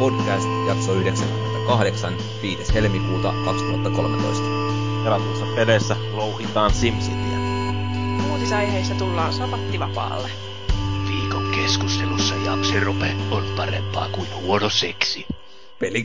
Podcast, jakso 98, 5. helmikuuta 2013. Pelatuissa peleissä louhitaan SimCityä. Uutisaiheissa tullaan sabattivapaalle. Viikon keskustelussa jakserope on parempaa kuin huono seksi. Peli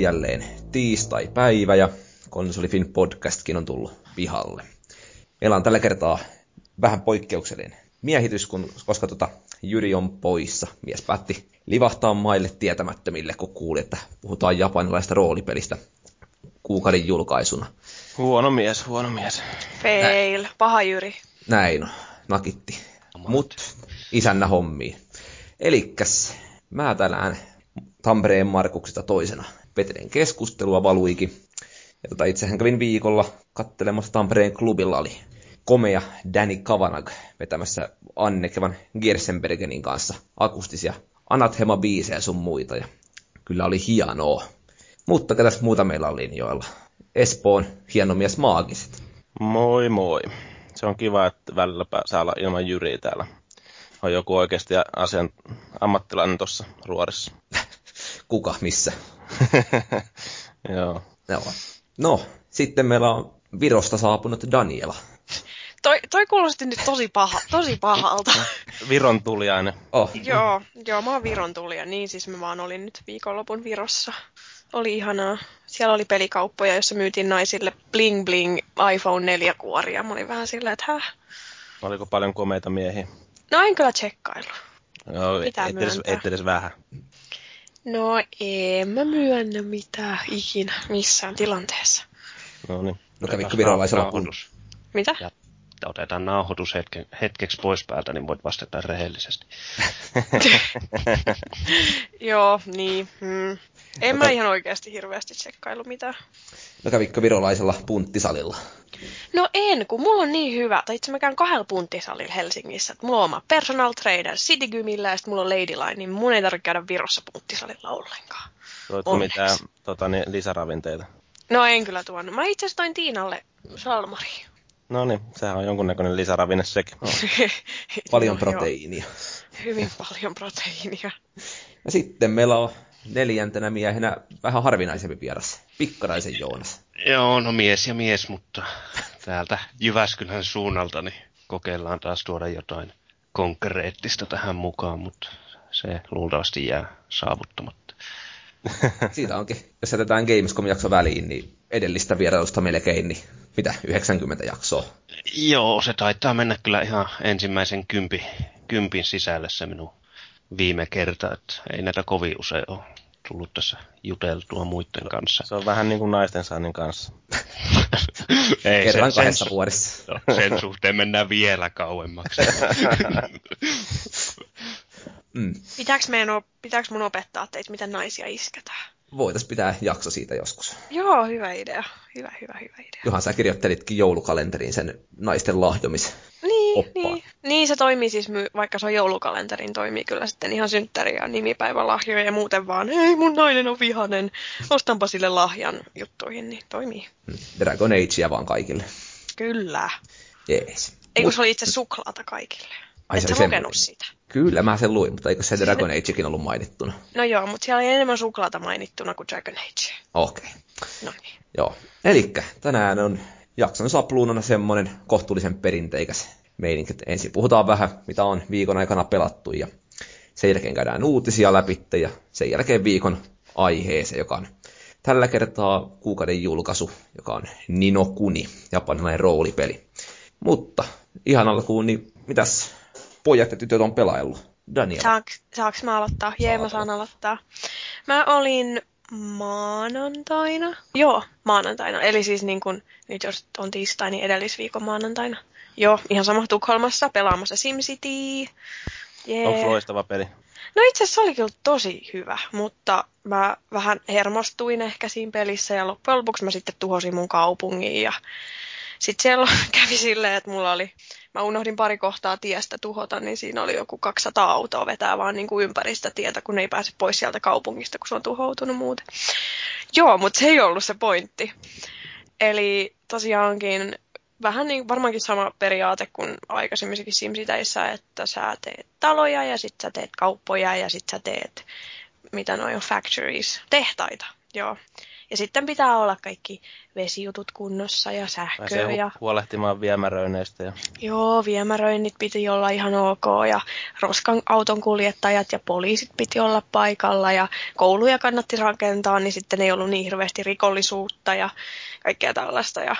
on jälleen tiistai-päivä ja Konsolifin podcastkin on tullut pihalle. Meillä on tällä kertaa vähän poikkeuksellinen miehitys, kun, koska tota, Jyri on poissa. Mies päätti livahtaa maille tietämättömille, kun kuuli, että puhutaan japanilaista roolipelistä kuukauden julkaisuna. Huono mies, huono mies. Fail. Paha Jyri. Näin on, nakitti. Mut isännä hommiin. Elikkäs, mä tänään Tampereen Markuksesta toisena vetelen keskustelua valuikin. Ja tota, itsehän kävin viikolla kattelemassa Tampereen klubilla oli komea Danny Kavanagh vetämässä Annekevan Gersenbergenin kanssa akustisia Anathema-biisejä sun muita. Ja kyllä oli hienoa. Mutta ketäs muuta meillä on linjoilla? Espoon hieno mies maagiset. Moi moi. Se on kiva, että välillä saa olla ilman jyriä täällä. On joku oikeasti asian ammattilainen tuossa ruorissa. Kuka, missä? Joo. Joo. No, sitten meillä on Virosta saapunut Daniela. Toi, toi kuulosti nyt tosi, paha, tosi pahalta. Viron tuliainen. Oh, joo, joo, mä oon Viron tulija, niin siis mä vaan olin nyt viikonlopun Virossa. Oli ihanaa. Siellä oli pelikauppoja, jossa myytiin naisille bling bling iPhone 4 kuoria. Mä olin vähän silleen, että häh? Oliko paljon komeita miehiä? No en kyllä tsekkailu. Joo, Pitää et edes, et edes vähän. No en mä myönnä mitään ikinä missään tilanteessa. No niin. no kävikö virolaisella kun... nauhoitus. Mitä? Ja otetaan nauhoitus hetke, hetkeksi pois päältä, niin voit vastata rehellisesti. Joo, niin. Mm. En mä ihan oikeasti hirveästi tsekkailu mitään. No kävikö virolaisella punttisalilla? No en, kun mulla on niin hyvä, tai itse mä käyn kahdella punttisalilla Helsingissä. Että mulla on oma personal trainer Citygymillä ja sitten mulla on Ladyline, niin mun ei tarvitse käydä Virossa punttisalilla ollenkaan. Tuotko mitään tota, niin, lisäravinteita? No en kyllä tuonut. Mä itse asiassa toin Tiinalle salmari. No niin, sehän on jonkunnäköinen lisäravinne sekin. No. Paljon No, proteiinia. hyvin paljon proteiinia. Ja sitten meillä on neljäntenä miehenä vähän harvinaisempi vieras, Pikkaraisen Joonas. Joo, no mies ja mies, mutta täältä Jyväskylän suunnalta niin kokeillaan taas tuoda jotain konkreettista tähän mukaan, mutta se luultavasti jää saavuttamatta. Siitä onkin, jos jätetään Gamescom-jakso väliin, niin edellistä vierailusta melkein, niin mitä, 90 jaksoa. Joo, se taitaa mennä kyllä ihan ensimmäisen kympi, kympin sisälle se minun viime kerta, että ei näitä kovin usein ole tullut tässä juteltua muiden kanssa. Se on vähän niin kuin naisten saannin kanssa. Ei, Kerran sen, kahdessa sen, vuodessa. no, sen suhteen mennään vielä kauemmaksi. Mm. Meidän, pitääks mun opettaa teitä, miten naisia isketään? Voitais pitää jakso siitä joskus. Joo, hyvä idea. Hyvä, hyvä, hyvä idea. Johan sä kirjoittelitkin joulukalenteriin sen naisten lahjomis. Niin, oppaan. niin. niin, se toimii siis, vaikka se on joulukalenterin, toimii kyllä sitten ihan synttäri- ja nimipäivälahjoja ja muuten vaan, ei mun nainen on vihanen, ostanpa sille lahjan juttuihin, niin toimii. Mm. Dragon Agea vaan kaikille. Kyllä. Jees. Ei kun se oli itse suklaata kaikille. Ai, Et se sä oli lukenut sitä? Kyllä, mä sen luin, mutta eikö se Dragon Agekin ollut mainittuna? No joo, mutta siellä oli enemmän suklaata mainittuna kuin Dragon Age. Okei. Okay. No niin. Joo. Elikkä tänään on jakson sapluunana semmonen kohtuullisen perinteikäs meininki. että Ensin puhutaan vähän, mitä on viikon aikana pelattu ja sen jälkeen käydään uutisia läpi ja sen jälkeen viikon aiheeseen, joka on tällä kertaa kuukauden julkaisu, joka on Nino Kuni, japanilainen roolipeli. Mutta ihan alkuun, niin mitäs pojat ja tytöt on pelaillut? Daniel. Saaks, saaks mä aloittaa? Jee, mä saan aloittaa. Mä olin maanantaina. Joo, maanantaina. Eli siis niin kun, nyt jos on tiistai, niin edellisviikon maanantaina. Joo, ihan sama Tukholmassa pelaamassa SimCity. Jee. Onko loistava peli? No itse asiassa oli kyllä tosi hyvä, mutta mä vähän hermostuin ehkä siinä pelissä ja loppujen lopuksi mä sitten tuhosin mun kaupungin ja sitten siellä kävi silleen, että mulla oli, mä unohdin pari kohtaa tiestä tuhota, niin siinä oli joku 200 autoa vetää vaan niin kuin ympäristä tietä, kun ei pääse pois sieltä kaupungista, kun se on tuhoutunut muuten. Joo, mutta se ei ollut se pointti. Eli tosiaankin vähän niin varmaankin sama periaate kuin aikaisemmissakin Simsiteissä, että sä teet taloja ja sit sä teet kauppoja ja sit sä teet, mitä noin on factories, tehtaita. Joo. Ja sitten pitää olla kaikki vesijutut kunnossa ja sähköä. Ja... huolehtimaan viemäröinneistä. Ja... Joo, viemäröinnit piti olla ihan ok ja roskan auton kuljettajat ja poliisit piti olla paikalla ja kouluja kannatti rakentaa, niin sitten ei ollut niin hirveästi rikollisuutta ja kaikkea tällaista. Ja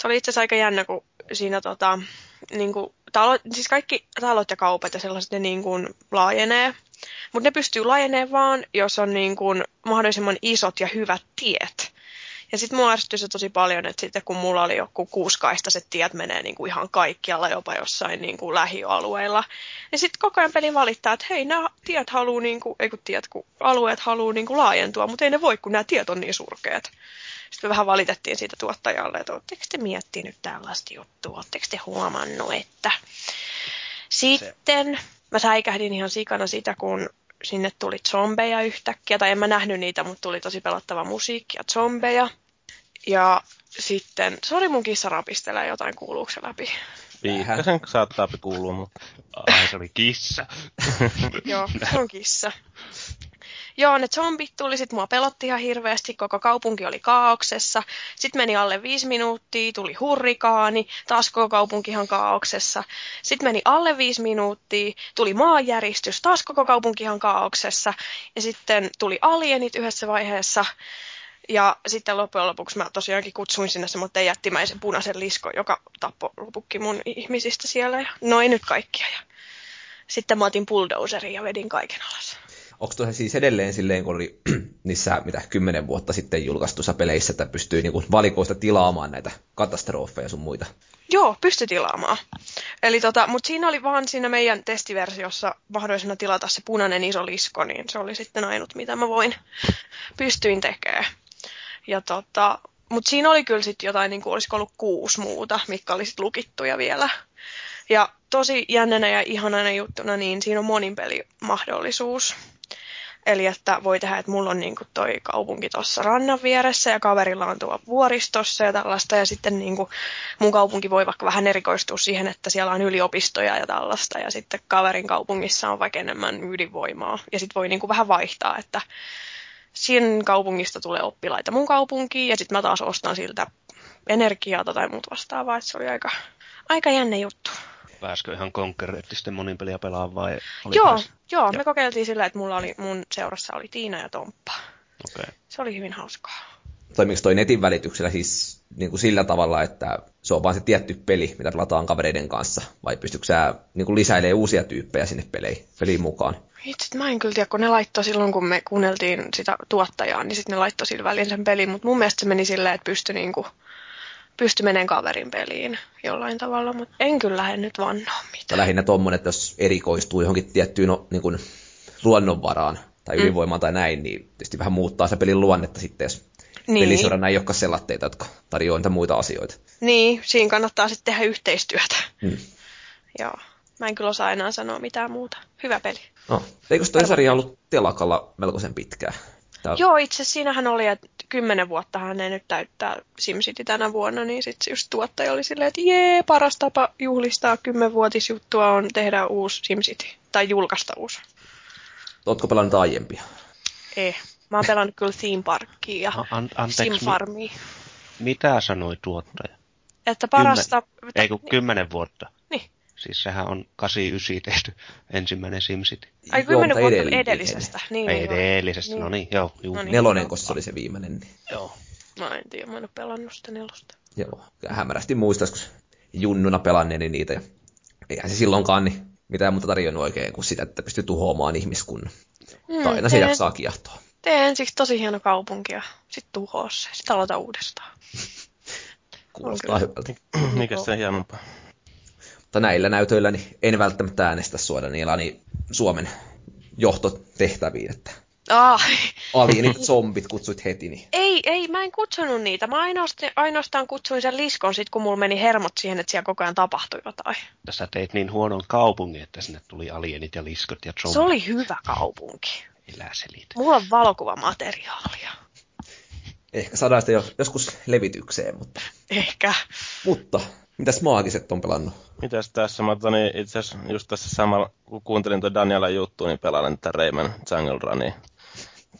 se oli itse asiassa aika jännä, kun siinä tota, niin kuin, talo, siis kaikki talot ja kaupat ja sellaiset ne niin kuin, laajenee. Mutta ne pystyy laajenemaan vaan, jos on niin kuin, mahdollisimman isot ja hyvät tiet. Ja sitten mua ärsytyi se tosi paljon, että sitten kun mulla oli joku kuuskaistaiset tiet menee niin kuin ihan kaikkialla, jopa jossain niin kuin lähialueilla. Ja sitten koko ajan peli valittaa, että hei, nämä tiet haluu, niin kuin, ei kun tiet, kun alueet haluaa niin kuin laajentua, mutta ei ne voi, kun nämä tiet on niin surkeat. Sitten me vähän valitettiin siitä tuottajalle, että oletteko te miettinyt tällaista juttua, oletteko te huomannut, että sitten mä säikähdin ihan sikana sitä, kun sinne tuli zombeja yhtäkkiä, tai en mä nähnyt niitä, mutta tuli tosi pelottava musiikki ja zombeja. Ja sitten, sori mun kissa rapistelee jotain, kuuluuko se läpi? Viikkasen saattaa kuulua, mutta... Ai, se oli kissa. Joo, se on kissa. Joo, ne zombit tuli, sit mua pelotti ihan hirveästi, koko kaupunki oli kaauksessa. Sitten meni alle viisi minuuttia, tuli hurrikaani, taas koko kaupunki ihan kaauksessa. Sitten meni alle viisi minuuttia, tuli maanjäristys, taas koko kaupunki ihan kaauksessa. Ja sitten tuli alienit yhdessä vaiheessa. Ja sitten loppujen lopuksi mä tosiaankin kutsuin sinne semmoinen jättimäisen punaisen lisko, joka tappoi lopukki mun ihmisistä siellä. Ja noin nyt kaikkia. Ja sitten mä otin bulldozerin ja vedin kaiken alas. Onko tuossa siis edelleen silleen, kun oli niissä mitä kymmenen vuotta sitten julkaistuissa peleissä, että pystyy niinku valikoista tilaamaan näitä katastrofeja sun muita? Joo, pysty tilaamaan. Eli tota, mutta siinä oli vaan siinä meidän testiversiossa mahdollisena tilata se punainen iso lisko, niin se oli sitten ainut, mitä mä voin, pystyin tekemään. Ja tota, mutta siinä oli kyllä sitten jotain, niin kuin olisiko ollut kuusi muuta, mitkä oli sitten lukittuja vielä. Ja tosi jännänä ja ihanana juttuna, niin siinä on moninpelimahdollisuus. Eli että voi tehdä, että mulla on niin kuin toi kaupunki tuossa rannan vieressä ja kaverilla on tuo vuoristossa ja tällaista. Ja sitten niin kuin mun kaupunki voi vaikka vähän erikoistua siihen, että siellä on yliopistoja ja tällaista. Ja sitten kaverin kaupungissa on vaikka enemmän ydinvoimaa. Ja sitten voi niin kuin vähän vaihtaa, että siinä kaupungista tulee oppilaita mun kaupunkiin ja sitten mä taas ostan siltä energiaa tai muut vastaavaa. Että se oli aika, aika jännä juttu pääskö ihan konkreettisesti monin peliä pelaamaan vai? Oli joo, pääs... joo, me kokeiltiin sillä, että mulla oli, mun seurassa oli Tiina ja Tomppa. Okay. Se oli hyvin hauskaa. Toimiko toi netin välityksellä siis niin kuin sillä tavalla, että se on vain se tietty peli, mitä pelataan kavereiden kanssa, vai pystytkö sä niin kuin lisäilee uusia tyyppejä sinne peliin, peliin mukaan? Itse mä en kyllä tiedä, kun ne laittoi silloin, kun me kuunneltiin sitä tuottajaa, niin sitten ne laittoi sillä välin sen pelin, mutta mun mielestä se meni silleen, että pystyi niin kuin pysty menemään kaverin peliin jollain tavalla, mutta en kyllä lähde nyt vannoa mitään. Lähinnä tuommoinen, että jos erikoistuu johonkin tiettyyn no, niin kuin luonnonvaraan tai mm. ydinvoimaan mm. tai näin, niin tietysti vähän muuttaa se pelin luonnetta sitten, jos niin. pelisorana ei olekaan sellatteita, jotka tarjoaa niitä muita asioita. Niin, siinä kannattaa sitten tehdä yhteistyötä. Mm. Joo. Mä en kyllä osaa enää sanoa mitään muuta. Hyvä peli. No, eikö toi sarja ollut telakalla melkoisen pitkään? Tää... Joo, itse siinähän oli, että kymmenen vuotta hän nyt täyttää SimCity tänä vuonna, niin sitten just tuottaja oli silleen, että jee, paras tapa juhlistaa kymmenvuotisjuttua on tehdä uusi SimCity, tai julkaista uusi. Oletko pelannut aiempia? Ei. Mä oon pelannut kyllä Theme Parkia ja An- anteeksi, Sim Mi- mitä sanoi tuottaja? Että parasta... Kymmen... Ei kun kymmenen vuotta. Niin. Siis sehän on 89 tehty ensimmäinen SimCity. Ai kymmenen vuotta edellinen. edellisestä. Niin, Ei edellisestä, niin. no niin, joo. Juu. No niin, Nelonen, koska se oli se viimeinen. Niin. Joo. Mä en tiedä, mä en ole pelannut sitä nelosta. Joo, hämärästi muistais, kun junnuna pelanneeni niitä. Ja eihän se silloinkaan niin mitään muuta tarjonnut oikein kuin sitä, että pystyy tuhoamaan ihmiskunnan. Mm, tai aina se jaksaa kiehtoa. Tee ensiksi tosi hieno kaupunki ja sitten tuhoa se. Sitten aloita uudestaan. Kuulostaa hyvältä. Mikä se hienompaa? Mutta näillä näytöillä niin en välttämättä äänestä suoda niillä niin Suomen johtotehtäviin, että Ah, alienit, zombit kutsuit heti, niin ei, ei, mä en kutsunut niitä. Mä ainoastaan, ainoastaan kutsuin sen liskon sit, kun mulla meni hermot siihen, että siellä koko ajan tapahtui jotain. Tässä teit niin huonon kaupungin, että sinne tuli alienit ja liskot ja zombit. Se oli hyvä kaupunki. Elä selitä. Mulla on valokuvamateriaalia. ehkä saadaan sitä jo, joskus levitykseen, mutta, Ehkä. mutta mitäs maagiset on pelannut? Mitäs tässä? Mä otan itse asiassa just tässä samalla, kun kuuntelin tuon Daniela juttu, niin pelailen tätä Rayman Jungle Runia.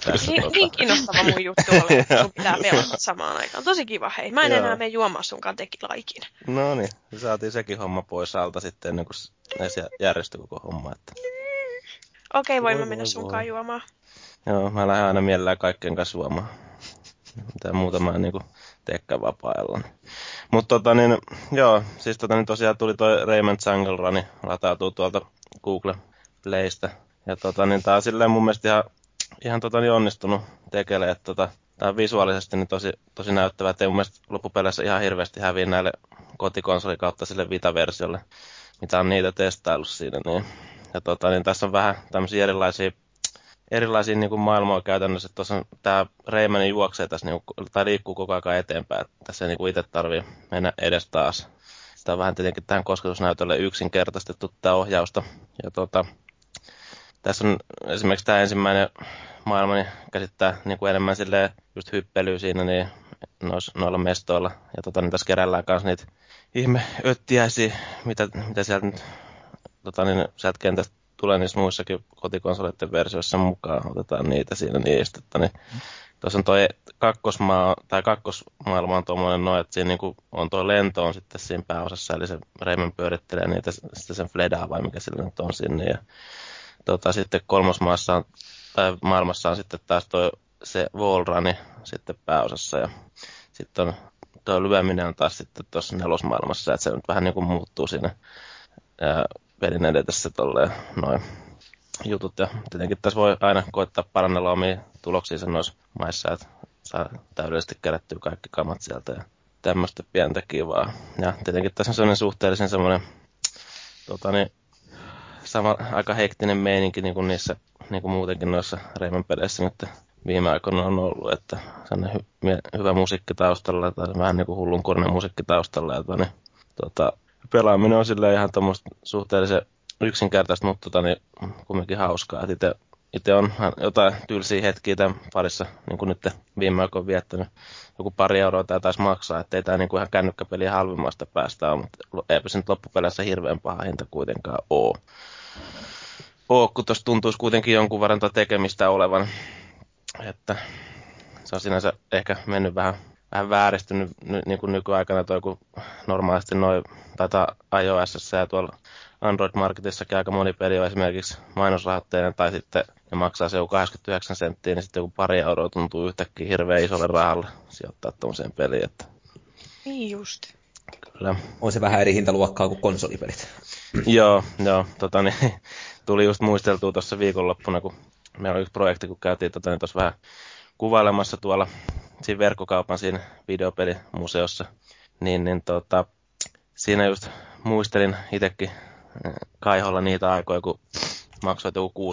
Tässä, Niin, tota- niin kiinnostava mun juttu oli, että sun pitää pelata samaan aikaan. Tosi kiva, hei. Mä en Joo. enää mene juomaan sunkaan tekilaa ikinä. No niin, saatiin sekin homma pois alta sitten ennen kuin edes jä- järjestyi koko homma. Että. Okei, voin Voi, mä mennä voi, sunkaan voi. juomaan. Joo, mä lähden aina mielellään kaikkien kanssa juomaan. Mitä muuta mä en niinku teekään vapaa-ajalla. Mutta tota niin, joo, siis tota niin tosiaan tuli toi Rayman Jungle Run, latautuu tuolta Google Playstä. Ja tota niin, tää on silleen mun mielestä ihan, ihan tota niin onnistunut tekele, että tota, tää on visuaalisesti niin tosi, tosi näyttävä, että ei mun mielestä loppupeleissä ihan hirveästi häviä näille kotikonsoli kautta sille Vita-versiolle, mitä on niitä testaillut siinä. Niin. Ja tota, niin tässä on vähän tämmöisiä erilaisia erilaisia niin maailmoja käytännössä. Tuossa tämä Raymanin juoksee tässä, niin kuin, tai liikkuu koko ajan eteenpäin. Tässä ei niin kuin itse tarvii mennä edes taas. Sitä on vähän tietenkin tähän kosketusnäytölle yksinkertaistettu tämä ohjausta. Ja tota, tässä on esimerkiksi tämä ensimmäinen maailma niin käsittää niin kuin enemmän silleen just hyppelyä siinä niin nois, noilla mestoilla. Ja tota, niin tässä keräillään myös niitä ihme öttiäisiä, mitä, mitä sieltä nyt tota, niin sieltä kentästä tulee niissä muissakin kotikonsoleiden versioissa mukaan, otetaan niitä siinä niistä. Että, niin, tuossa on toi kakkosmaa, tai kakkosmaailma on tuommoinen noin, että siinä niinku on tuo lento on sitten siinä pääosassa, eli se Reimen pyörittelee niitä, sitten sen Fledaa vai mikä sillä nyt on sinne. Ja, tota, sitten kolmosmaassa on, tai maailmassa on sitten taas toi, se Wallruni sitten pääosassa, ja sitten on tuo lyöminen on taas sitten tuossa nelosmaailmassa, että se nyt vähän niin kuin muuttuu siinä pelin edetessä tolleen noin jutut. Ja tietenkin tässä voi aina koittaa parannella omia tuloksiinsa noissa maissa, että saa täydellisesti kerättyä kaikki kamat sieltä ja tämmöistä pientä kivaa. Ja tietenkin tässä on sellainen suhteellisen semmoinen tota niin, sama, aika hektinen meininki niin kuin niissä niin kuin muutenkin noissa Rayman peleissä nyt viime aikoina on ollut, että sellainen hy, hyvä musiikki taustalla tai vähän niin kuin hullunkurinen musiikki taustalla. Ja, tota, niin, tota, pelaaminen on silleen ihan tuommoista suhteellisen yksinkertaista, mutta tota, niin, kumminkin hauskaa. Itse on jotain tylsiä hetkiä tämän parissa, niin kuin nyt viime aikoina viettänyt. Joku pari euroa tämä taisi maksaa, ettei tämä niin kuin ihan kännykkäpeliä halvimmasta päästä ole, mutta eipä se nyt loppupeleissä hirveän paha hinta kuitenkaan ole. Oo, kun tuossa tuntuisi kuitenkin jonkun verran tekemistä olevan, että se on sinänsä ehkä mennyt vähän, vähän vääristynyt ny, niin kuin nykyaikana toi, kun normaalisti noin taitaa iOS ja tuolla Android-marketissakin aika moni peli on esimerkiksi mainosrahoitteinen tai sitten ne maksaa se joku 89 senttiä, niin sitten joku pari euroa tuntuu yhtäkkiä hirveän isolle rahalle sijoittaa tuollaiseen peliin, että Niin just. kyllä. On se vähän eri hintaluokkaa kuin konsolipelit. joo, joo, tota niin, tuli just muisteltua tuossa viikonloppuna, kun meillä oli yksi projekti, kun käytiin tota, niin tuossa vähän kuvailemassa tuolla siinä verkkokaupan siinä videopelimuseossa, niin, niin tota, siinä just muistelin itsekin eh, kaiholla niitä aikoja, kun maksoit joku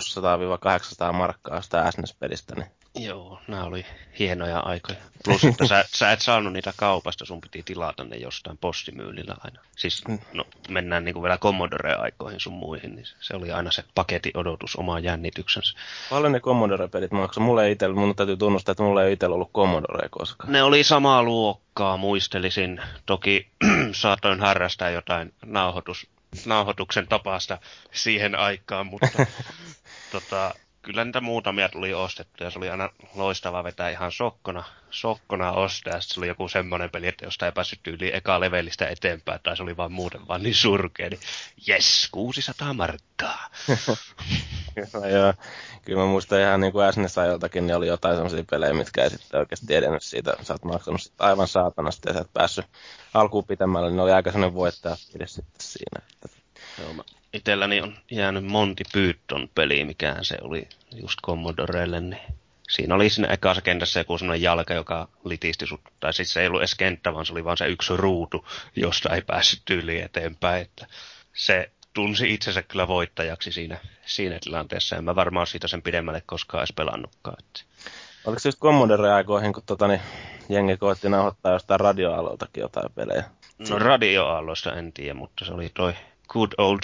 600-800 markkaa sitä SNES-pelistä, niin Joo, nämä oli hienoja aikoja. Plus, että sä, sä et saanut niitä kaupasta, sun piti tilata ne jostain postimyynnillä aina. Siis, no, mennään niin kuin vielä Commodore-aikoihin sun muihin, niin se oli aina se paketin odotus omaan jännityksensä. paljon ne Commodore-pelit maksoi. Mulle ei itsellä, mun täytyy tunnustaa, että mulla ei itsellä ollut Commodore koskaan. Ne oli samaa luokkaa, muistelisin. Toki saatoin harrastaa jotain nauhoitus, nauhoituksen tapaista siihen aikaan, mutta tota, kyllä niitä muutamia tuli ostettu ja se oli aina loistava vetää ihan sokkona, sokkona ostaa. Sitten se oli joku semmoinen peli, että josta ei päässyt yli eka levelistä eteenpäin tai se oli vaan muuten vaan niin surkea, niin jes, 600 markkaa. Kyllä, joo. Kyllä mä muistan ihan niin kuin SNES-ajoiltakin, niin oli jotain sellaisia pelejä, mitkä ei sitten oikeasti edennyt siitä. Sä oot maksanut sit aivan saatanasti ja sä et päässyt alkuun pitemmälle, niin oli aika sellainen voittaja sitten siinä. Että Joo, mä- Itselläni on jäänyt Monty Python peli, mikään se oli just Commodorelle, niin siinä oli siinä ekassa kentässä joku sellainen jalka, joka litisti sut, tai siis se ei ollut edes kenttä, vaan se oli vaan se yksi ruutu, josta ei päässyt yli eteenpäin, että se tunsi itsensä kyllä voittajaksi siinä, siinä tilanteessa. En mä varmaan siitä sen pidemmälle koskaan edes pelannutkaan. Että. Oliko se just Commodore-aikoihin, kun tota, niin, jengi koetti nauhoittaa jostain radioaaloltakin jotain pelejä? No radioaalloista en tiedä, mutta se oli toi good old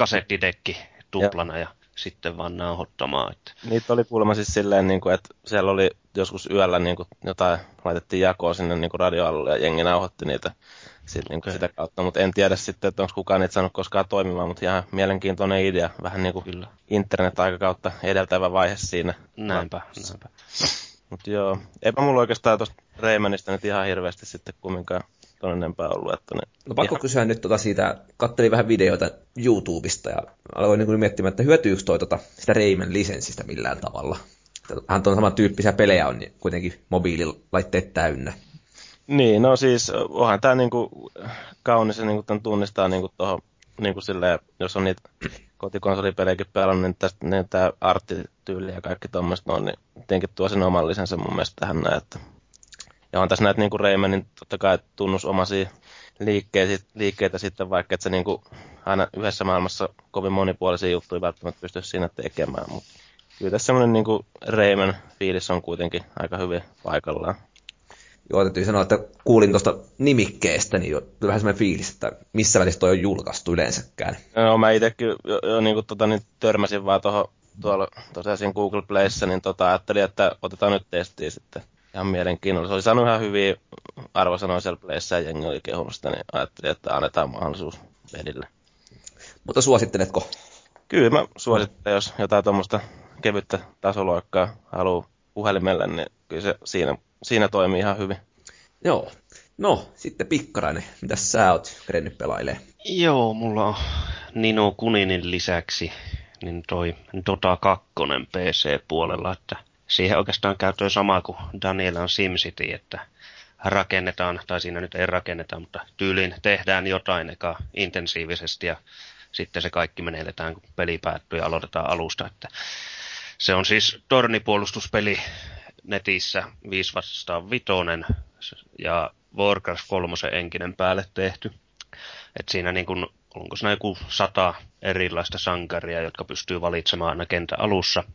kasettidekki tuplana ja, ja sitten vaan nauhoittamaan. Että. Niitä oli kuulemma siis silleen, niin kuin, että siellä oli joskus yöllä niin kuin, jotain, laitettiin jakoa sinne niin kuin radioalueelle ja jengi nauhoitti niitä sit, niin kuin okay. sitä kautta. Mutta en tiedä sitten, että onko kukaan niitä saanut koskaan toimimaan, mutta ihan mielenkiintoinen idea. Vähän niin kuin Kyllä. internet-aikakautta edeltävä vaihe siinä. Näinpä, näinpä. Mutta joo, eipä mulla oikeastaan tuosta Reimanista nyt ihan hirveästi sitten kumminkaan ton enempää ollut. Että ne no pakko ihan... kysyä nyt tota siitä, kattelin vähän videoita YouTubesta ja aloin niin miettimään, että hyötyykö toi tota, sitä Rayman lisenssistä millään tavalla. Hän on samantyyppisiä pelejä on niin kuitenkin mobiililaitteet täynnä. Niin, no siis onhan tämä niinku kaunis ja niinku tämän tunnistaa niinku tuohon niinku silleen, jos on niitä kotikonsolipelejäkin pelannut, niin, tästä, niin tämä arttityyli ja kaikki tuommoista on, niin tietenkin tuo sen oman lisänsä mun mielestä tähän näin, että ja on tässä näitä niin kuin Raymanin totta kai tunnusomaisia liikkeitä, liikkeitä sitten, vaikka että se niin kuin aina yhdessä maailmassa kovin monipuolisia juttuja välttämättä pysty siinä tekemään, mutta kyllä tässä semmoinen niin kuin Rayman fiilis on kuitenkin aika hyvin paikallaan. Joo, täytyy sanoa, että kuulin tuosta nimikkeestä, niin jo vähän semmoinen fiilis, että missä välissä toi on julkaistu yleensäkään. No mä itsekin jo, jo niin kuin, tota, niin törmäsin vaan tuohon tuolla tosiaan siinä Google Playssä, niin tota, ajattelin, että otetaan nyt testiin sitten ihan mielenkiinnolla. Se oli saanut ihan hyviä arvosanoja siellä pleissä ja jengi oli kehunut sitä, niin ajattelin, että annetaan mahdollisuus vedille. Mutta suositteletko? Kyllä mä suosittelen, jos jotain tuommoista kevyttä tasoloikkaa haluaa puhelimelle, niin kyllä se siinä, siinä toimii ihan hyvin. Joo. No, sitten Pikkarainen, mitä sä oot kerennyt pelailee? Joo, mulla on Nino Kuninin lisäksi niin toi Dota 2 PC-puolella, että siihen oikeastaan käytöön sama kuin Danielan SimCity, että rakennetaan, tai siinä nyt ei rakenneta, mutta tyyliin tehdään jotain eka intensiivisesti ja sitten se kaikki menetetään, kun peli päättyy ja aloitetaan alusta. Että se on siis tornipuolustuspeli netissä 5 vastaan 5 ja Warcraft 3 enkinen päälle tehty. Et siinä niin kun, onko siinä joku sata erilaista sankaria, jotka pystyy valitsemaan aina kentän alussa –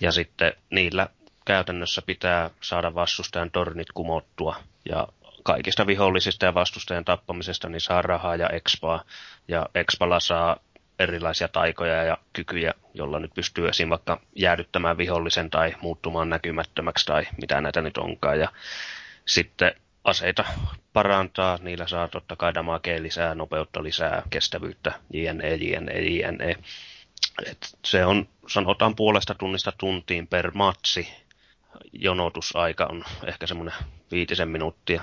ja sitten niillä käytännössä pitää saada vastustajan tornit kumottua. Ja kaikista vihollisista ja vastustajan tappamisesta niin saa rahaa ja expaa. Ja expalla saa erilaisia taikoja ja kykyjä, jolla nyt pystyy esim. vaikka jäädyttämään vihollisen tai muuttumaan näkymättömäksi tai mitä näitä nyt onkaan. Ja sitten aseita parantaa, niillä saa totta kai damakea lisää, nopeutta lisää, kestävyyttä, jne, jne, jne. Et se on, sanotaan puolesta tunnista tuntiin per matsi. Jonotusaika on ehkä semmoinen viitisen minuuttia.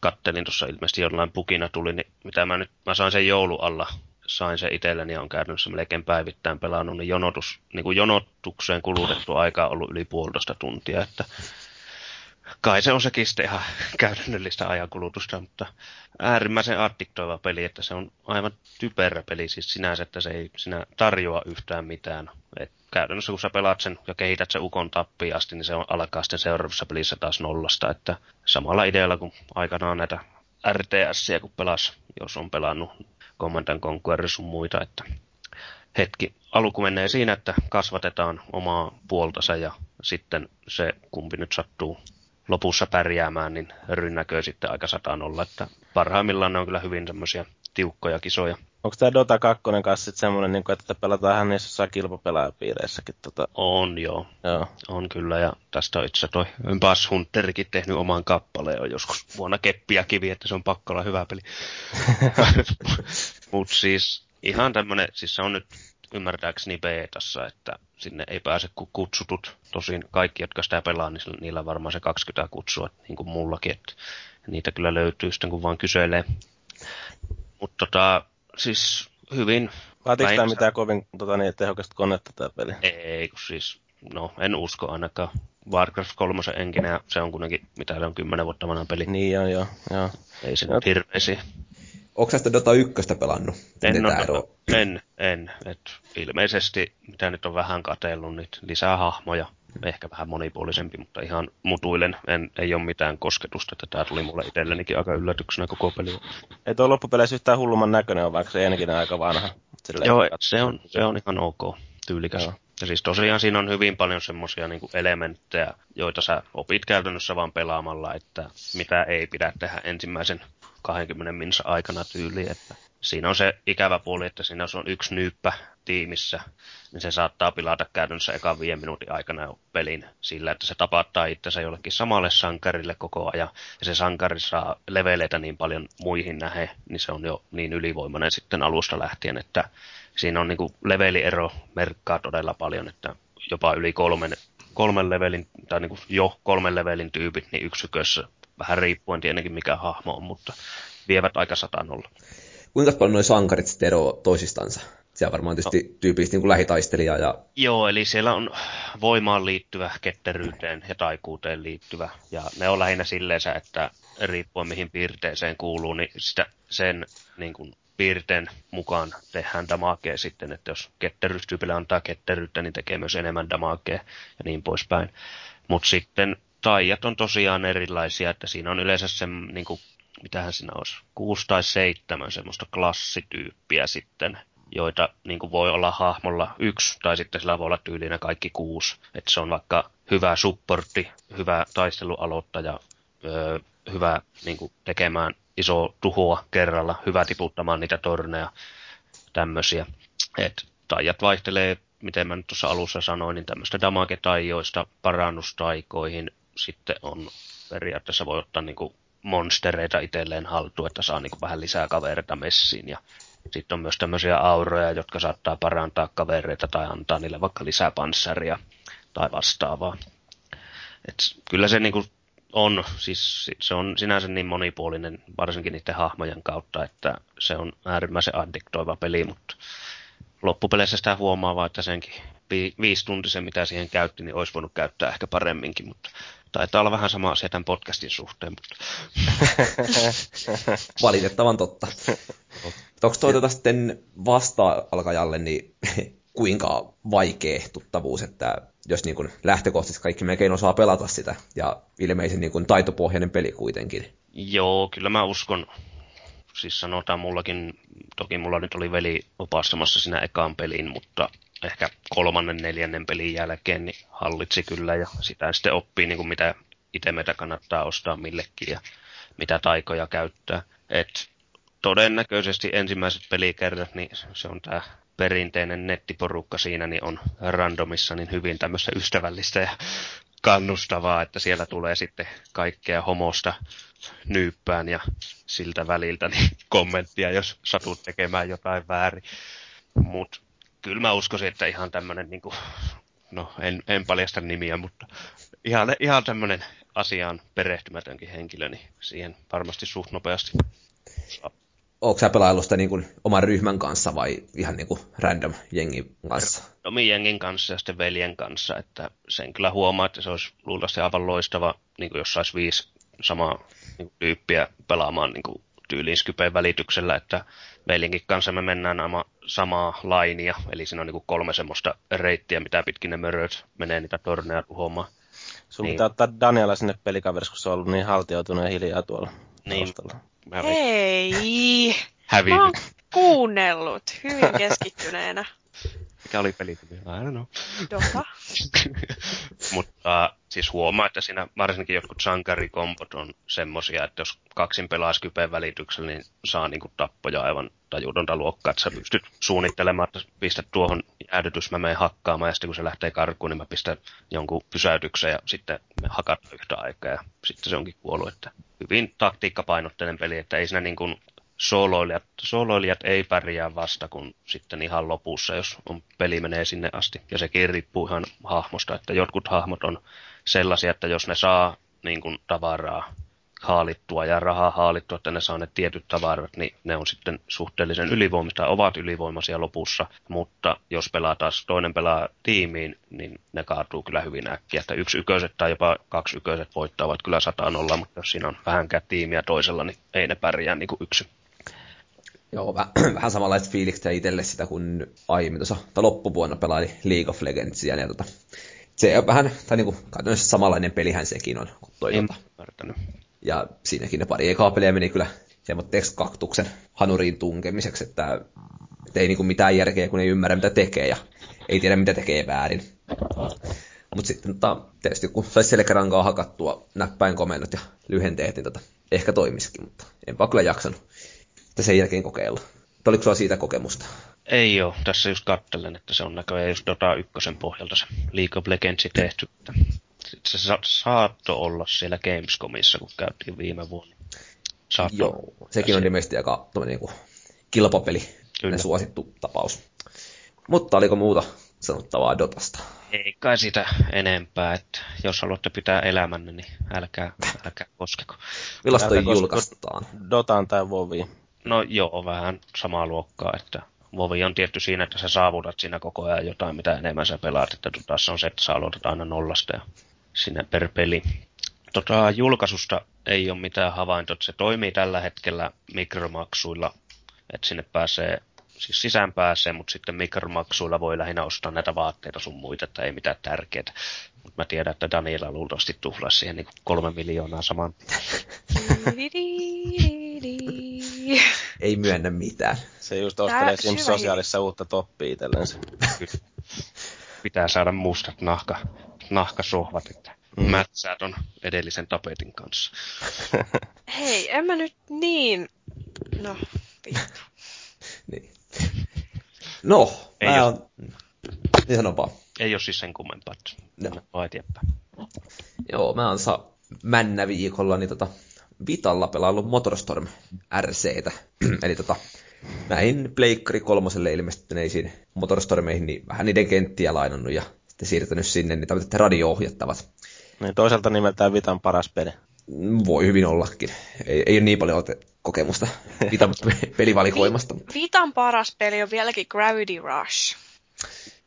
Kattelin tuossa ilmeisesti jollain pukina tuli, niin mitä mä nyt, mä sain sen joulu alla, sain sen itselleni ja on käytännössä melkein päivittäin pelannut, niin, jonotus, niin kuin jonotukseen kulutettu aika on ollut yli puolitoista tuntia, että kai se on sekin sitten ihan käytännöllistä ajankulutusta, mutta äärimmäisen addiktoiva peli, että se on aivan typerä peli siis sinänsä, että se ei sinä tarjoa yhtään mitään. Et käytännössä kun sä pelaat sen ja kehität sen ukon tappiin asti, niin se on alkaa sitten seuraavassa pelissä taas nollasta, että samalla idealla kuin aikanaan näitä RTS, kun pelas, jos on pelannut Command Conquer sun muita, että hetki. Alku menee siinä, että kasvatetaan omaa puoltansa ja sitten se kumpi nyt sattuu lopussa pärjäämään, niin rynnäköö sitten aika sataan olla, että parhaimmillaan ne on kyllä hyvin semmoisia tiukkoja kisoja. Onko tämä Dota 2 kanssa sitten semmoinen, niin että pelataan ihan niissä jossain kilpapelaajapiireissäkin? Tota... On joo. joo. On kyllä, ja tästä on itse toi Bass Hunterikin tehnyt oman kappaleen on joskus vuonna keppiä kivi, että se on pakko olla hyvä peli. Mutta siis ihan tämmöinen, siis se on nyt ymmärtääkseni betassa, että sinne ei pääse kuin kutsutut. Tosin kaikki, jotka sitä pelaa, niin niillä on varmaan se 20 kutsua, niin kuin mullakin, että niitä kyllä löytyy sitten, kun vaan kyselee. Mutta tota, siis hyvin... Vaatiiko tämä mitään kovin tota, niin, tehokasta konetta tämä peli? Ei, kun siis, no en usko ainakaan. Warcraft 3 enkinä, se on kuitenkin, mitä se on, 10 vuotta vanha peli. Niin joo, joo. joo. Ei se nyt hirveisiä Onko sä sitä Dota 1 pelannut? En, ole, Dota, en, en. Et ilmeisesti, mitä nyt on vähän katellut, niin lisää hahmoja ehkä vähän monipuolisempi, mutta ihan mutuilen. En, ei ole mitään kosketusta, että tämä tuli mulle itsellenikin aika yllätyksenä koko peli. Ei tuo loppupeleissä yhtään hullumman näköinen on, vaikka se enikin aika vanha. Silleen Joo, se on, se on ihan ok, tyylikäs. Joo. Ja siis tosiaan siinä on hyvin paljon semmoisia niin elementtejä, joita sä opit käytännössä vaan pelaamalla, että mitä ei pidä tehdä ensimmäisen 20 minsa aikana tyyli, että siinä on se ikävä puoli, että siinä on yksi nyyppä tiimissä, niin se saattaa pilata käytännössä ekan viiden minuutin aikana pelin sillä, että se tapattaa itsensä jollekin samalle sankarille koko ajan, ja se sankari saa leveleitä niin paljon muihin nähe, niin se on jo niin ylivoimainen sitten alusta lähtien, että siinä on niin kuin leveliero merkkaa todella paljon, että jopa yli kolmen, kolmen levelin, tai niin kuin jo kolmen levelin tyypit, niin yksikössä, vähän riippuen tietenkin mikä hahmo on, mutta vievät aika satanolla. Kuinka paljon nuo sankarit sitten eroavat toisistansa? Siellä varmaan tietysti no. tyypillisesti niin kuin lähitaistelija. Ja... Joo, eli siellä on voimaan liittyvä, ketteryyteen ja taikuuteen liittyvä. Ja ne on lähinnä silleen, että riippuen mihin piirteeseen kuuluu, niin sitä, sen niin kuin, piirteen mukaan tehdään damakea sitten, että jos ketterystyypille antaa ketteryyttä, niin tekee myös enemmän damakea ja niin poispäin. Mutta sitten taijat on tosiaan erilaisia, että siinä on yleensä se, niin kuin, mitähän siinä olisi, kuusi tai seitsemän semmoista klassityyppiä sitten, joita niin kuin voi olla hahmolla yksi, tai sitten sillä voi olla tyylinä kaikki kuusi. Että se on vaikka hyvä supportti, hyvä taistelualoittaja, öö, hyvä niin kuin tekemään iso tuhoa kerralla, hyvä tiputtamaan niitä torneja, tämmöisiä. Et taijat vaihtelee, miten mä nyt tuossa alussa sanoin, niin tämmöistä damage-taijoista parannustaikoihin sitten on periaatteessa voi ottaa niinku monstereita itselleen haltuun, että saa niinku vähän lisää kavereita messiin. Ja sitten on myös tämmöisiä auroja, jotka saattaa parantaa kavereita tai antaa niille vaikka lisää panssaria tai vastaavaa. Et kyllä se niinku on, siis se on sinänsä niin monipuolinen, varsinkin niiden hahmojen kautta, että se on äärimmäisen addiktoiva peli, mutta loppupeleissä sitä huomaa vaan, että senkin vi- viisi tuntisen, mitä siihen käytti, niin olisi voinut käyttää ehkä paremminkin, mutta taitaa olla vähän sama asia tämän podcastin suhteen. Mutta... Valitettavan totta. Onko toi tuota sitten vasta-alkajalle, niin kuinka vaikea tuttavuus, että jos niin kuin lähtökohtaisesti kaikki melkein osaa pelata sitä, ja ilmeisen niin kuin taitopohjainen peli kuitenkin. Joo, kyllä mä uskon, siis sanotaan mullakin, toki mulla nyt oli veli opastamassa siinä ekaan pelin, mutta ehkä kolmannen, neljännen pelin jälkeen niin hallitsi kyllä, ja sitä sitten oppii, niin kuin mitä itemeitä kannattaa ostaa millekin, ja mitä taikoja käyttää. Et todennäköisesti ensimmäiset pelikerrat, niin se on tämä perinteinen nettiporukka siinä niin on randomissa niin hyvin tämmöistä ystävällistä ja kannustavaa, että siellä tulee sitten kaikkea homosta nyyppään ja siltä väliltä niin kommenttia, jos satut tekemään jotain väärin. Mutta kyllä mä uskoisin, että ihan tämmöinen, niin no en, en paljasta nimiä, mutta ihan, ihan tämmöinen asiaan perehtymätönkin henkilö, niin siihen varmasti suht nopeasti saa Onko sä pelaillut sitä niin kuin oman ryhmän kanssa vai ihan niin kuin random jengin kanssa? Omin jengin kanssa ja sitten veljen kanssa, että sen kyllä huomaa, että se olisi luultavasti aivan loistava, niin kuin jos saisi viisi samaa niin kuin, tyyppiä pelaamaan niin kuin, tyyliin Skypen välityksellä, että veljenkin kanssa me mennään aivan samaa lainia, eli siinä on niin kuin kolme semmoista reittiä, mitä pitkin ne möröt menee niitä torneja tuhoamaan. Sun niin. pitää ottaa Daniela sinne pelikaveriksi, kun se on ollut niin haltioitunut ja hiljaa tuolla niin. taustalla. Hei! Hävinnyt. Mä oon kuunnellut hyvin keskittyneenä. Mikä oli pelitumi? I don't know. Dota. Mutta siis huomaa, että siinä varsinkin jotkut sankarikompot on semmosia, että jos kaksin pelaa Skypen välityksellä, niin saa niinku tappoja aivan tajuudonta luokkaa, että sä pystyt suunnittelemaan, että pistät tuohon jäädytys, mä menen hakkaamaan, ja sitten kun se lähtee karkuun, niin mä pistän jonkun pysäytyksen, ja sitten me hakataan yhtä aikaa, ja sitten se onkin kuollut, että hyvin taktiikkapainotteinen peli, että ei siinä niin kuin sooloilijat, sooloilijat ei pärjää vasta kun sitten ihan lopussa, jos on, peli menee sinne asti. Ja sekin riippuu ihan hahmosta, että jotkut hahmot on sellaisia, että jos ne saa niin kuin, tavaraa haalittua ja rahaa haalittua, että ne saa ne tietyt tavarat, niin ne on sitten suhteellisen ylivoimista, ovat ylivoimaisia lopussa, mutta jos pelaa taas toinen pelaa tiimiin, niin ne kaatuu kyllä hyvin äkkiä, että yksi yköiset tai jopa kaksi yköiset voittavat kyllä sataan olla, mutta jos siinä on vähänkään tiimiä toisella, niin ei ne pärjää niin kuin yksi. Joo, väh- vähän samanlaista fiilikset itselle sitä, kun aiemmin tuossa loppuvuonna pelaili League of Legendsia, ja tota, se on vähän, tai niinku, käytännössä samanlainen pelihän sekin on kuin toi En tota. Ja siinäkin ne pari ekaa peliä meni kyllä semmoitteeksi kaktuksen hanuriin tunkemiseksi, että, että ei niinku mitään järkeä, kun ei ymmärrä mitä tekee ja ei tiedä mitä tekee väärin. Mutta sitten tota, tietysti kun saisi selkärankaa hakattua näppäin komennot ja lyhenteet, niin tota, ehkä toimisikin, mutta enpä ole kyllä jaksanut että sen jälkeen kokeilla. Mutta oliko sulla siitä kokemusta? Ei oo, tässä just kattelen, että se on näköjään just Dota 1 pohjalta se League of Legends tehty. Että se sa- saatto olla siellä Gamescomissa, kun käytiin viime vuonna. Saatto Joo, sekin on ilmeisesti aika tommonen niinku kilpapeli, Kyllä. suosittu tapaus. Mutta oliko muuta sanottavaa Dotasta? Ei kai sitä enempää, että jos haluatte pitää elämänne, niin älkää, älkää koskeko. Milloin toi julkaistaan? Dotaan tai Voviin. No joo, vähän samaa luokkaa, että Vovi on tietty siinä, että sä saavutat siinä koko ajan jotain, mitä enemmän sä pelaat, että Dotassa on se, että sä aloitat aina nollasta ja sinne per peli. Tota, julkaisusta ei ole mitään havaintoa, se toimii tällä hetkellä mikromaksuilla, että sinne pääsee, siis sisään pääsee, mutta sitten mikromaksuilla voi lähinnä ostaa näitä vaatteita sun muita, että ei mitään tärkeää. Mutta mä tiedän, että Daniela luultavasti tuhlasi siihen niin kolme miljoonaa saman. Ei myönnä mitään. Se just ostelee Sims Sosiaalissa uutta toppia itsellensä. Pitää saada mustat nahka, nahkasohvat, että mm. mätsää ton edellisen tapetin kanssa. Hei, en mä nyt niin... No, vittu. Niin. No, Ei mä oo. on... Niin sano vaan. Ei ole siis sen kummempaa. Vaan eteenpäin. Joo, mä oon sa männä viikolla niin tota, Vitalla pelaillut Motorstorm RCtä. Eli tota, näihin Pleikkari kolmoselle ilmestyneisiin Motorstormeihin, niin vähän niiden kenttiä lainannut ja sitten siirtänyt sinne niin tämmöiset radio-ohjattavat. Niin toisaalta nimeltään Vitan paras peli. Voi hyvin ollakin. Ei, ei ole niin paljon ote- kokemusta Vitan pelivalikoimasta. mutta Vitan paras peli on vieläkin Gravity Rush.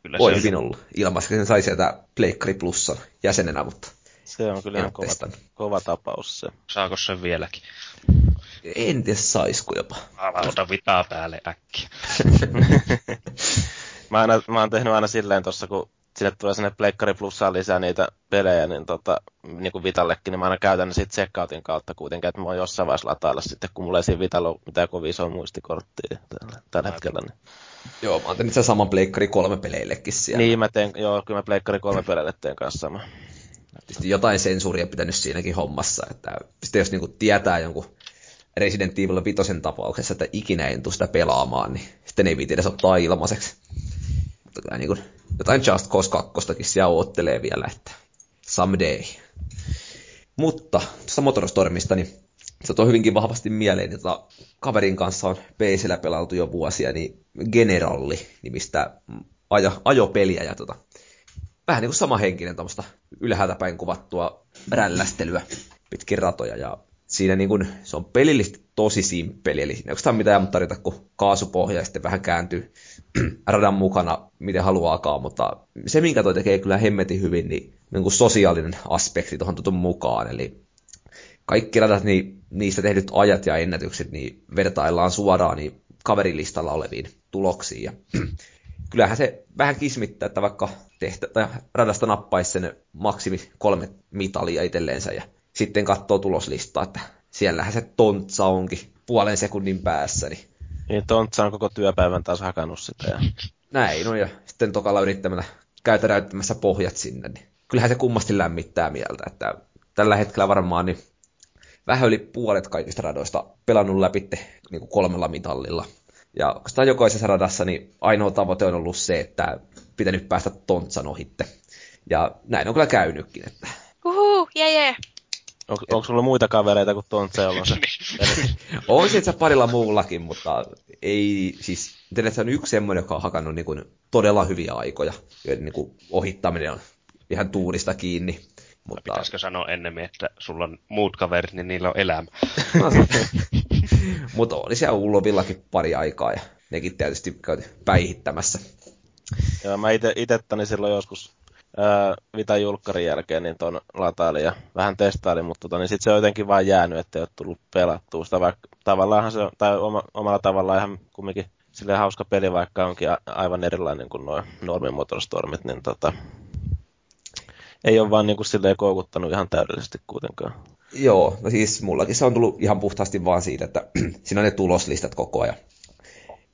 Kyllä Voi se hyvin olla. Ilmaiseksi sen sai sieltä Pleikkari Plussan jäsenenä, mutta Se on kyllä ihan kova, kova tapaus se. Saako sen vieläkin? en tiedä saisiko jopa. Ota vitaa päälle äkkiä. Mä, aina, mä oon tehnyt aina silleen tossa, kun sille tulee sinne Pleikkari Plussaan lisää niitä pelejä, niin, tota, niin kuin Vitallekin, niin mä aina käytän ne sitten checkoutin kautta kuitenkin, että mä voin jossain vaiheessa latailla sitten, kun mulla ei siinä Vitalla ole mitään kovin isoa muistikorttia tällä, tällä hetkellä. Niin. Joo, mä oon tehnyt sen saman Pleikkari kolme peleillekin siellä. niin, mä teen, joo, kyllä mä Pleikkari kolme peleille teen kanssa sama. Tietysti jotain sensuuria pitänyt siinäkin hommassa, että sitten jos niinku tietää jonkun Resident Evil 5 tapauksessa, että ikinä en tule sitä pelaamaan, niin sitten ei viiti edes ottaa ilmaiseksi. Mutta kyllä niinku jotain Just Cause 2 siellä oottelee vielä, että someday. Mutta tuosta Motorstormista, niin se tuo hyvinkin vahvasti mieleen, että kaverin kanssa on PCllä pelailtu jo vuosia, niin Generalli nimistä ajo, ajopeliä ja tota, vähän niin kuin sama henkinen tuommoista ylhäältä päin kuvattua rällästelyä pitkin ratoja. Ja siinä niin kuin, se on pelillisesti tosi simppeli, eli siinä ei oikeastaan mitään tarjota kuin kaasupohja ja sitten vähän kääntyy radan mukana miten haluaakaan, mutta se minkä toi tekee kyllä hemmetin hyvin, niin, niin kuin sosiaalinen aspekti tuohon tutun mukaan, eli kaikki radat, niin niistä tehdyt ajat ja ennätykset, niin vertaillaan suoraan niin kaverilistalla oleviin tuloksiin. Ja kyllähän se vähän kismittää, että vaikka tehtä, tai radasta nappaisi sen maksimi kolme mitalia itselleensä ja sitten katsoo tuloslistaa, että siellähän se tontsa onkin puolen sekunnin päässä, niin Niin Tontsa on koko työpäivän taas hakannut sitä. Ja... näin on, ja sitten tokalla yrittämällä käytä näyttämässä pohjat sinne, niin kyllähän se kummasti lämmittää mieltä, että tällä hetkellä varmaan niin vähän yli puolet kaikista radoista pelannut läpi niin kuin kolmella mitallilla. Ja oikeastaan jokaisessa radassa niin ainoa tavoite on ollut se, että pitänyt päästä Tontsan ohitte. Ja näin on kyllä käynytkin, että Uhu, jee jee. On, onko sulla muita kavereita kuin Tontsa, jolla on se? on sitten parilla muullakin, mutta ei, siis se on yksi semmoinen, joka on hakannut niin kuin todella hyviä aikoja, joiden niin kuin ohittaminen on ihan tuurista kiinni. Mutta... Pitäisikö sanoa ennemmin, että sulla on muut kaverit, niin niillä on elämä. Mutta oli siellä Ullovillakin pari aikaa ja nekin tietysti käyty päihittämässä. Joo, mä ite, itettäni silloin joskus ää, Vitan julkkarin jälkeen niin ton latailin ja vähän testailin, mutta tota, niin sit se on jotenkin vaan jäänyt, että ei ole tullut pelattua sitä, vaikka tavallaan se tai oma, omalla tavallaan ihan kumminkin silleen hauska peli, vaikka onkin a, aivan erilainen kuin nuo normimotorstormit, niin tota, ei ole vaan niinku silleen koukuttanut ihan täydellisesti kuitenkaan. Joo, no siis mullakin se on tullut ihan puhtaasti vaan siitä, että siinä on ne tuloslistat koko ajan,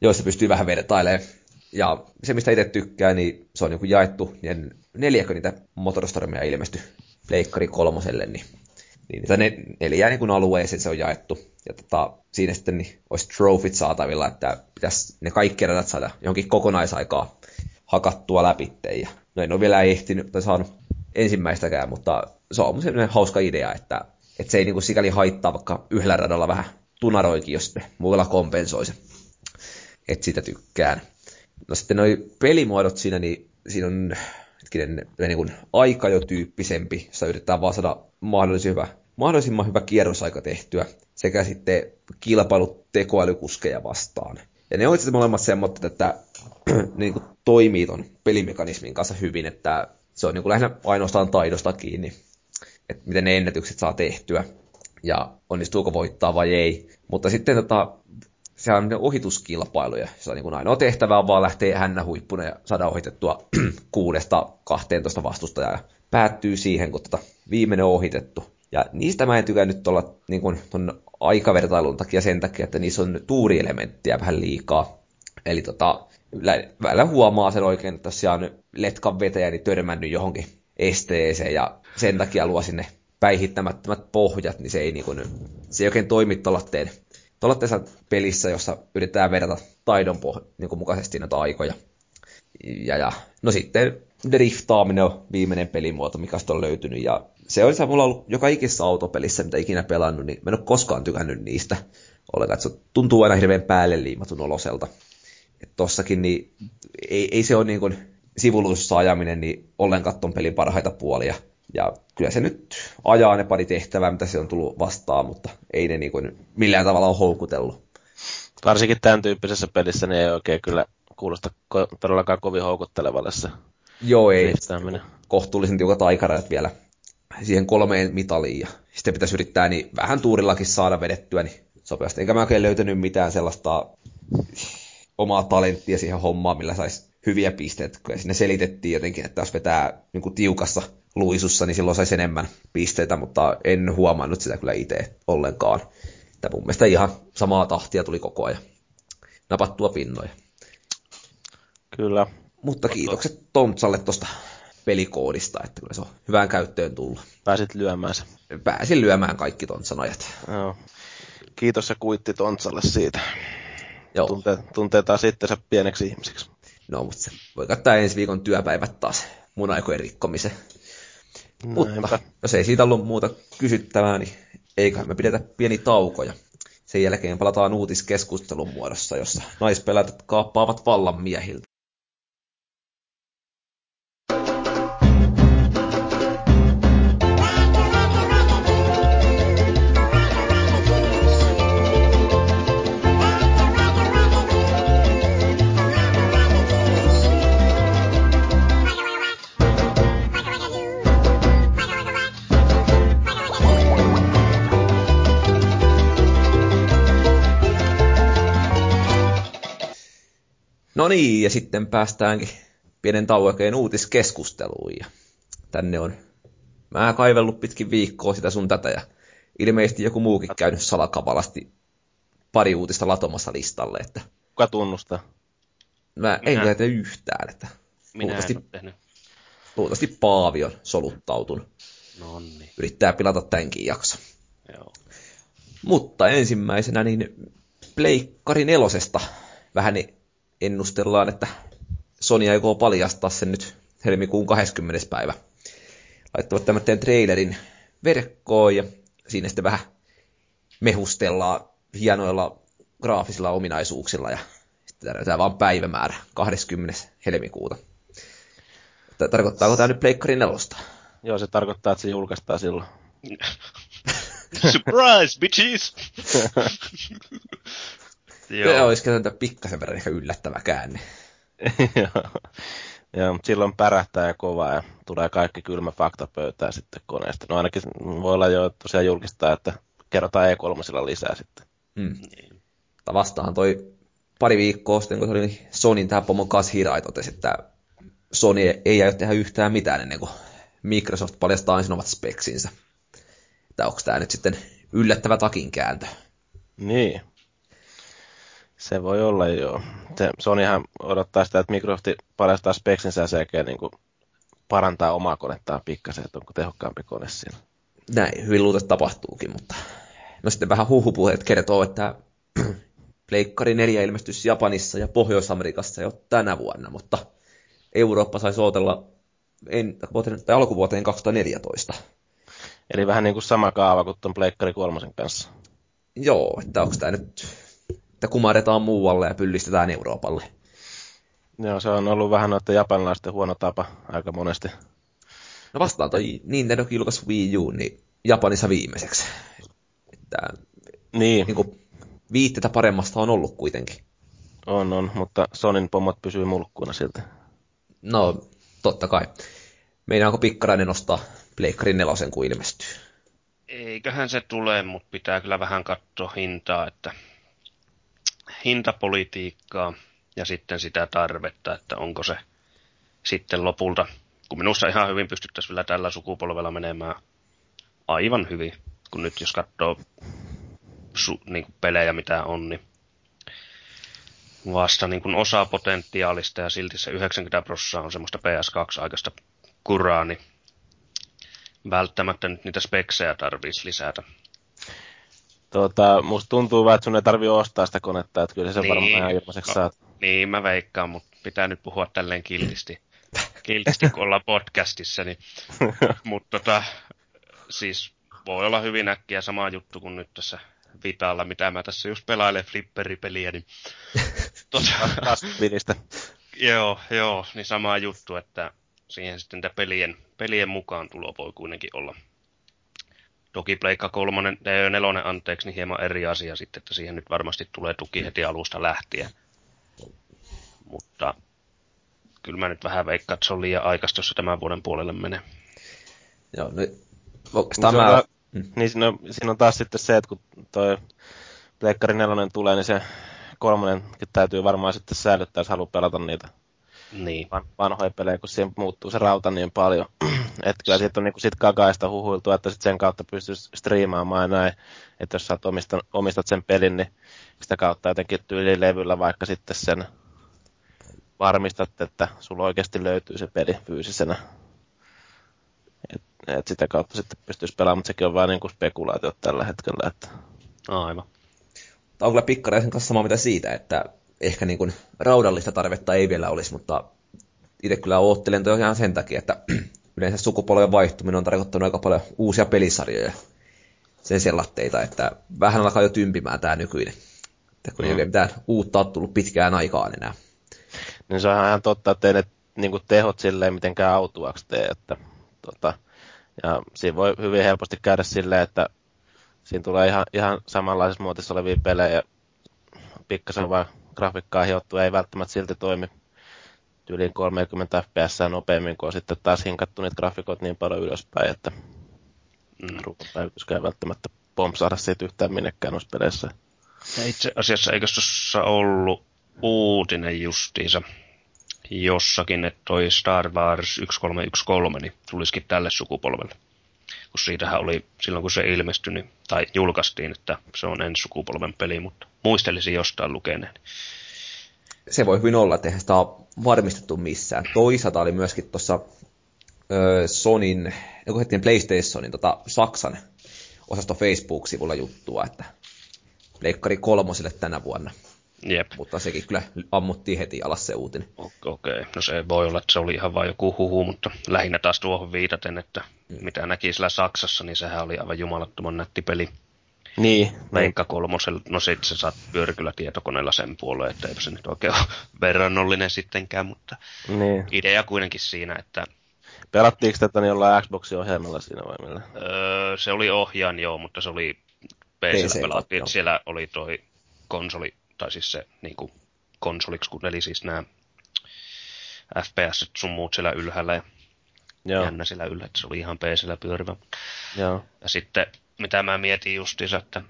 joista pystyy vähän vertailemaan. Ja se, mistä itse tykkää, niin se on niin jaettu, niin neljäkö niitä motorstormeja ilmesty Leikkari kolmoselle, niin, niin niitä ne, niin alueeseen se on jaettu. Ja tota, siinä sitten niin olisi trofit saatavilla, että pitäisi ne kaikki radat saada johonkin kokonaisaikaa hakattua läpi. Ja no en ole vielä ehtinyt tai saanut ensimmäistäkään, mutta se on sellainen hauska idea, että, että se ei niin kuin sikäli haittaa, vaikka yhdellä radalla vähän tunaroikin, jos muilla kompensoi se. Että sitä tykkään. No sitten noi pelimuodot siinä, niin siinä on hetkinen, niin kuin aika jo tyyppisempi, jossa yritetään vaan saada mahdollisimman hyvä, mahdollisimman hyvä kierrosaika tehtyä, sekä sitten kilpailut tekoälykuskeja vastaan. Ja ne on itse molemmat semmoiset, että niin kuin toimii ton pelimekanismin kanssa hyvin, että se on niin kuin lähinnä ainoastaan taidosta kiinni, että miten ne ennätykset saa tehtyä ja onnistuuko voittaa vai ei. Mutta sitten tota, se on ohituskilpailuja. Se on niin kuin ainoa tehtävä on vaan lähteä hännä huippuna ja saada ohitettua kuudesta 12 vastustajaa ja päättyy siihen, kun tota viimeinen on ohitettu. Ja niistä mä en tykännyt olla niin kuin, ton aikavertailun takia sen takia, että niissä on tuurielementtiä vähän liikaa. Eli tota, välillä huomaa sen oikein, että on letkan vetäjä niin törmännyt johonkin esteeseen ja sen takia luo sinne päihittämättömät pohjat, niin se ei, niin kuin, se ei oikein toimi tuollaiseen tuollaisessa pelissä, jossa yritetään verrata taidon poh- niin kuin mukaisesti näitä aikoja. Ja, ja, no sitten driftaaminen on viimeinen pelimuoto, mikä on löytynyt. Ja se on mulla ollut joka ikisessä autopelissä, mitä ikinä pelannut, niin mä en ole koskaan tykännyt niistä ollenkaan. Että se tuntuu aina hirveän päälle liimatun oloselta. Että tossakin niin ei, ei se ole niin kuin ajaminen niin ollenkaan ton pelin parhaita puolia. Ja kyllä se nyt ajaa ne pari tehtävää, mitä se on tullut vastaan, mutta ei ne niin kuin millään tavalla ole houkutellut. Varsinkin tämän tyyppisessä pelissä niin ei oikein kyllä kuulosta ko- todellakaan kovin houkuttelevalle se Joo, ei. Kohtuullisen tiukat aikarajat vielä siihen kolmeen mitaliin. Ja sitten pitäisi yrittää niin vähän tuurillakin saada vedettyä niin sopivasti. Eikä mä oikein löytänyt mitään sellaista omaa talenttia siihen hommaan, millä saisi hyviä pisteitä. Kyllä sinne selitettiin jotenkin, että jos vetää niin kuin tiukassa luisussa, niin silloin saisi enemmän pisteitä, mutta en huomannut sitä kyllä itse ollenkaan. Että mun mielestä ihan samaa tahtia tuli koko ajan napattua pinnoja. Kyllä. Mutta kiitokset Tontsalle tuosta pelikoodista, että kyllä se on hyvään käyttöön tullut. Pääsit lyömään se. Pääsin lyömään kaikki Tontsan ajat. Joo. Kiitos ja kuitti Tontsalle siitä. Joo. Tuntee, tuntee taas itsensä pieneksi ihmiseksi. No, mutta se voi katsoa ensi viikon työpäivät taas mun aikojen rikkomisen. Näinpä. Mutta jos ei siitä ollut muuta kysyttävää, niin eiköhän me pidetä pieni tauko ja sen jälkeen palataan uutiskeskustelun muodossa, jossa naispelät kaappaavat vallan miehiltä. No niin, ja sitten päästäänkin pienen tauokeen uutiskeskusteluun. Ja tänne on mä kaivellut pitkin viikkoa sitä sun tätä, ja ilmeisesti joku muukin käynyt salakavalasti pari uutista latomassa listalle. Että Kuka tunnustaa? Mä Minä. en tiedä yhtään, että Minä luultavasti, en tehnyt. luultavasti Paavi on soluttautunut. Nonni. Yrittää pilata tämänkin jakso. Joo. Mutta ensimmäisenä niin Pleikkari nelosesta vähän niin ennustellaan, että Sony aikoo paljastaa sen nyt helmikuun 20. päivä. Laittavat tämmöinen trailerin verkkoon ja siinä sitten vähän mehustellaan hienoilla graafisilla ominaisuuksilla ja sitten tarvitaan vaan päivämäärä 20. helmikuuta. Tarkoittaako tämä nyt Pleikkari nelosta? Joo, se tarkoittaa, että se julkaistaan silloin. Surprise, bitches! Joo. Se olisi kyllä pikkasen verran ehkä yllättävä käänne. Joo, mutta silloin pärähtää ja kovaa ja tulee kaikki kylmä fakta pöytään sitten koneesta. No ainakin voi olla jo tosiaan julkistaa, että kerrotaan E3 lisää sitten. Mm. Niin. Vastahan toi pari viikkoa sitten, kun se oli Sonin tämä pomo Hirai totesi, että Sony ei aio tehdä yhtään mitään ennen kuin Microsoft paljastaa ensin omat speksinsä. Että onko tämä nyt sitten yllättävä takinkääntö? Niin. Se voi olla joo. Se, Sonyhan odottaa sitä, että Microsoft paljastaa speksinsä ja sekä niin kuin parantaa omaa konettaan pikkasen, että onko tehokkaampi kone siinä. Näin, hyvin luultavasti tapahtuukin, mutta no sitten vähän huhupuheet kertoo, että Pleikkari 4 ilmestyisi Japanissa ja Pohjois-Amerikassa jo tänä vuonna, mutta Eurooppa saisi odotella en, vuoteen, tai alkuvuoteen 2014. Eli vähän niin kuin sama kaava kuin tuon Pleikkari kolmosen kanssa. Joo, että onko tämä nyt, että kumaretaan muualle ja pyllistetään Euroopalle. Joo, se on ollut vähän noiden japanilaisten huono tapa aika monesti. No vastaan toi Nintendo julkaisi Wii U, niin Japanissa viimeiseksi. Että, niin. niin kuin, viitteitä paremmasta on ollut kuitenkin. On, on, mutta Sonin pomot pysyy mulkkuna siltä. No, totta kai. Meinaanko pikkarainen nostaa Pleikkarin nelosen, kun ilmestyy? Eiköhän se tule, mutta pitää kyllä vähän katsoa hintaa, että hintapolitiikkaa ja sitten sitä tarvetta, että onko se sitten lopulta, kun minusta ihan hyvin pystyttäisiin vielä tällä sukupolvella menemään aivan hyvin, kun nyt jos katsoo su, niin kuin pelejä mitä on, niin vasta niin kuin osa potentiaalista ja silti se 90 prosenttia on semmoista PS2-aikaista kuraa, niin välttämättä nyt niitä speksejä tarvitsisi lisätä. Tuota, musta tuntuu vaan, että sun ei tarvi ostaa sitä konetta, että kyllä se niin, varmaan ihan ilmaiseksi no, saat. Niin, mä veikkaan, mutta pitää nyt puhua tälleen kiltisti, kiltisti kun ollaan podcastissa. Niin. mutta tota, siis voi olla hyvin äkkiä sama juttu kuin nyt tässä Vitalla, mitä mä tässä just pelailen flipperipeliä, niin tota, joo, joo, niin sama juttu, että siihen sitten pelien, pelien mukaan tulo voi kuitenkin olla. Toki Pleikka 3, 4 anteeksi, niin hieman eri asia sitten, että siihen nyt varmasti tulee tuki heti alusta lähtien. Mutta kyllä mä nyt vähän veikkaan, että se on liian aikaista, jos se tämän vuoden puolelle menee. Joo, no, oikeastaan mä... On, niin siinä on, siinä on taas sitten se, että kun toi Pleikkari 4 tulee, niin se kolmonen täytyy varmaan sitten säilyttää, jos haluaa pelata niitä niin. vanhoja pelejä, kun siihen muuttuu se rauta niin paljon. että kyllä siitä on niinku sit kakaista huhuiltu, että sit sen kautta pystyisi striimaamaan ja näin. Että jos sä omistat, omistat sen pelin, niin sitä kautta jotenkin tyylilevyllä vaikka sitten sen varmistat, että sulla oikeasti löytyy se peli fyysisenä. Et, et sitä kautta sitten pystyisi pelaamaan, mutta sekin on vain niinku spekulaatio tällä hetkellä. Että... Aivan. Tämä on kyllä pikkareisen kanssa samaa mitä siitä, että ehkä niin kuin raudallista tarvetta ei vielä olisi, mutta itse kyllä oottelen toi ihan sen takia, että yleensä sukupolven vaihtuminen on tarkoittanut aika paljon uusia pelisarjoja sen sellatteita, että vähän alkaa jo tympimään tämä nykyinen. Että kun mm. ei ole mitään uutta ole tullut pitkään aikaan enää. Niin se on ihan totta, että ei ne niin kuin tehot silleen mitenkään autuaksi tee. Että, tota, ja siinä voi hyvin helposti käydä silleen, että siinä tulee ihan, ihan samanlaisessa muotissa olevia pelejä, pikkasen vaan grafiikkaa hiottu, ei välttämättä silti toimi yli 30 fps nopeammin, kun on sitten taas hinkattu niitä grafiikoita niin paljon ylöspäin, että mm. ruukapäivityskään välttämättä pompsaada siitä yhtään minnekään noissa peleissä. Ja itse asiassa eikö tuossa ollut uutinen justiinsa jossakin, että toi Star Wars 1313 niin tulisikin tälle sukupolvelle. Kun siitähän oli silloin, kun se ilmestyi, niin, tai julkaistiin, että se on ensi sukupolven peli, mutta muistelisin jostain lukeneen. Se voi hyvin olla, että eihän sitä ole varmistettu missään. Toisaalta oli myöskin tuossa Sonin, joku hetken PlayStationin tota, Saksan osasto Facebook-sivulla juttua, että leikkari kolmoselle tänä vuonna. Jep. Mutta sekin kyllä ammuttiin heti alas se uutinen. Okei, okay. no se voi olla, että se oli ihan vain joku huhu, mutta lähinnä taas tuohon viitaten, että mm. mitä näki sillä Saksassa, niin sehän oli aivan jumalattoman nätti peli. Niin. Veikka kolmosella, no sit sä saat pyöri kyllä tietokoneella sen puoleen, että eipä se nyt oikein ole verrannollinen sittenkään, mutta niin. idea kuitenkin siinä, että... Pelattiinko tätä niin jollain Xboxin ohjelmalla siinä vai millä? Öö, se oli ohjaan joo, mutta se oli PC pelattiin, siellä oli toi konsoli, tai siis se niin kuin konsoliksi, kun eli siis nämä FPS sun muut siellä ylhäällä ja Joo. jännä siellä yllä, että se oli ihan PCllä pyörivä. Joo. Ja sitten mitä mä mietin justiinsa, että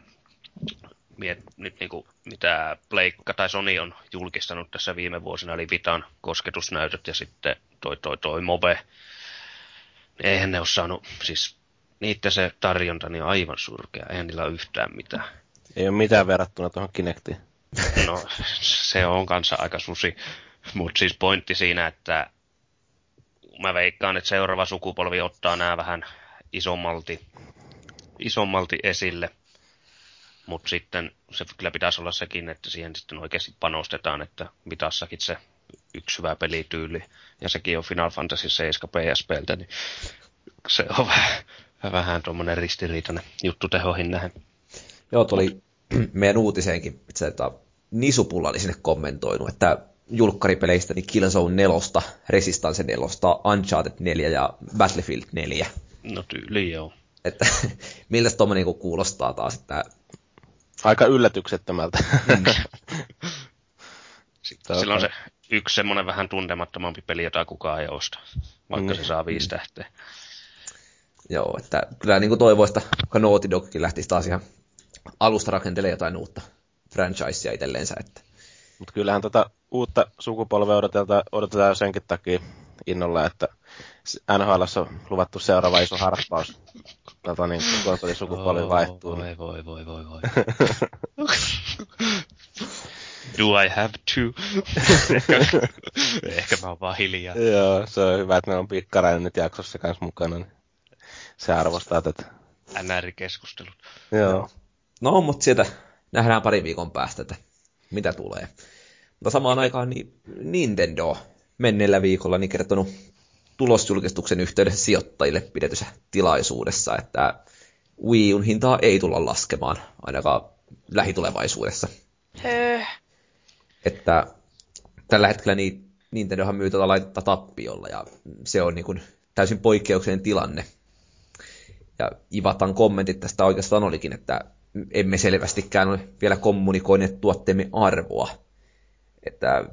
miet, nyt niin kuin, mitä Pleikka tai Sony on julkistanut tässä viime vuosina, eli Vitan kosketusnäytöt ja sitten toi, toi, toi Move, eihän ne ole saanut, siis niitä se tarjonta niin aivan surkea, eihän niillä ole yhtään mitään. Ei ole mitään verrattuna tuohon Kinectiin. No, se on kanssa aika susi. Mutta siis pointti siinä, että mä veikkaan, että seuraava sukupolvi ottaa nämä vähän isommalti, isommalti esille. Mutta sitten se kyllä pitäisi olla sekin, että siihen sitten oikeasti panostetaan, että mitassakin se yksi hyvä pelityyli, ja sekin on Final Fantasy 7 PSPltä, niin se on vähän, vähän tuommoinen ristiriitainen juttu tehoihin nähden. Joo, tuli meidän uutiseenkin, että Nisupulla oli sinne kommentoinut, että julkkaripeleistä niin Killzone 4, Resistance 4, Uncharted 4 ja Battlefield 4. No tyyli joo. Että miltä se niinku kuulostaa taas, että... Aika yllätyksettömältä. Mm. Sitten Silloin se yksi semmoinen vähän tuntemattomampi peli, jota kukaan ei osta, vaikka mm. se saa viisi tähteä. Joo, että kyllä niin kuin toivoista, kun Naughty Dogkin lähtisi taas ihan alusta rakentelemaan jotain uutta franchisea itselleensä. Että. Mutta kyllähän tota uutta sukupolvea odotetaan, odotetaan senkin takia innolla, että NHL on luvattu seuraava iso harppaus. Tota niin, konsolisukupolvi oh, vaihtuu. Voi, voi, voi, voi, voi. Do I have to? ehkä, ehkä mä oon vaan hiljaa. Joo, se on hyvä, että meillä on pikkarainen nyt jaksossa kanssa mukana. Niin se arvostaa tätä. NR-keskustelut. Joo. No, mutta sieltä nähdään pari viikon päästä, että mitä tulee. Mutta samaan aikaan niin Nintendo menneellä viikolla niin kertonut tulosjulkistuksen yhteydessä sijoittajille pidetyssä tilaisuudessa, että Wii Un hintaa ei tulla laskemaan ainakaan lähitulevaisuudessa. Höh. Että tällä hetkellä niin Nintendohan myy tätä laitetta tappiolla ja se on niin kuin täysin poikkeuksellinen tilanne. Ja Ivatan kommentit tästä oikeastaan olikin, että emme selvästikään ole vielä kommunikoineet tuotteemme arvoa. Että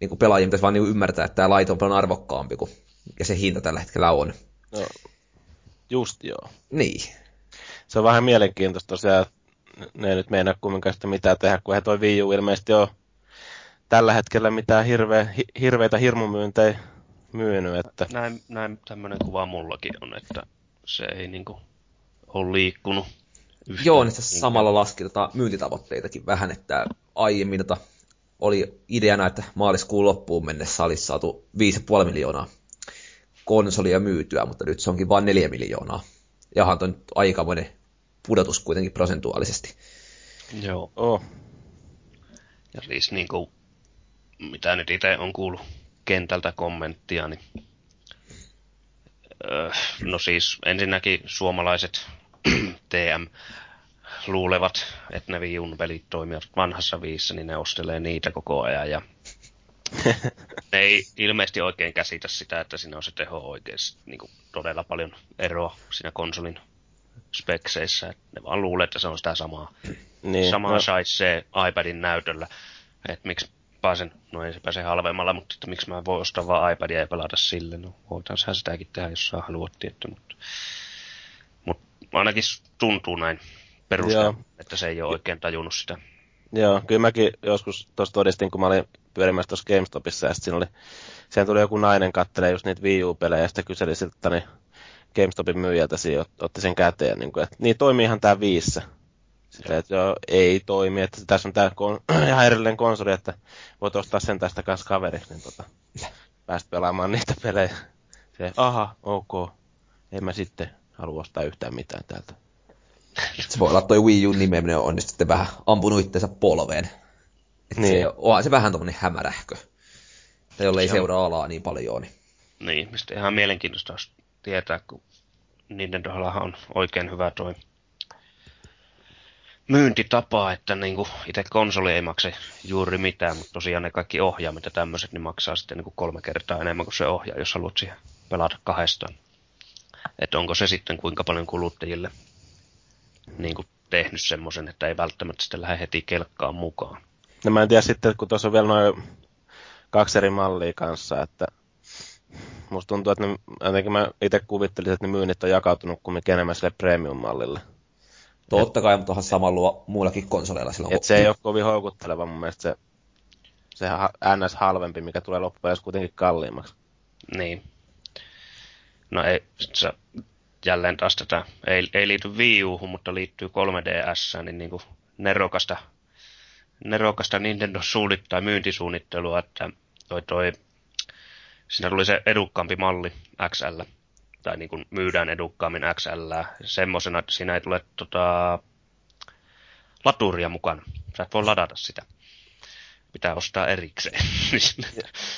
niin kuin pelaajien pitäisi vaan niin ymmärtää, että tämä laite on paljon arvokkaampi kuin ja se hinta tällä hetkellä on. No, just joo. Niin. Se on vähän mielenkiintoista tosiaan, ne ei nyt meinaa kumminkaan sitä mitään tehdä, kun he toi Wii U ilmeisesti on tällä hetkellä mitään hirveä, hirveitä hirmumyyntejä myynyt. Että... Näin, näin tämmöinen kuva mullakin on, että se ei niinku ole liikkunut. Joo, niin samalla laski tota myyntitavoitteitakin vähän, että aiemmin tota oli ideana, että maaliskuun loppuun mennessä olisi saatu 5,5 miljoonaa konsolia myytyä, mutta nyt se onkin vain 4 miljoonaa. Jahan on nyt aikamoinen pudotus kuitenkin prosentuaalisesti. Joo. Oh. Ja siis niin kuin, mitä nyt itse on kuullut kentältä kommenttia, niin öö, no siis ensinnäkin suomalaiset TM luulevat, että ne viun pelit toimivat vanhassa viissä, niin ne ostelee niitä koko ajan. Ja ne ei ilmeisesti oikein käsitä sitä, että siinä on se teho oikeasti niin kuin todella paljon eroa siinä konsolin spekseissä. Ne vaan luulee, että se on sitä samaa. Niin, samaa no. saisi se iPadin näytöllä. Että miksi pääsen, no ei se pääse halvemmalla, mutta että miksi mä voin ostaa vaan iPadia ja pelata sille. No voitaisiin sitäkin tehdä, jos saa halua tietty, mutta ainakin tuntuu näin perusteella, että se ei ole oikein tajunnut sitä. Joo, kyllä mäkin joskus tuossa todistin, kun mä olin pyörimässä tuossa GameStopissa, ja sitten siinä oli, siihen tuli joku nainen kattelee just niitä Wii U-pelejä, ja sitten kyseli siltä, niin GameStopin myyjältä siinä otti sen käteen, niin kuin, että niin toimii ihan tämä viissä. Sitten, että joo, ei toimi, että tässä on tämä kon- ihan erillinen konsoli, että voit ostaa sen tästä kanssa kaveriksi, niin tota, päästä pelaamaan niitä pelejä. Se, aha, ok, en mä sitten halua ostaa yhtään mitään täältä. Se voi olla toi Wii U nimeäminen on sitten vähän ampunut itseensä polveen. Et niin. se, onhan se vähän tommonen hämärähkö. Tai jolle ei seuraa alaa niin paljon. Niin, niin mistä ihan mielenkiintoista tietää, kun Nintendollahan on oikein hyvä toi myyntitapa, että niinku itse konsoli ei maksa juuri mitään, mutta tosiaan ne kaikki ohjaimet ja tämmöiset niin maksaa sitten niinku kolme kertaa enemmän kuin se ohjaa, jos haluat siihen pelata kahdestaan. Että onko se sitten kuinka paljon kuluttajille niinku tehnyt semmoisen, että ei välttämättä sitten lähde heti kelkkaan mukaan. No mä en tiedä sitten, kun tuossa on vielä noin kaksi eri mallia kanssa, että musta tuntuu, että ne, jotenkin mä itse kuvittelisin, että ne myynnit on jakautunut kumminkin enemmän sille premium-mallille. Totta kai, mutta onhan samalla muillakin konsoleilla silloin. Et se ei ole kovin houkutteleva mun mielestä se, se NS halvempi, mikä tulee loppujen kuitenkin kalliimmaksi. Niin. No ei, se, jälleen taas tätä, ei, ei liity Wii Uhu, mutta liittyy 3DS, niin, niin kuin nerokasta, nerokasta Nintendo suunnittaa myyntisuunnittelua, että toi, toi, siinä tuli se edukkaampi malli XL, tai niin kuin myydään edukkaammin XL, semmoisena, että siinä ei tule tota, laturia mukana. Sä et voi ladata sitä. Pitää ostaa erikseen.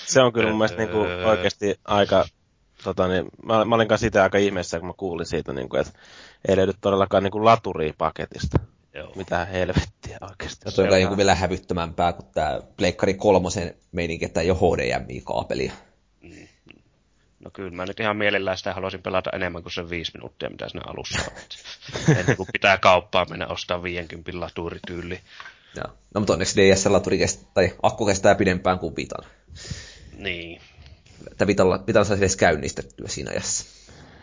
se on kyllä mun mielestä niin kuin oikeasti aika tota, niin, mä, mä olin kanssa sitä aika ihmeessä, kun mä kuulin siitä, niin kuin, että ei löydy todellakaan niin kuin laturia paketista. Joo. Mitä helvettiä oikeasti. Ja toi on joku vielä hävyttömämpää kuin tämä Pleikkari kolmosen meininki, että ei ole HDMI-kaapelia. Mm. No kyllä, mä nyt ihan mielellään sitä haluaisin pelata enemmän kuin sen viisi minuuttia, mitä siinä alussa on. Ennen kuin pitää kauppaa mennä ostaa 50 laturityyli. Joo. No mutta onneksi DS-laturi kestää, tai akku kestää pidempään kuin Vitan. Niin, että Vitalla, Vitalla saisi edes käynnistettyä siinä ajassa.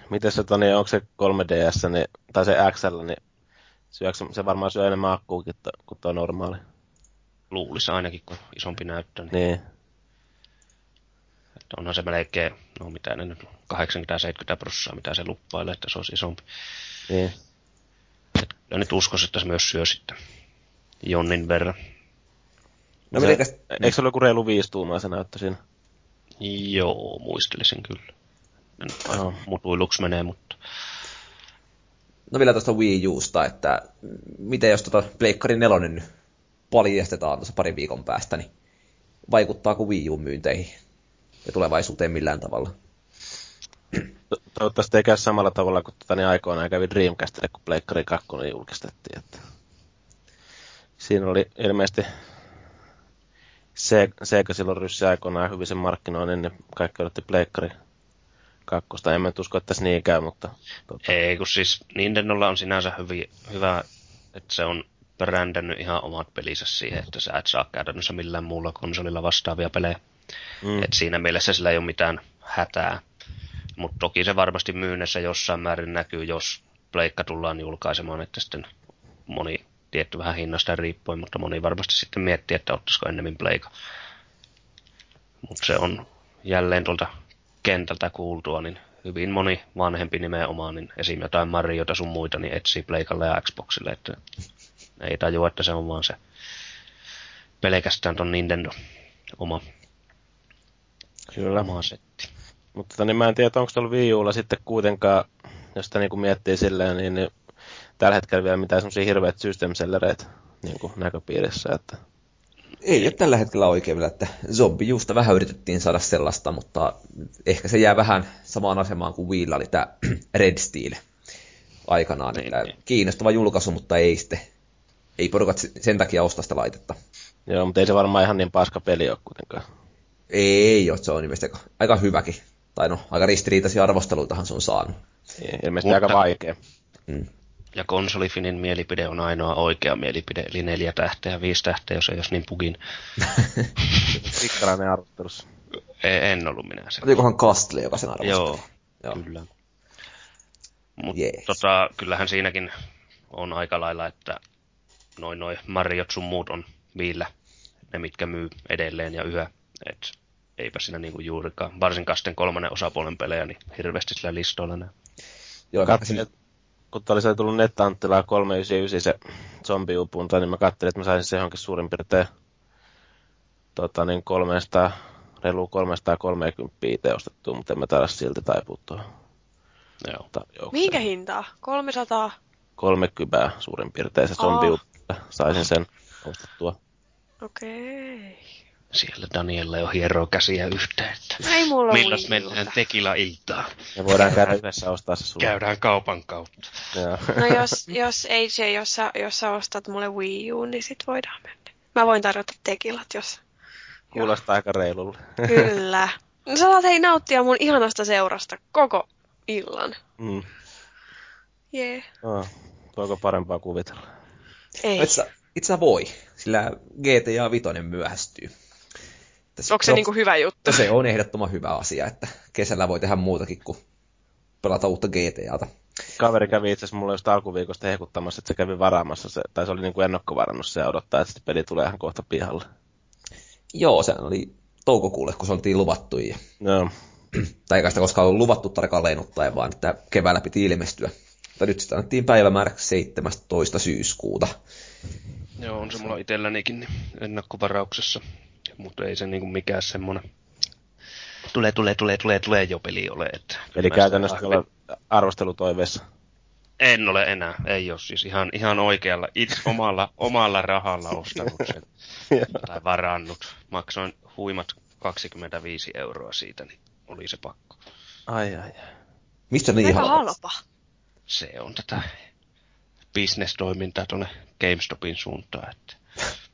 Miten se, Toni, onko se 3DS niin, tai se XL, niin syöksä, se varmaan syö enemmän akkuukin kuin tuo normaali. Luulisi ainakin, kun isompi näyttö. Niin. niin. Että onhan se melkein, no mitä ne nyt, 80-70 prosenttia, mitä se luppailee, että se olisi isompi. Niin. Et, ja nyt uskoisin, että se myös syö sitten Jonnin verran. No, se, mitenkäs... Eikö se ole joku reilu viisi tuumaa se näyttö siinä? Joo, muistelisin kyllä. En no. mutuiluksi menee, mutta... No vielä tuosta Wii Usta, että miten jos tuota Pleikkari 4 nyt paljastetaan tuossa parin viikon päästä, niin vaikuttaako Wii U-myynteihin ja tulevaisuuteen millään tavalla? Toivottavasti ei käy samalla tavalla kuin tota, niin aikoinaan kävi Dreamcastille, kun Pleikkari 2 julkistettiin. Että siinä oli ilmeisesti se, Sega silloin ryssi aikoinaan hyvin sen markkinoinnin, niin kaikki odotti Pleikkari kakkosta. En mä usko, että tässä niin käy, mutta... Tota. Ei, kun siis Nintendolla on sinänsä hyvin, hyvä, että se on brändännyt ihan omat pelinsä siihen, että sä et saa käytännössä millään muulla konsolilla vastaavia pelejä. Mm. Et siinä mielessä sillä ei ole mitään hätää. Mutta toki se varmasti myynnissä jossain määrin näkyy, jos pleikka tullaan julkaisemaan, että sitten moni tietty vähän hinnasta riippuen, mutta moni varmasti sitten miettii, että ottaisiko ennemmin pleika. Mutta se on jälleen tuolta kentältä kuultua, niin hyvin moni vanhempi nimenomaan, niin esim. jotain Mariota sun muita, niin etsii Pleikalle ja Xboxille, että ei tajua, että se on vaan se pelkästään ton Nintendo oma, Kyllä. oma setti. Mutta tota, niin mä en tiedä, onko tuolla Wii Ulla sitten kuitenkaan, jos sitä niin miettii silleen, niin, niin tällä hetkellä vielä mitään semmoisia hirveät system niin kuin näköpiirissä. Että... Ei ole tällä hetkellä oikein vielä, että zombijuusta vähän yritettiin saada sellaista, mutta ehkä se jää vähän samaan asemaan kuin Wii oli tämä Red Steel aikanaan. Niin, niin. Kiinnostava julkaisu, mutta ei sitten, ei porukat sen takia osta sitä laitetta. Joo, mutta ei se varmaan ihan niin paska peli ole kuitenkaan. Ei ole, se on ilmeisesti aika hyväkin. Tai no, aika ristiriitaisia arvosteluitahan se on saanut. Ei, ilmeisesti mutta, aika vaikea. Mm. Ja konsolifinin mielipide on ainoa oikea mielipide, eli neljä tähteä, viisi tähteä, jos ei jos niin pugin. Pikkarainen arvottelussa. En ollut minä se. Olikohan Kastle, joka sen arvosteli? Joo, Joo. kyllä. Mutta yes. tota, kyllähän siinäkin on aika lailla, että noin noin Mariot sun muut on viillä ne, mitkä myy edelleen ja yhä. Et eipä siinä niinku juurikaan, varsinkaan sitten kolmannen osapuolen pelejä, niin hirveästi sillä listoilla näy. Joo, Katsin, kun oli se tullut NetAnttilaa 399 se zombiupunta, niin mä katselin, että mä saisin se johonkin suurin piirtein tota, niin 300, reilu 330 itse ostettua, mutta en mä taida silti taipua tuohon. Joo. Minkä hintaa? 300? 30 suurin piirtein se zombiupunta. Saisin sen ostettua. Okei. Okay. Siellä Daniella jo hieroo käsiä yhteen, että Ei mulla milloin mennään tekila iltaa. Me voidaan käydä yhdessä ostaa se sulle. Käydään kaupan kautta. no jos, jos AJ, jos sä, jos sä ostat mulle Wii U, niin sit voidaan mennä. Mä voin tarjota tekilat, jos... Kuulostaa aika reilulle. Kyllä. No, sä saat hei nauttia mun ihanasta seurasta koko illan. Mm. Jee. Yeah. Oh, voiko parempaa kuvitella? Ei. Itse, itse voi, sillä GTA 5 myöhästyy. Tässä Onko se no, niin kuin hyvä juttu? Se on ehdottoman hyvä asia, että kesällä voi tehdä muutakin kuin pelata uutta GTAta. Kaveri kävi itse asiassa mulle just alkuviikosta hehkuttamassa, että se kävi varaamassa se, tai se oli niin kuin ennakkovarannut se ja odottaa, että peli tulee ihan kohta pihalle. Joo, se oli toukokuulle, kun se oltiin luvattu. Ja... Joo. tai eikä sitä koskaan ollut luvattu tarkalleen ottaen, vaan että keväällä piti ilmestyä. Mutta nyt sitä annettiin päivämääräksi 17. syyskuuta. Joo, on se mulla itsellänikin ennakkovarauksessa, mutta ei se niinku mikään semmonen tulee, tulee, tulee, tulee, tulee jo peli ole. Että Eli käytännössä ole arvostelutoiveessa. En ole enää, ei ole siis ihan, ihan oikealla, itse omalla, omalla rahalla ostanut sen tai varannut. Maksoin huimat 25 euroa siitä, niin oli se pakko. Ai ai. Mistä niin Aika halpa? halpa. Se on tätä bisnestoimintaa tuonne GameStopin suuntaan, että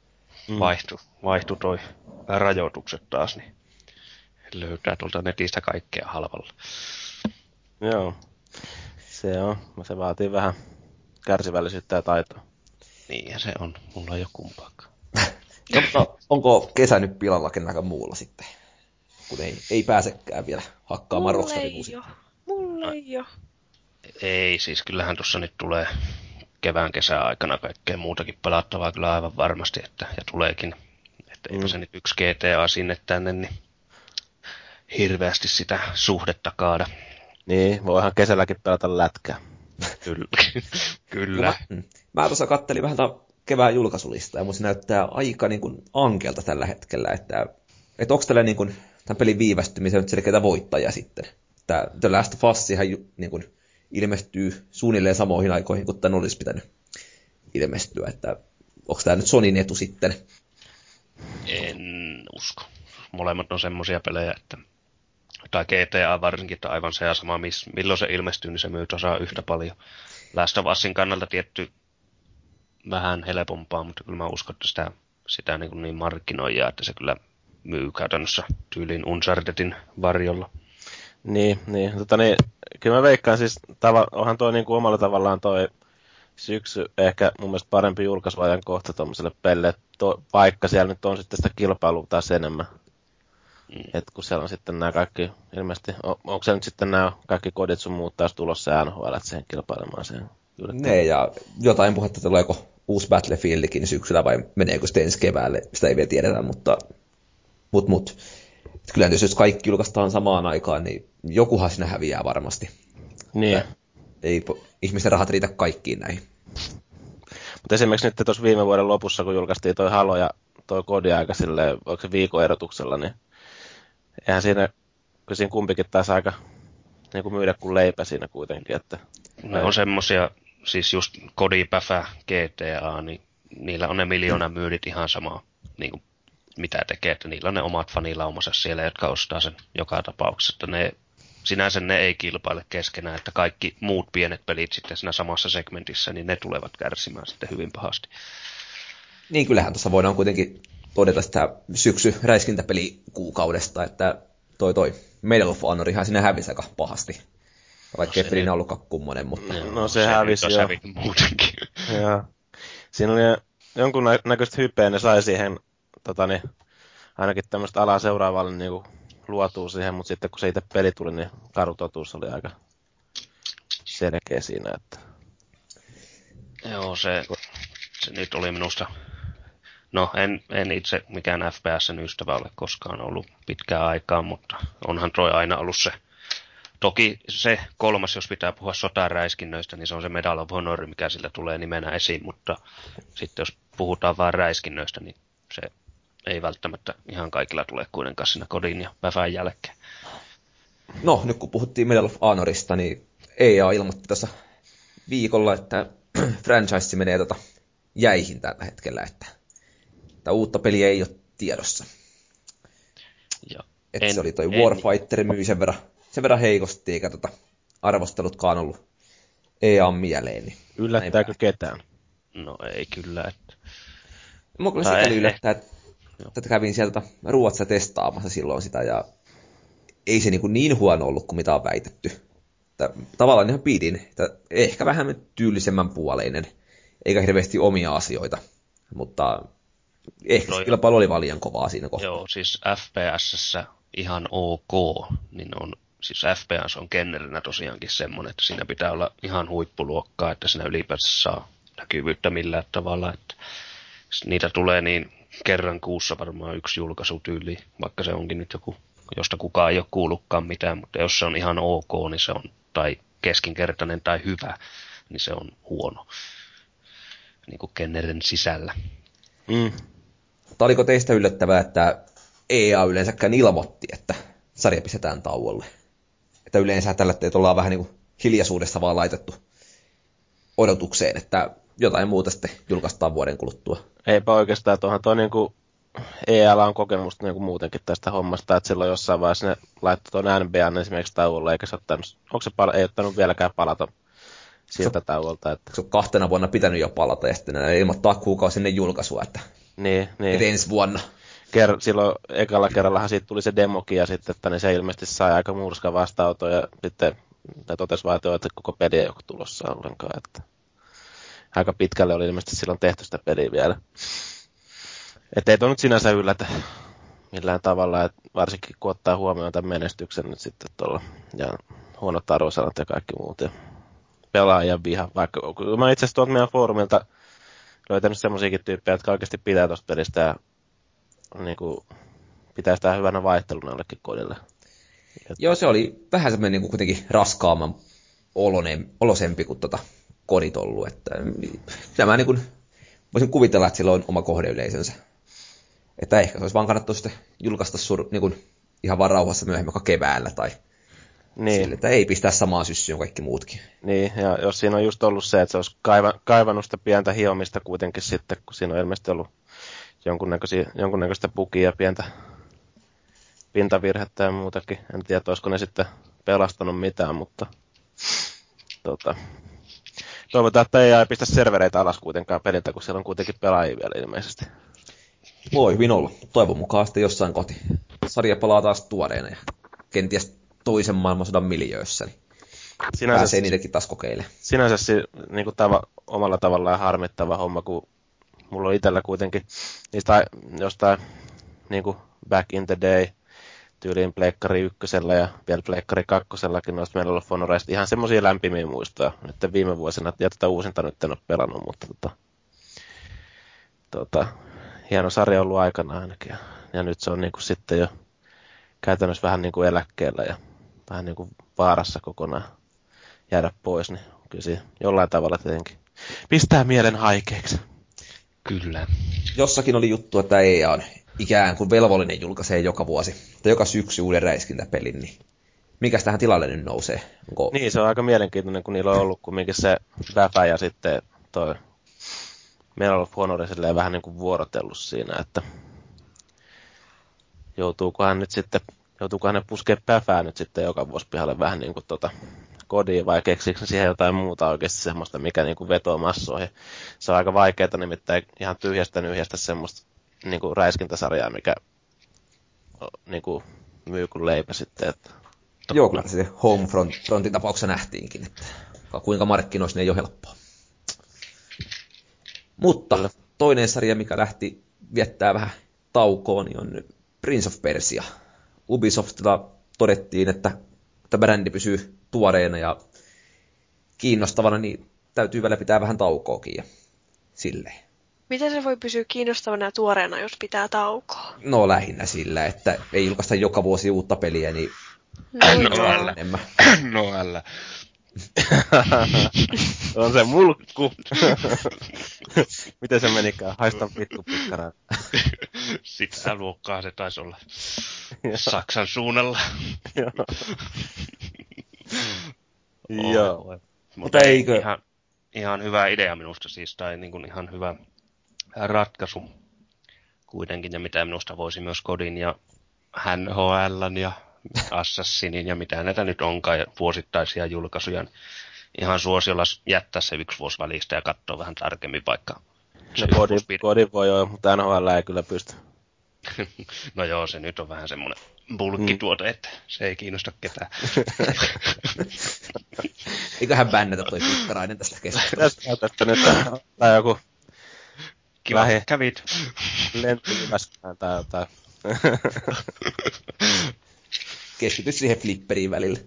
Mm. vaihtu, vaihtu toi rajoitukset taas, niin löytää tuolta netistä kaikkea halvalla. Joo. Se on. Se vaatii vähän kärsivällisyyttä ja taitoa. Niinhän se on, mulla ei ole kumpaakaan. No, mutta onko kesä nyt pilalla kenelläkään muulla sitten? Kun ei, ei pääsekään vielä hakkaamaan Mulle Rockstarin ei ei oo. Ei, siis kyllähän tuossa nyt tulee kevään kesän aikana kaikkea muutakin pelattavaa kyllä aivan varmasti, että, ja tuleekin. Että eipä Mm. se nyt yksi GTA sinne tänne, niin hirveästi sitä suhdetta kaada. Niin, voihan kesälläkin pelata lätkää. Kyllä. No, Kyllä. mä, mm. mä tuossa kattelin vähän kevään julkaisulista ja se näyttää aika niin kuin ankelta tällä hetkellä, että, että onko tällä niin kuin, tämän pelin viivästymisen nyt selkeitä voittajia sitten. Että The Last of Us ihan niin kuin, ilmestyy suunnilleen samoihin aikoihin kuin tämän olisi pitänyt ilmestyä, että onko tämä nyt Sonin etu sitten? En usko. Molemmat on semmoisia pelejä, että tai GTA varsinkin, että aivan se ja sama, miss, milloin se ilmestyy, niin se myy tasaa yhtä paljon. Last of Usin kannalta tietty vähän helpompaa, mutta kyllä mä uskon, että sitä, sitä niin, niin markkinoijaa, että se kyllä myy käytännössä tyyliin Unchartedin varjolla. Niin, niin. Tota, niin kyllä mä veikkaan siis, tava, onhan toi niin kuin omalla tavallaan toi syksy ehkä mun mielestä parempi julkaisuajan kohta tuommoiselle pelle, to, vaikka siellä nyt on sitten sitä kilpailua taas enemmän. Mm. Et kun siellä on sitten nämä kaikki, ilmeisesti, on, onko se nyt sitten nämä kaikki kodit sun muut taas tulossa NHL, että siihen kilpailemaan sen Ne ja jotain puhetta, että tuleeko uusi Battlefieldikin syksyllä vai meneekö sitten ensi keväälle, sitä ei vielä tiedetä, mutta mut, mut. Et kyllä jos kaikki julkaistaan samaan aikaan, niin jokuhan siinä häviää varmasti. Niin. Ei ihmisten rahat riitä kaikkiin näihin. Mutta esimerkiksi nyt tuossa viime vuoden lopussa, kun julkaistiin toi Halo ja toi kodi aika silleen, onko se viikon erotuksella, niin eihän siinä, kun siinä kumpikin taas aika niin kuin myydä kuin leipä siinä kuitenkin, että Ne on semmosia, siis just Kodi, Päfä, GTA, niin niillä on ne miljoona myydit ihan samaa, niin kuin mitä tekee, että niillä on ne omat fanilaumansa siellä, jotka ostaa sen joka tapauksessa, että ne sinänsä ne ei kilpaile keskenään, että kaikki muut pienet pelit sitten siinä samassa segmentissä, niin ne tulevat kärsimään sitten hyvin pahasti. Niin kyllähän tuossa voidaan kuitenkin todeta sitä syksy räiskintäpeli kuukaudesta, että toi toi Medal of Honor ihan sinne hävisi aika pahasti. Vaikka No no se ei pelinä ollutkaan kummonen, mutta No se hävisi nyt jo. muutenkin. Joo. Siinä oli jonkun nä- näköistä hypeä, ne sai siihen tota, niin, ainakin tämmöistä alaa seuraavalle niin kuin, luotuu siihen, mutta sitten kun se itse peli tuli, niin karu totuus oli aika selkeä siinä, että Joo, se, se nyt oli minusta... No, en, en itse mikään FPSn ystävä ole koskaan ollut pitkään aikaa, mutta onhan toi aina ollut se... Toki se kolmas, jos pitää puhua sotaräiskinnöistä, niin se on se Medal of Honor, mikä sillä tulee nimenä esiin, mutta sitten jos puhutaan vain räiskinnöistä, niin se ei välttämättä ihan kaikilla tule kuitenkaan siinä kodin ja päivän jälkeen. no nyt kun puhuttiin Medal of Honorista, niin EA ilmoitti tässä viikolla, että franchise menee tota jäihin tällä hetkellä, että, että uutta peliä ei ole tiedossa. Ja Että en- se oli toi en- Warfighter myi sen verran, sen verran heikosti, eikä tota arvostelutkaan ollut EA mieleen. Niin yllättääkö ketään? No ei kyllä, että Mua kyllä sikäli yllättää, että, että kävin sieltä Ruotsissa testaamassa silloin sitä, ja ei se niin, kuin niin huono ollut kuin mitä on väitetty. Tavallaan ihan pidin, että ehkä vähän tyylisemmän puoleinen, eikä hirveästi omia asioita, mutta ehkä Toi- kilpailu oli vaan liian kovaa siinä kohtaa. Joo, siis FPSssä ihan ok, niin on, siis FPS on kennerinä tosiaankin semmoinen, että siinä pitää olla ihan huippuluokkaa, että siinä ylipäänsä saa näkyvyyttä millään tavalla, että niitä tulee niin kerran kuussa varmaan yksi julkaisu tyyli, vaikka se onkin nyt joku josta kukaan ei ole kuullutkaan mitään, mutta jos se on ihan ok, niin se on, tai keskinkertainen tai hyvä, niin se on huono. Niin kuin Kennerin sisällä. Mm. Tai oliko teistä yllättävää, että EA yleensäkään ilmoitti, että sarja pistetään tauolle? Että yleensä tällä ollaan vähän niin kuin hiljaisuudessa vaan laitettu odotukseen, että jotain muuta sitten julkaistaan vuoden kuluttua. Eipä oikeastaan, tuohan tuo niinku EL on kokemusta niin kuin muutenkin tästä hommasta, että silloin jossain vaiheessa ne laittoi tuon NBAn esimerkiksi tauolle, eikä se ottanut, onko se pal- ei ottanut vieläkään palata siltä se, tauolta. Että... Se on kahtena vuonna pitänyt jo palata, ja sitten ne ilmoittaa kuukausi ennen julkaisua, että, niin, niin. että ensi vuonna. Ker- silloin ekalla kerrallahan siitä tuli se demokin, ja sitten, että ne se ilmeisesti sai aika murska vastaanoto, ja sitten ne totesi vaan, että koko peli ei ole tulossa ollenkaan. Että aika pitkälle oli ilmeisesti silloin tehty sitä peliä vielä. Että ei tuo nyt sinänsä yllätä millään tavalla, että varsinkin kun ottaa huomioon tämän menestyksen nyt sitten tuolla, ja huonot arvosanat ja kaikki muut, ja pelaajan viha, vaikka mä itse asiassa tuolta meidän foorumilta löytänyt semmoisiakin tyyppejä, jotka oikeasti pitää tuosta pelistä ja niin kuin, pitää sitä hyvänä vaihteluna jollekin kodille. Joo, se oli vähän semmoinen niin kuin kuitenkin raskaamman olonen, olosempi kuin tota kodit ollut. Että, tämä niin kuin, voisin kuvitella, että sillä on oma kohdeyleisönsä. Että ehkä se olisi vaan kannattu sitten julkaista sur, niin kuin, ihan vaan rauhassa myöhemmin, vaikka keväällä tai niin. Sille, että ei pistää samaan syssyyn kaikki muutkin. Niin, ja jos siinä on just ollut se, että se olisi kaiva, kaivannut sitä pientä hiomista kuitenkin sitten, kun siinä on ilmeisesti ollut jonkunnäköistä bugia ja pientä pintavirhettä ja muutakin. En tiedä, olisiko ne sitten pelastanut mitään, mutta tota, toivotaan, että ei pistä servereitä alas kuitenkaan peliltä, kun siellä on kuitenkin pelaajia vielä ilmeisesti. Voi hyvin olla. Toivon mukaan sitten jossain koti. Sarja palaa taas tuoreena ja kenties toisen maailmansodan miljöössä. Niin sinänsä, pääsee niitäkin taas kokeile. Sinänsä niin kuin tava, omalla tavallaan harmittava homma, kun mulla on itsellä kuitenkin niistä jostain niin kuin back in the day tyyliin Pleikkari ykkösellä ja vielä Pleikkari kakkosellakin noista meillä on Fonoreista ihan semmoisia lämpimiä muistoja. Nyt viime vuosina, ja tätä uusinta nyt en ole pelannut, mutta tota, tota, hieno sarja ollut aikana ainakin. Ja, ja nyt se on niin kuin sitten jo käytännössä vähän niin kuin eläkkeellä ja vähän niin kuin vaarassa kokonaan jäädä pois, niin kyllä se jollain tavalla tietenkin pistää mielen haikeeksi. Kyllä. Jossakin oli juttu, että EA on ikään kuin velvollinen julkaisee joka vuosi, tai joka syksy uuden räiskintäpelin, niin mikä tähän tilalle nyt nousee? Onko... Niin, se on aika mielenkiintoinen, kun niillä on ollut kumminkin se Väfä ja sitten toi meillä on ollut Honore vähän niin kuin vuorotellut siinä, että joutuukohan nyt sitten, joutuukohan ne puskee päfää nyt sitten joka vuosi pihalle vähän niin kuin tota kodiin vai keksiikö siihen jotain muuta oikeasti semmoista, mikä niin kuin vetoo massoihin. Se on aika vaikeaa nimittäin ihan tyhjästä nyhjästä semmoista niin kuin räiskintäsarjaa, mikä niin kuin myy kuin leipä sitten. Että... Joo, kyllä se Homefrontin tapauksessa nähtiinkin, että kuinka markkinoissa ne ei ole helppoa. Mutta kyllä. toinen sarja, mikä lähti viettää vähän taukoon, niin on Prince of Persia. Ubisoftilla todettiin, että tämä brändi pysyy tuoreena ja kiinnostavana, niin täytyy vielä pitää vähän taukoakin ja silleen. Miten se voi pysyä kiinnostavana ja tuoreena, jos pitää taukoa? No lähinnä sillä, että ei julkaista joka vuosi uutta peliä, niin no, no älä. enemmän. No älä. on se mulkku. Miten se menikään? Haistan vittu pikkaraan. Sitä luokkaa se taisi olla. Saksan suunnalla. Joo. Mutta eikö? Ihan, ihan hyvä idea minusta siis, tai niin kuin ihan hyvä ratkaisu kuitenkin, ja mitä minusta voisi myös Kodin ja NHL ja Assassinin ja mitä näitä nyt onkaan, ja vuosittaisia julkaisuja, niin ihan suosiolla jättää se yksi vuosi välistä ja katsoa vähän tarkemmin vaikka. No kodi, kodi voi jo, mutta NHL ei kyllä pysty. no joo, se nyt on vähän semmoinen bulkkituote, mm. että se ei kiinnosta ketään. Eiköhän bännätä toi pikkarainen tästä keskustelusta. Tästä, nyt joku Kiva, lähe. kävit. Lentti tai jotain. Keskity siihen flipperiin välillä.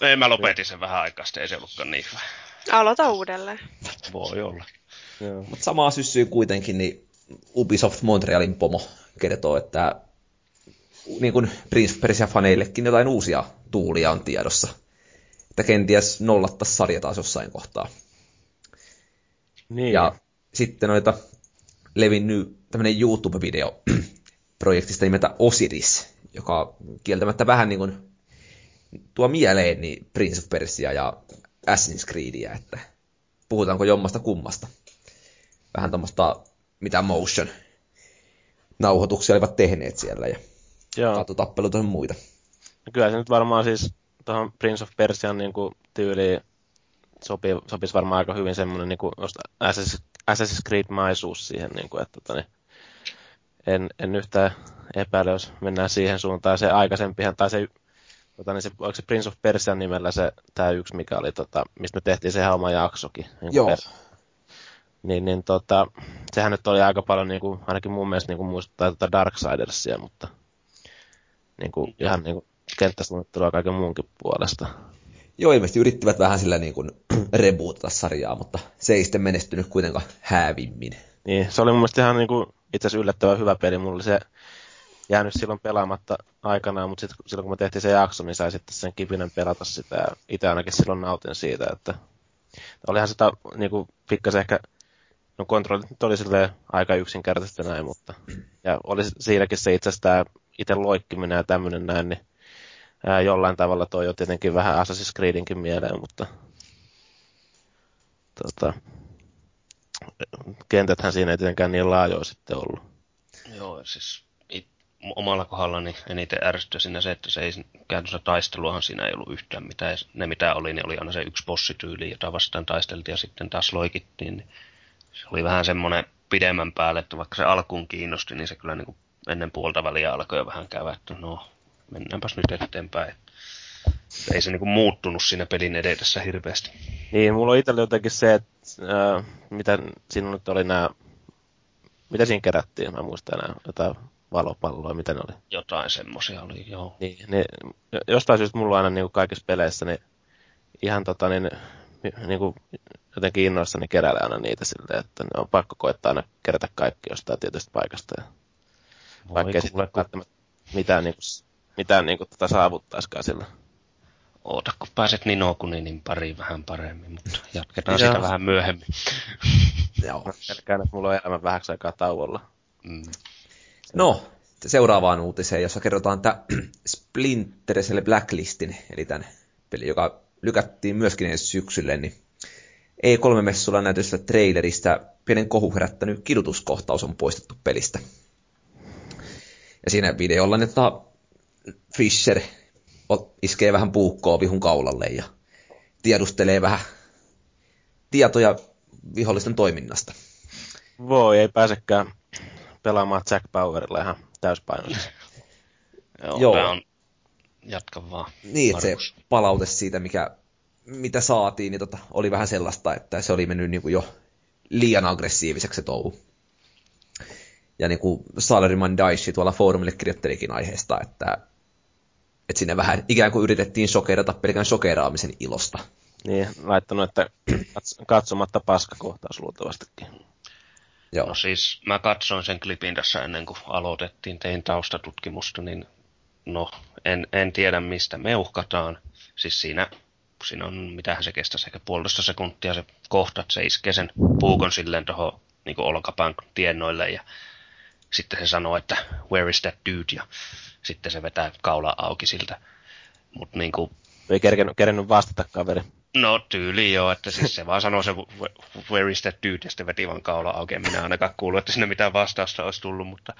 Ei, mä lopetin sen vähän aikaa sitten, ei se ollutkaan niin hyvä. Aloita uudelleen. Voi olla. Mutta samaa syssyä kuitenkin, niin Ubisoft Montrealin pomo kertoo, että niin kuin Prince Persia-faneillekin jotain uusia tuulia on tiedossa. Että kenties nollattaisi sarja taas jossain kohtaa. Niin. Ja sitten noita levinnyt tämmöinen YouTube-video projektista nimeltä Osiris, joka kieltämättä vähän niin kuin tuo mieleen niin Prince of Persia ja Assassin's Creedia, että puhutaanko jommasta kummasta. Vähän tuommoista, mitä motion nauhoituksia olivat tehneet siellä ja katutappeluita ja muita. No kyllä se nyt varmaan siis tuohon Prince of Persian niin kuin, tyyliin sopii, sopisi varmaan aika hyvin semmoinen niin kuin, Assassin's, Assassin's Creed-maisuus siihen, niin kuin, että tani, tota en, en yhtään epäile, jos mennään siihen suuntaan. Se aikaisempihan, tai se, tota, niin se, oliko se Prince of Persian nimellä se, tämä yksi, mikä oli, tota, mistä me tehtiin se oma jaksokin. Niin Joo. Per, niin, niin tota, sehän nyt oli aika paljon, niin kuin, ainakin mun mielestä niin kuin muistuttaa tota Darksidersia, mutta niin kuin, ihan niin kuin, kenttäsuunnittelua kaiken muunkin puolesta. Joo, ilmeisesti yrittivät vähän sillä niin kuin rebootata sarjaa, mutta se ei sitten menestynyt kuitenkaan häävimmin. Niin, se oli mun mielestä ihan niin kuin, itse asiassa yllättävän hyvä peli. Mulla oli se jäänyt silloin pelaamatta aikanaan, mutta sitten silloin kun me tehtiin se jakso, niin sai sitten sen kipinen pelata sitä. Ja itse ainakin silloin nautin siitä, että olihan sitä niin kuin, pikkasen ehkä, no kontrollit nyt oli silleen aika yksinkertaisesti näin, mutta ja oli siinäkin se itse asiassa itse loikkiminen ja tämmöinen näin, niin ää, jollain tavalla toi jo tietenkin vähän Assassin's Creedinkin mieleen, mutta tota, kentäthän siinä ei tietenkään niin laajoja sitten ollut. Joo, siis it, omalla kohdallani eniten ärsyttää siinä se, että se ei käytännössä taisteluahan siinä ei ollut yhtään mitään. Ne mitä oli, niin oli aina se yksi bossityyli, jota vastaan taisteltiin ja sitten taas loikittiin. Niin se oli vähän semmoinen pidemmän päälle, että vaikka se alkuun kiinnosti, niin se kyllä niin kuin ennen puolta väliä alkoi jo vähän käydä, että no mennäänpäs nyt eteenpäin. Ei se niinku muuttunut siinä pelin edetessä hirveästi. Niin, mulla on itsellä jotenkin se, että äh, mitä siinä nyt oli nämä, mitä siinä kerättiin, mä muistan enää, jotain valopalloa, mitä ne oli. Jotain semmosia oli, joo. Niin, niin jostain syystä mulla on aina niin kaikissa peleissä, niin ihan tota niin, niin kuin jotenkin innoissani keräilee aina niitä silleen, että ne on pakko koettaa aina kerätä kaikki jostain tietystä paikasta. Ja vaikka ei sitten välttämättä mitään, niin kuin, mitään niin kuin, tota saavuttaisikaan sillä. Oota, kun pääset Ninokuninin pariin vähän paremmin, mutta jatketaan sitä vähän myöhemmin. Joo. Pelkään, että mulla on elämä vähäksi aikaa tauolla. Mm. No, seuraavaan uutiseen, jossa kerrotaan, että Splinter Cell Blacklistin, eli tämän peli, joka lykättiin myöskin ensi syksylle, niin E3-messulla näytöstä trailerista pienen kohu herättänyt kidutuskohtaus on poistettu pelistä. Ja siinä videolla että Fisher iskee vähän puukkoa vihun kaulalle ja tiedustelee vähän tietoja vihollisten toiminnasta. Voi, ei pääsekään pelaamaan Jack Powerilla ihan täyspainoisesti. Joo, Joo. on... Jatka vaan. Niin, että se palaute siitä, mikä, mitä saatiin, niin tota, oli vähän sellaista, että se oli mennyt niin kuin jo liian aggressiiviseksi se touhu. Ja niin kuin Salaryman Daishi tuolla foorumille kirjoittelikin aiheesta, että että sinne vähän ikään kuin yritettiin sokerata pelkän sokeraamisen ilosta. Niin, laittanut, että katsomatta paskakohtaus luultavastikin. Joo. No siis mä katsoin sen klipin tässä ennen kuin aloitettiin, tein taustatutkimusta, niin no en, en tiedä mistä me uhkataan. Siis siinä, siinä on, mitähän se kestää, ehkä puolitoista sekuntia se kohta, että se iskee sen puukon silleen tuohon niin olkapään tiennoille ja sitten se sanoo, että where is that dude, ja sitten se vetää kaula auki siltä. Mut niinku... Ei kerkenyt, kerennyt vastata kaveri. No tyyli joo, että siis se vaan sanoo se where is that dude, ja sitten veti vaan kaula auki. En minä ainakaan kuullut, että sinne mitään vastausta olisi tullut, mutta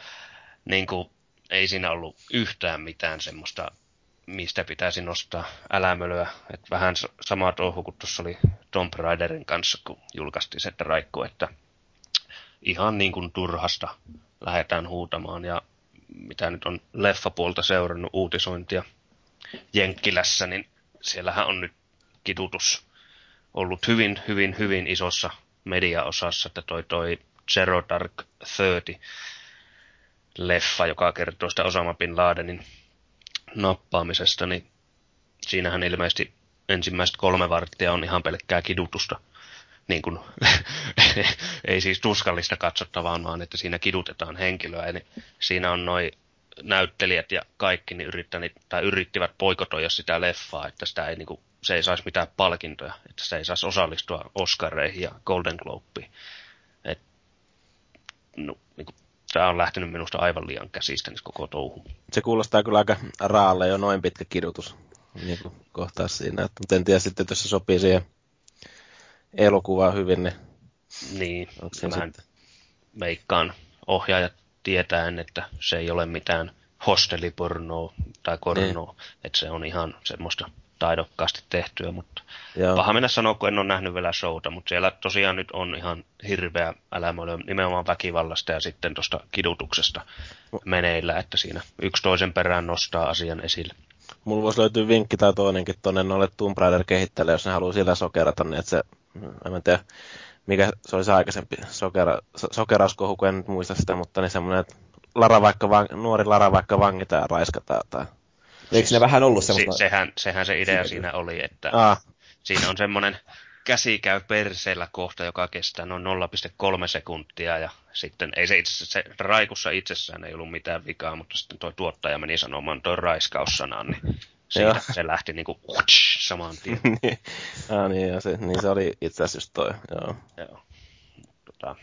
niinku, ei siinä ollut yhtään mitään semmoista, mistä pitäisi nostaa älämölöä. Et vähän sama touhu kuin tuossa oli Tomb Raiderin kanssa, kun julkaistiin se raikku, että ihan niin kuin turhasta lähdetään huutamaan. Ja mitä nyt on leffapuolta seurannut uutisointia Jenkkilässä, niin siellähän on nyt kitutus ollut hyvin, hyvin, hyvin isossa mediaosassa, että toi, toi Zero Dark Thirty leffa, joka kertoo sitä Osama Bin Ladenin nappaamisesta, niin siinähän ilmeisesti ensimmäiset kolme varttia on ihan pelkkää kidutusta niin kuin, ei siis tuskallista katsottavaa, vaan että siinä kidutetaan henkilöä. Eli siinä on noin näyttelijät ja kaikki niin yrittäni, tai yrittivät poikotoida sitä leffaa, että sitä ei, niin kuin, se ei saisi mitään palkintoja, että se ei saisi osallistua Oscareihin ja Golden Globeen. Et, no, niin kuin, tämä on lähtenyt minusta aivan liian käsistä niin koko touhu. Se kuulostaa kyllä aika raalle jo noin pitkä kidutus niin kuin kohtaa siinä. Mutta en tiedä sitten, jos se sopii siihen elokuvaan hyvin, niin... Niin, vähän veikkaan ohjaajat tietäen, että se ei ole mitään hostelipornoa tai kornoa, niin. että se on ihan semmoista taidokkaasti tehtyä, mutta Joo. paha mennä sanoa, kun en ole nähnyt vielä showta, mutta siellä tosiaan nyt on ihan hirveä älämölö nimenomaan väkivallasta ja sitten tuosta kidutuksesta meneillä, että siinä yksi toisen perään nostaa asian esille. Mulla voisi löytyä vinkki tai toinenkin tuonne noille Tomb Raider kehittäjille, jos ne haluaa sillä sokerata, niin että se, en tiedä, mikä se olisi aikaisempi sokera, sokerauskohu, kun en nyt muista sitä, mutta niin semmoinen, että Lara vaikka van, nuori Lara vaikka vangitaan ja raiskataan. Tai... Eikö ne vähän ollut semmoista? Se, sehän, sehän se idea siinä oli, että Aa. siinä on semmoinen käsi käy perseellä kohta, joka kestää noin 0,3 sekuntia ja sitten ei se itse se raikussa itsessään ei ollut mitään vikaa, mutta sitten tuo tuottaja meni sanomaan tuon raiskaussanaan, niin siitä se lähti niinku utsch, saman tien. niin, ah, niin, ja se, niin se oli itse asiassa just toi, joo. joo. Tota,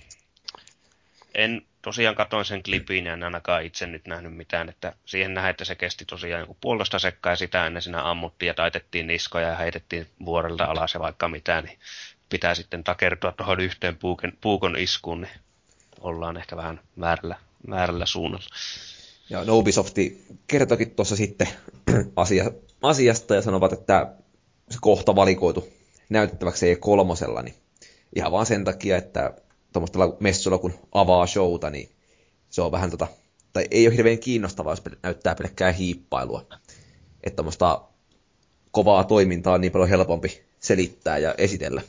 en tosiaan katoin sen klipin ja en ainakaan itse nyt nähnyt mitään, että siihen nähdään, että se kesti tosiaan joku puolesta sekkaa ja sitä ennen siinä ammuttiin ja taitettiin niskoja ja heitettiin vuorelta alas ja vaikka mitään, niin pitää sitten takertua tuohon yhteen puukon, puukon iskuun, niin ollaan ehkä vähän väärällä, väärällä suunnalla. Ja Ubisofti kertoikin tuossa sitten asia, asiasta ja sanovat, että se kohta valikoitu näytettäväksi E3, niin ihan vaan sen takia, että tuommoista messuilla kun avaa showta, niin se on vähän tota, tai ei ole hirveän kiinnostavaa, jos näyttää pelkkää hiippailua. Että tuommoista kovaa toimintaa on niin paljon helpompi selittää ja esitellä,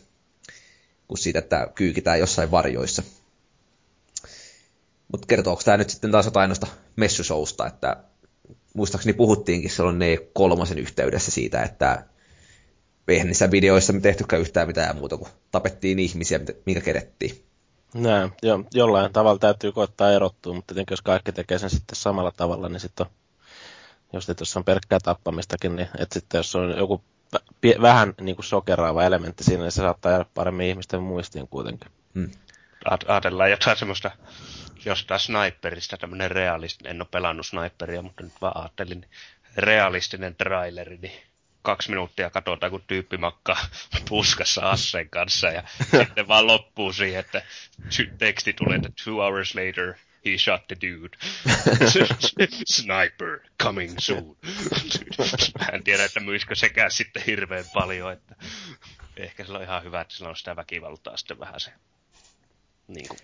kuin siitä, että kyykitään jossain varjoissa. Mutta kertooko tämä nyt sitten taas jotain noista messusousta, että muistaakseni puhuttiinkin silloin ne kolmosen yhteydessä siitä, että eihän niissä videoissa me tehtykään yhtään mitään muuta kuin tapettiin ihmisiä, minkä kedettiin. Näin, jo, jollain tavalla täytyy koettaa erottua, mutta tietenkin jos kaikki tekee sen sitten samalla tavalla, niin sitten on, jos tuossa on pelkkää tappamistakin, niin että sitten jos on joku vähän niin kuin sokeraava elementti siinä, niin se saattaa jäädä paremmin ihmisten muistiin kuitenkin. Hmm. Ajatellaan jotain semmoista jostain sniperista, tämmöinen realistinen, en ole pelannut sniperia, mutta nyt vaan ajattelin, realistinen traileri, niin kaksi minuuttia katsotaan, kun tyyppi makkaa puskassa assen kanssa ja sitten vaan loppuu siihen, että teksti tulee, että two hours later he shot the dude. Sniper coming soon. Mä en tiedä, että myisikö sekään sitten hirveän paljon, että ehkä sillä on ihan hyvä, että sillä on sitä väkivaltaa sitten vähän se niin kuin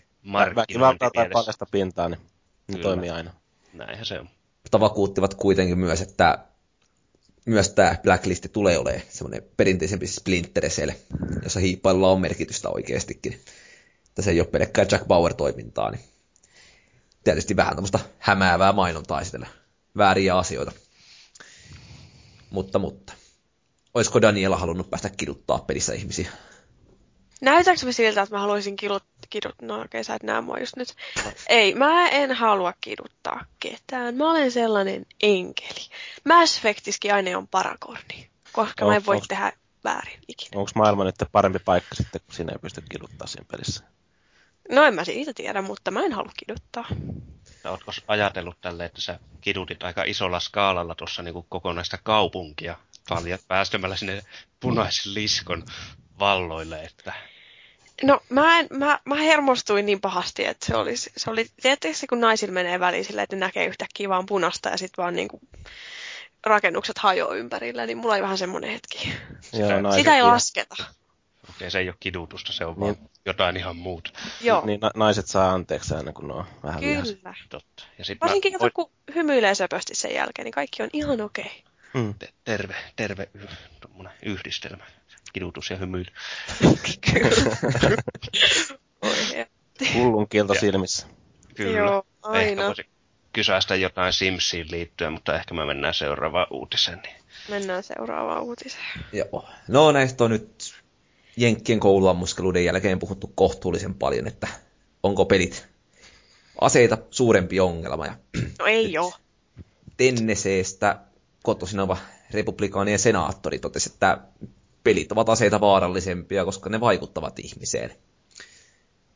Väkivaltaa tai paljasta pintaa, niin ne toimii aina. Näinhän se on. Mutta vakuuttivat kuitenkin myös, että myös tämä Blacklist tulee olemaan semmoinen perinteisempi Splintereselle, jossa hiippailulla on merkitystä oikeastikin. Että se ei ole pelkkää Jack Bauer-toimintaa, niin tietysti vähän tämmöistä hämäävää mainontaa esitellä vääriä asioita. Mutta, mutta. Olisiko Daniela halunnut päästä kiduttaa pelissä ihmisiä? Näytääkö me siltä, että mä haluaisin kidut, kidut... No okei, sä et näe mua just nyt. Ei, mä en halua kiduttaa ketään. Mä olen sellainen enkeli. Mass Effectiskin aina on parakorni, koska on, mä en voi onks, tehdä väärin ikinä. Onko maailma nyt parempi paikka sitten, kun sinä ei pysty kiduttaa siinä pelissä? No en mä siitä tiedä, mutta mä en halua kiduttaa. No, ootko ajatellut tälle, että sä kidutit aika isolla skaalalla tuossa niin kokonaista kaupunkia päästämällä sinne punaisen liskon valloille, että... No mä, en, mä, mä hermostuin niin pahasti, että se oli, se oli tietysti kun naisilla menee väliin sillä, että ne näkee yhtäkkiä vaan punasta ja sitten vaan niinku rakennukset hajoaa ympärillä, niin mulla oli vähän semmoinen hetki. Joo, Sitä ei lasketa. Okei, se ei ole kidutusta, se on niin. vaan jotain ihan muuta. Joo. Niin na- naiset saa anteeksi aina, kun ne on vähän Kyllä. Vihas. Totta. Ja sit Varsinkin, mä... kun hymyilee söpösti sen jälkeen, niin kaikki on ihan okei. Okay. Hmm. terve, terve yhdistelmä kidutus ja hymyily. Hullun kielto silmissä. Kyllä. Joo, aina. Ehkä voisi kysyä sitä jotain Simsiin liittyen, mutta ehkä me mennään seuraavaan uutiseen. Niin... Mennään seuraavaan uutiseen. Joo. No näistä on nyt Jenkkien kouluammuskeluiden jälkeen puhuttu kohtuullisen paljon, että onko pelit aseita suurempi ongelma. Ja no ei joo. Tenneseestä kotoisin oleva republikaanien senaattori totesi, että pelit ovat aseita vaarallisempia, koska ne vaikuttavat ihmiseen.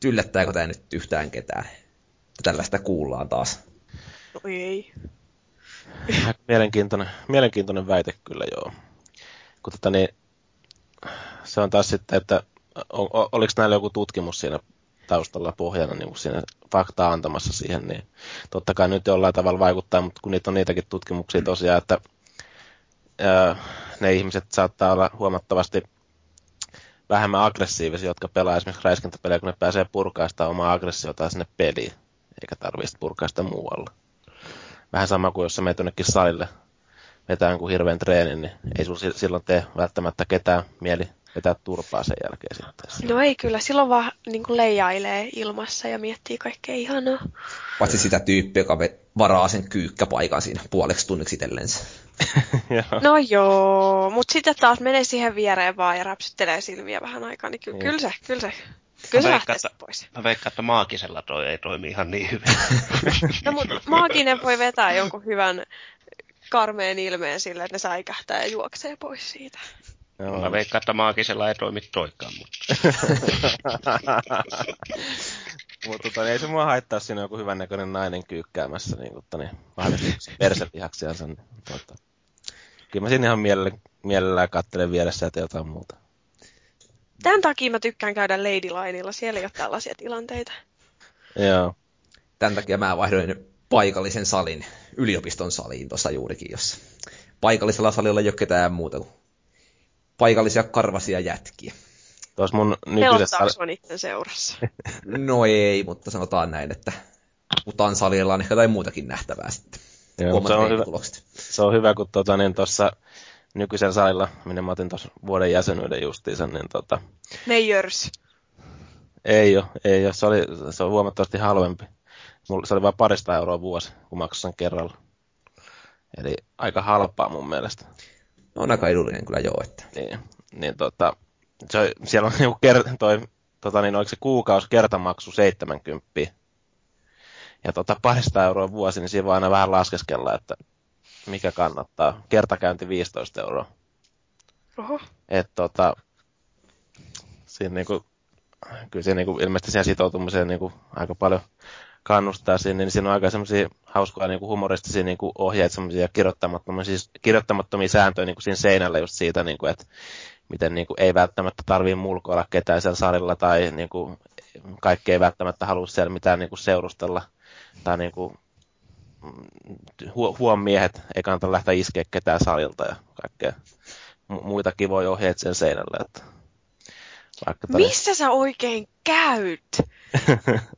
Yllättääkö tämä nyt yhtään ketään? Tällaista kuullaan taas. No ei. Mielenkiintoinen, mielenkiintoinen väite kyllä joo. Kun tota, niin, se on taas sitten, että o, oliko näillä joku tutkimus siinä taustalla pohjana niin kuin siinä faktaa antamassa siihen, niin totta kai nyt jollain tavalla vaikuttaa, mutta kun niitä on niitäkin tutkimuksia tosiaan, että ää, ne ihmiset saattaa olla huomattavasti vähemmän aggressiivisia, jotka pelaa esimerkiksi räiskintäpelejä, kun ne pääsee purkaista omaa aggressiota sinne peliin, eikä tarvitse purkaa sitä muualla. Vähän sama kuin jos sä menet jonnekin salille vetää jonkun hirveän treenin, niin ei sulla silloin tee välttämättä ketään mieli vetää turpaa sen jälkeen sitten. No ei kyllä, silloin vaan niin kuin leijailee ilmassa ja miettii kaikkea ihanaa. Paitsi sitä tyyppiä, joka varaa sen kyykkäpaikan siinä puoleksi tunniksi itsellensä. no joo, mutta sitten taas menee siihen viereen vaan ja räpsyttelee silmiä vähän aikaa, niin kyllä, niin. kyllä se, kyllä se. Kyllä se lähtee että, pois. Mä veikkaan, että maagisella toi ei toimi ihan niin hyvin. no mutta maaginen voi vetää jonkun hyvän karmeen ilmeen sille, että ne säikähtää ja juoksee pois siitä. Joo. Mä veikkaan, että maagisella ei toimi toikaan, mutta... mutta tota, niin ei se mua haittaa siinä joku hyvännäköinen nainen kyykkäämässä niin, mutta, niin mahdollisesti perselihaksiansa. Niin, tota. Kyllä mä siinä ihan mielellä, mielellään katselen vieressä ja jotain muuta. Tämän takia mä tykkään käydä Lady Lineilla, siellä ei ole tällaisia tilanteita. Joo. Tämän takia mä vaihdoin paikallisen salin, yliopiston saliin tuossa juurikin, jossa paikallisella salilla ei ole ketään muuta kuin paikallisia karvasia jätkiä. Tuossa mun nykyisessä... Pelottaako niiden seurassa? no ei, mutta sanotaan näin, että putan salilla on ehkä jotain muutakin nähtävää sitten. Joo, se, on hyvä, se on hyvä, kun tuota, niin tuossa nykyisellä salilla, minne mä otin tuossa vuoden jäsenyyden justiinsa, niin tota... Meijers. Ei ole, ei ole. Se, oli, se on huomattavasti halvempi. Mulla, se oli vain parista euroa vuosi, kun maksan kerralla. Eli aika halpaa mun mielestä. No, on aika edullinen kyllä joo. Että. Niin, niin tota, se, siellä on niinku ker, toi, tota, niin, oliko se kuukausi kertamaksu 70. Ja tota, parista euroa vuosi, niin siinä voi aina vähän laskeskella, että mikä kannattaa. Kertakäynti 15 euroa. Oho. Et tota, siinä niinku, kyllä siinä niinku, ilmeisesti siihen sitoutumiseen niinku, aika paljon kannustaa sinne, niin siinä on aika semmoisia hauskoja niin kuin humoristisia niin kuin ohjeita, semmoisia kirjoittamattomia, siis kirjoittamattomia sääntöjä niin kuin siinä seinällä just siitä, niin kuin, että miten niin kuin, ei välttämättä tarvitse mulkoilla ketään siellä salilla tai niin kuin, kaikki ei välttämättä halua siellä mitään niin kuin, seurustella tai niin kuin, hu- huom miehet ei kannata lähteä iskeä ketään salilta ja kaikkea muita kivoja ohjeita sen seinällä. Että vaikka Missä sä oikein käyt?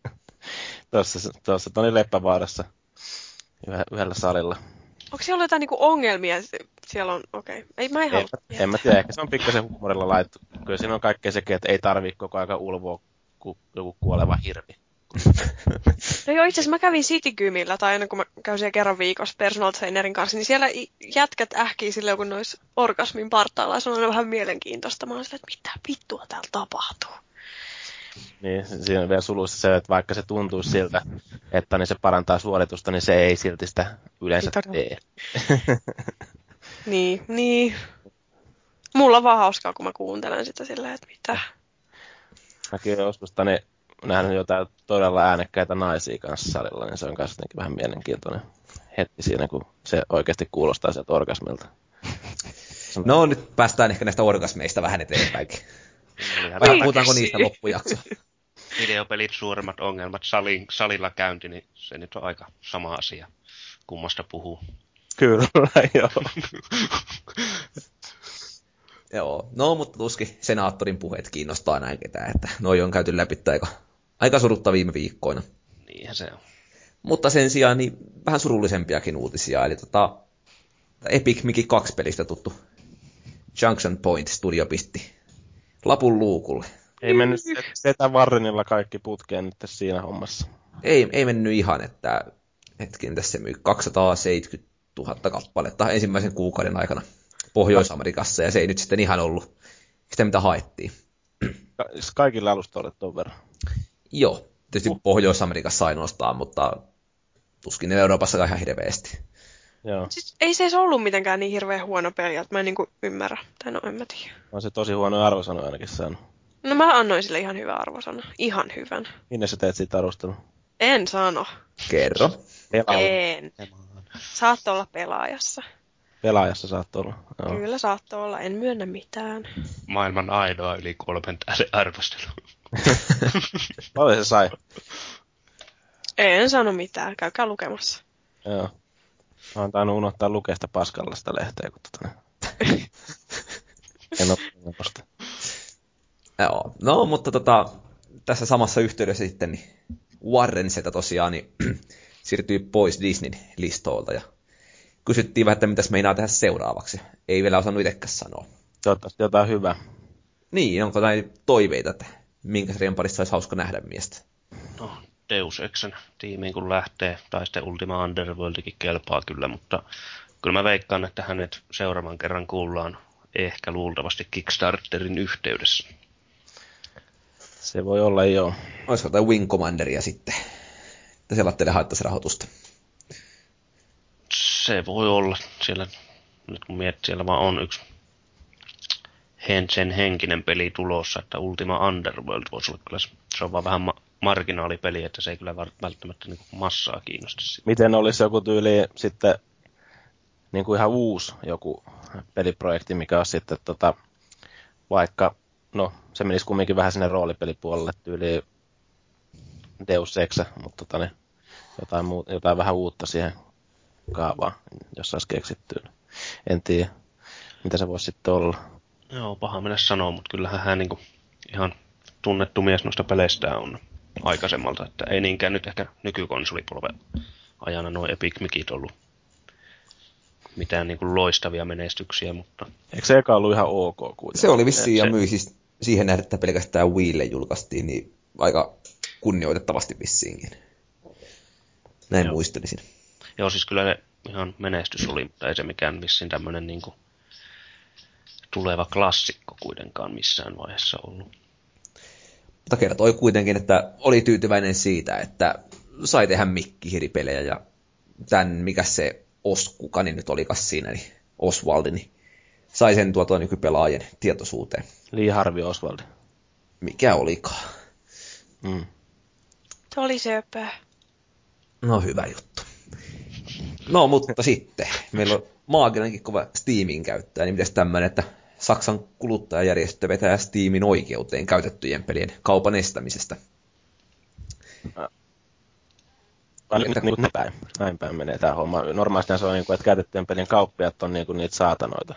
tuossa, tuossa Toni Leppävaarassa yhdellä salilla. Onko siellä jotain niinku ongelmia? Siellä on, okei. Okay. Ei, mä en, en, en mä tiedä, ehkä se on pikkasen huumorilla laittu. Kyllä siinä on kaikkea sekin, että ei tarvii koko ajan ulvoa ku, joku kuoleva hirvi. No joo, itse asiassa mä kävin Citygymillä, tai aina kun mä käyn siellä kerran viikossa personal trainerin kanssa, niin siellä jätkät ähkii silloin, kun nois orgasmin partaalla, se on vähän mielenkiintoista. Mä oon että mitä vittua täällä tapahtuu. Niin, siinä on vielä suluissa se, että vaikka se tuntuu siltä, että niin se parantaa suoritusta, niin se ei silti sitä yleensä tee. niin, niin. Mulla on vaan hauskaa, kun mä kuuntelen sitä silleen, että mitä. Mäkin olen joskus tani nähnyt jotain todella äänekkäitä naisia kanssa salilla, niin se on myös vähän mielenkiintoinen hetki siinä, kun se oikeasti kuulostaa sieltä orgasmilta. No nyt päästään ehkä näistä orgasmeista vähän eteenpäinkin. Vai puhutaanko niistä loppujakso? Videopelit suuremmat ongelmat, salin, salilla käynti, niin se nyt on aika sama asia. Kummasta puhuu. Kyllä, joo. joo, no mutta tuskin senaattorin puheet kiinnostaa näin ketään, että noi on käyty läpi aika, aika surutta viime viikkoina. Niinhän se on. Mutta sen sijaan niin vähän surullisempiakin uutisia, eli tota, Epic Mickey 2 pelistä tuttu Junction Point Studio pisti lapun luukulle. Ei mennyt setä Warrenilla kaikki putkeen nyt siinä hommassa. Ei, ei mennyt ihan, että hetken tässä se myy 270 000 kappaletta ensimmäisen kuukauden aikana Pohjois-Amerikassa, ja se ei nyt sitten ihan ollut sitä, mitä haettiin. Ka- kaikilla alustoille tuon verran? Joo, tietysti uh. Pohjois-Amerikassa ainoastaan, mutta tuskin Euroopassa ihan hirveästi. Joo. Siis ei se edes ollut mitenkään niin hirveän huono peli, että mä en niinku ymmärrä. Tai no en mä tiedä. On se tosi huono arvosana ainakin saanut. No mä annoin sille ihan hyvän arvosana. Ihan hyvän. Minne sä teet siitä arvostelun? En sano. Kerro. Pelaa- En. Saattoi olla pelaajassa. Pelaajassa saattoi olla. Joo. Kyllä saattoi olla. En myönnä mitään. Maailman ainoa yli kolmen tähden arvostelu. Paljon se sai. En sano mitään. Käykää lukemassa. Joo. Mä oon tainnut unohtaa lukea sitä paskallista lehteä, kun tota... en oo muista. Joo, no mutta tota, tässä samassa yhteydessä sitten niin Warren sieltä tosiaan niin, siirtyy pois Disneyn listoilta ja kysyttiin vähän, että mitäs meinaa tehdä seuraavaksi. Ei vielä osannut itsekään sanoa. Toivottavasti jotain hyvää. Niin, onko näin toiveita, että minkä sarjan parissa olisi hauska nähdä miestä? No, Deus Exen tiimiin kun lähtee, tai sitten Ultima Underworldikin kelpaa kyllä, mutta kyllä mä veikkaan, että hänet seuraavan kerran kuullaan ehkä luultavasti Kickstarterin yhteydessä. Se voi olla joo. Olisiko jotain Wing Commanderia sitten? Että sellaiselle haittaisi rahoitusta. Se voi olla siellä, nyt kun miettii, siellä vaan on yksi sen henkinen peli tulossa, että Ultima Underworld voisi olla kyllä, se- se on vaan vähän ma- marginaalipeli, että se ei kyllä välttämättä niin massaa kiinnosta. Miten olisi joku tyyli sitten niin kuin ihan uusi joku peliprojekti, mikä on sitten tota, vaikka, no se menisi kumminkin vähän sinne roolipelipuolelle tyyli Deus Ex, mutta tota, niin, jotain, muu, jotain vähän uutta siihen kaavaan, jos saisi keksittyä. En tiedä, mitä se voisi sitten olla. Joo, paha mennä sanoa, mutta kyllähän hän niin ihan tunnettu mies noista peleistä on aikaisemmalta, että ei niinkään nyt ehkä nykykonsolipolven ajana noin Epic Micit ollut mitään niin kuin loistavia menestyksiä, mutta Eikö se eka ollut ihan ok kuitenkin? Se oli vissiin ja Se- myi siis siihen nähden, että pelkästään Wiille julkaistiin, niin aika kunnioitettavasti vissiinkin. Näin Joo. muistelisin. joo siis kyllä ne ihan menestys oli, mutta ei se mikään vissiin tämmöinen niin kuin tuleva klassikko kuitenkaan missään vaiheessa ollut. Mutta kertoi kuitenkin, että oli tyytyväinen siitä, että sai tehdä mikkihiripelejä ja tämän, mikä se Os, kuka niin nyt olikas siinä, niin Oswaldi, niin sai sen tuotua nykypelaajien tietoisuuteen. Lee Harvey Oswald. Mikä olikaan? Mm. Se oli söpö. No hyvä juttu. No mutta sitten, meillä on maaginenkin kova Steamin käyttäjä, niin mitäs tämmöinen, että Saksan kuluttajajärjestö vetää Steamin oikeuteen käytettyjen pelien kaupan estämisestä. Nyt niin näin päin, näin päin menee tämä homma. Normaalisti se on niin kuin, että käytettyjen pelin kauppiat on niin kuin niitä saatanoita.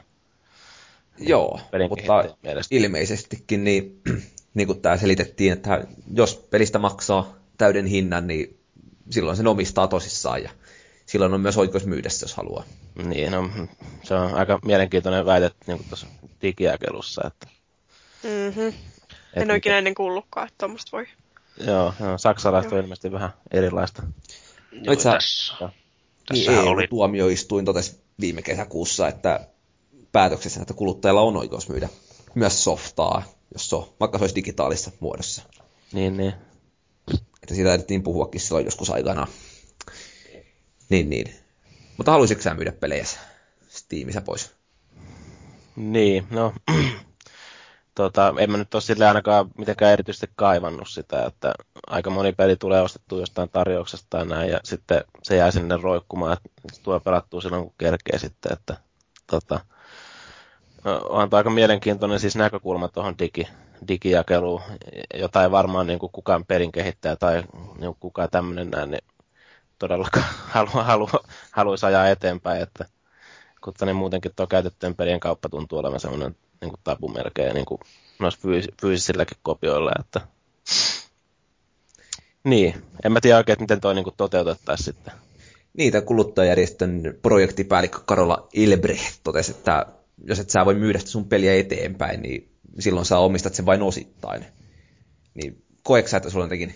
Joo, Pelin mutta mielestä. ilmeisestikin niin, niin kuin tämä selitettiin, että jos pelistä maksaa täyden hinnan, niin silloin sen omistaa tosissaan ja silloin on myös oikeus myydä se, jos haluaa. Niin, no, se on aika mielenkiintoinen väite niin tuossa digijakelussa. Että, Mhm. et En ole ikinä ennen kuullutkaan, että tuommoista voi. Joo, joo, saksalaiset on ilmeisesti vähän erilaista. Joo, itse- tässä, Niin EU-tuomioistuin totesi viime kesäkuussa, että päätöksessä, että kuluttajalla on oikeus myydä myös softaa, jos se on, vaikka se olisi digitaalisessa muodossa. Niin, niin. Että siitä ehdittiin puhuakin silloin joskus aikanaan. Niin, niin. Mutta haluaisitko sä myydä pelejä Steamissa pois? Niin, no, tota, en mä nyt ole sille ainakaan mitenkään erityisesti kaivannut sitä, että aika moni peli tulee ostettua jostain tarjouksesta tai näin, ja sitten se jää sinne roikkumaan, että tuo pelattua silloin, kun kerkee sitten, että tota, on aika mielenkiintoinen siis näkökulma tuohon digi, digijakeluun, jota ei varmaan niin kuin kukaan pelin kehittäjä tai niin kukaan tämmöinen näin, niin todellakaan halua, halua, haluaisi ajaa eteenpäin, että kun niin muutenkin tuo käytettyjen pelien kauppa tuntuu olevan semmoinen niin kuin tabu melkein niin kuin noissa fyys- fyysisilläkin kopioilla, että niin, en mä tiedä oikein, että miten toi niin toteutettaisiin sitten. Niitä kuluttajajärjestön projektipäällikkö Karola Ilbrecht totesi, että jos et sä voi myydä sitä sun peliä eteenpäin, niin silloin sä omistat sen vain osittain. Niin koeksä, että sulla on jotenkin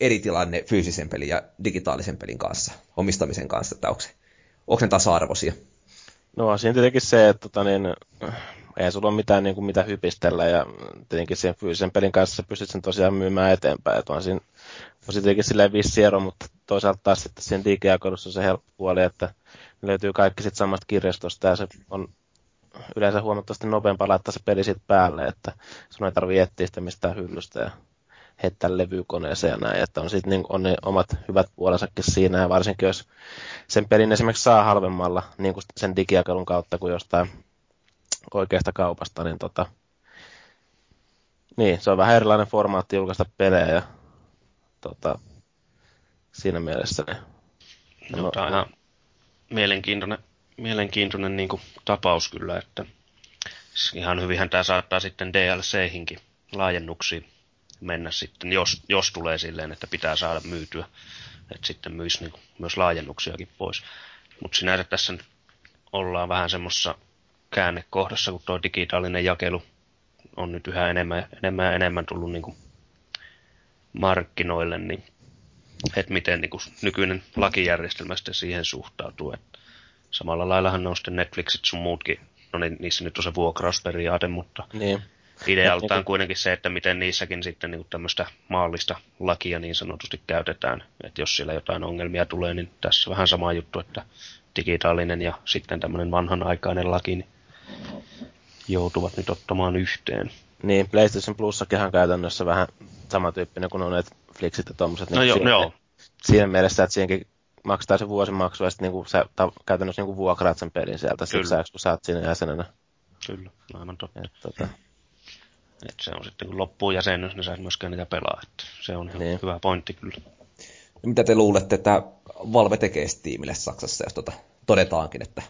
eri tilanne fyysisen pelin ja digitaalisen pelin kanssa, omistamisen kanssa, että onko, onko ne tasa-arvoisia? No siinä tietenkin se, että tota, niin, ei sulla ole mitään niin kuin, mitä hypistellä ja tietenkin sen fyysisen pelin kanssa pystyt sen tosiaan myymään eteenpäin. Että on siinä on tietenkin silleen vissi ero, mutta toisaalta taas sitten siinä digijakelussa se helppo puoli, että ne löytyy kaikki sitten samasta kirjastosta ja se on yleensä huomattavasti nopeampaa laittaa se peli sitten päälle, että sun ei tarvitse etsiä sitä mistään hyllystä ja heittää levykoneeseen ja näin, että on sitten niin, on ne omat hyvät puolensakin siinä ja varsinkin jos sen pelin esimerkiksi saa halvemmalla niin kuin sen digijakelun kautta kuin jostain oikeasta kaupasta, niin tota, niin, se on vähän erilainen formaatti julkaista pelejä ja tota, siinä mielessä niin, no, tämä on ihan mielenkiintoinen, mielenkiintoinen niin kuin, tapaus kyllä, että ihan hyvinhän tämä saattaa sitten DLC-hinkin laajennuksiin mennä sitten, jos, jos tulee silleen, että pitää saada myytyä, että sitten myisi niin kuin, myös laajennuksiakin pois. Mutta sinänsä tässä nyt ollaan vähän semmoisessa käännekohdassa, kun tuo digitaalinen jakelu on nyt yhä enemmän, enemmän ja enemmän tullut niin kuin markkinoille, niin että miten niin kuin nykyinen lakijärjestelmä sitten siihen suhtautuu. Että samalla laillahan on sitten Netflixit sun muutkin, no niin, niissä nyt on se vuokrausperiaate, mutta niin. idealtaan niin kuitenkin se, että miten niissäkin sitten niin tämmöistä maallista lakia niin sanotusti käytetään. Että jos siellä jotain ongelmia tulee, niin tässä vähän sama juttu, että digitaalinen ja sitten tämmöinen vanhanaikainen laki niin joutuvat nyt ottamaan yhteen. Niin, PlayStation Plussakin on käytännössä vähän samantyyppinen kuin on Netflixit ja tommoset. No niin joo, siinä, joo. Siinä mielessä, että siihenkin maksetaan se vuosimaksu ja sitten niinku sä ta, käytännössä niinku vuokraat sen pelin sieltä Kyllä. sä, kun sä oot siinä jäsenenä. Kyllä, aivan totta. Et, tota... Et se on sitten, kun loppuu jäsenyys, niin sä et myöskään niitä pelaa. Et se on ihan niin. hyvä pointti kyllä. Mitä te luulette, että Valve tekee Steamille Saksassa, jos tota todetaankin, että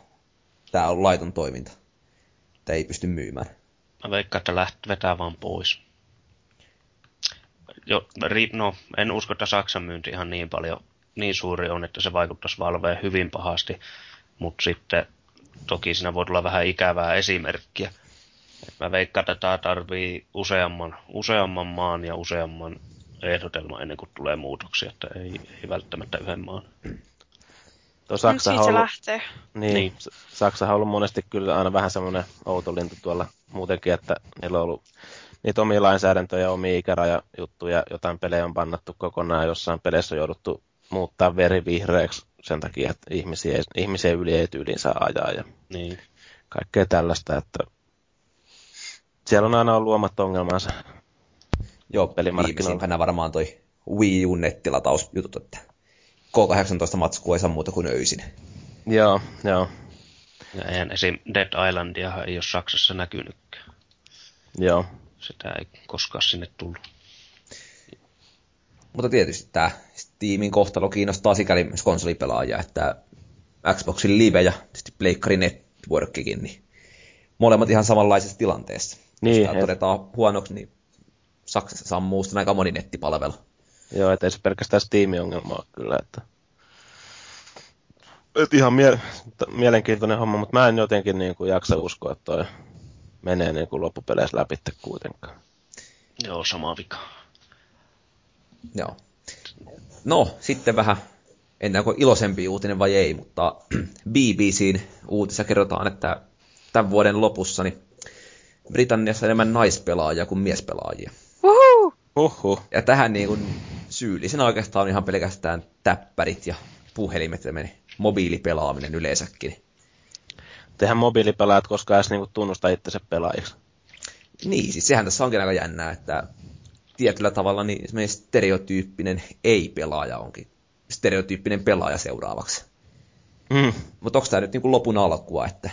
tämä on laiton toiminta? Että ei pysty myymään. Mä veikkaan, että läht, vetää vaan pois. Jo, ri, no, en usko, että Saksan myynti ihan niin paljon, niin suuri on, että se vaikuttaisi Valveen hyvin pahasti. Mutta sitten toki siinä voi tulla vähän ikävää esimerkkiä. Et mä veikkaan, että tämä tarvii useamman, useamman maan ja useamman ehdotelman ennen kuin tulee muutoksia, että ei, ei välttämättä yhden maan. Tuo Saksa siitä ollut, lähtee. Niin, niin. Saksa on ollut monesti kyllä aina vähän semmoinen outo lintu tuolla muutenkin, että niillä on ollut niitä omia lainsäädäntöjä, omia ikärajajuttuja, jotain pelejä on pannattu kokonaan, jossain peleissä on jouduttu muuttaa veri vihreäksi sen takia, että ihmisiä, ihmisiä yli ei tyyliin saa ajaa ja niin. kaikkea tällaista, että siellä on aina ollut omat ongelmansa. Joo, viimeisimpänä varmaan toi Wii U nettilatausjutut, että K18-matskua ei saa muuta kuin öisin. Joo, joo. Ja eihän esim. Dead Islandia ei ole Saksassa näkynytkään. Joo. Sitä ei koskaan sinne tullut. Mutta tietysti tämä Steamin kohtalo kiinnostaa sikäli myös konsolipelaajia, että Xboxin Live ja sitten Pleikkari Networkikin, niin molemmat ihan samanlaisessa tilanteessa. Niin, Jos et... todetaan huonoksi, niin Saksassa sammuu sitten aika moni nettipalvelu. Joo, ettei se pelkästään Steam-ongelma ole kyllä, että... Et ihan mie- mielenkiintoinen homma, mutta mä en jotenkin niin kuin jaksa uskoa, että toi menee niin kuin loppupeleissä läpi kuitenkaan. Joo, sama vika. Joo. No, sitten vähän, en tiedä onko iloisempi uutinen vai ei, mutta BBCn uutissa kerrotaan, että tämän vuoden lopussa niin Britanniassa enemmän naispelaajia kuin miespelaajia. Uhu. Uhu. Ja tähän niin kuin syyllisenä oikeastaan ihan pelkästään täppärit ja puhelimet ja meni mobiilipelaaminen yleensäkin. Tehän mobiilipelaajat koskaan edes niinku tunnusta itsensä pelaajiksi. Niin, siis sehän tässä onkin aika jännää, että tietyllä tavalla niin stereotyyppinen ei-pelaaja onkin stereotyyppinen pelaaja seuraavaksi. Mm. Mutta onko tämä nyt niinku lopun alkua, että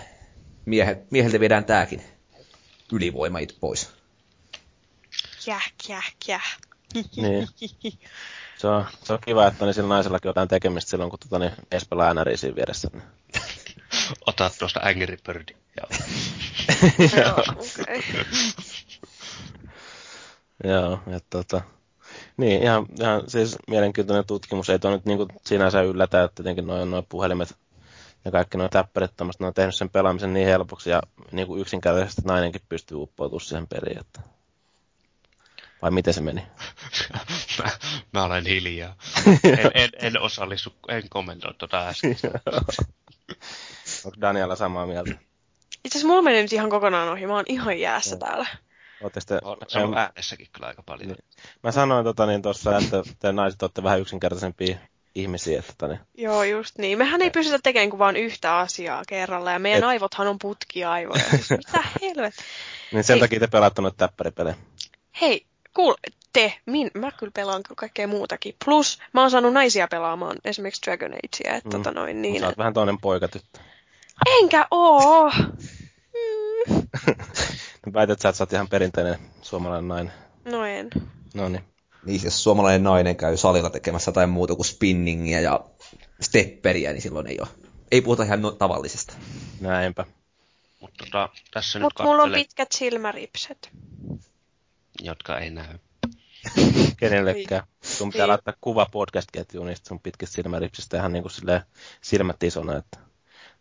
miehet, mieheltä viedään tämäkin ylivoima pois? Jäh, jäh, jäh. Niin. Se on, se on kiva, että niin sillä naisellakin jotain tekemistä silloin, kun tota, niin, mies pelaa NRI siinä vieressä. Niin. Ota tuosta Angry Birdi. Joo, okei. Joo, että tota, niin, ihan, ihan siis mielenkiintoinen tutkimus. Ei tuo nyt niin kuin sinänsä yllätä, että tietenkin noin, noin puhelimet ja kaikki nuo täppärit, ne on tehnyt sen pelaamisen niin helpoksi ja niin kuin yksinkertaisesti nainenkin pystyy uppoutumaan siihen peliin. Että... Vai miten se meni? mä, mä olen hiljaa. En, en, en osallistu, en kommentoi tuota äsken. Onko Daniela samaa mieltä? Itse asiassa mulla meni nyt ihan kokonaan ohi. Mä oon ihan jäässä täällä. Ootte se on äänessäkin kyllä aika paljon. Niin. Mä sanoin tota, niin tuossa, että te naiset olette vähän yksinkertaisempia ihmisiä. Että niin. Joo, just niin. Mehän ei pystytä tekemään kuin vain yhtä asiaa kerralla, ja meidän Et... aivothan on putkiaivoja. Siis mitä helvet? Niin sen Hei. takia te pelaatte noita täppäripelejä. Hei, kuul, te, min, mä kyllä pelaan kyllä kaikkea muutakin. Plus, mä oon saanut naisia pelaamaan esimerkiksi Dragon Agea, että mm. tota noin niin. Sä oot vähän toinen poikatyttö. Enkä oo! Mm. Väität, että sä oot ihan perinteinen suomalainen nainen. No en. No niin. Niin, jos suomalainen nainen käy salilla tekemässä jotain muuta kuin spinningiä ja stepperiä, niin silloin ei ole. Ei puhuta ihan no- tavallisesta. Näinpä. Mutta tota, tässä Mut nyt mulla on pitkät silmäripset. Jotka ei näy. Kenellekään. Sun pitää niin. laittaa kuva podcast-ketjuun niistä sun pitkistä silmäripsistä ihan niin kuin silmät isona, että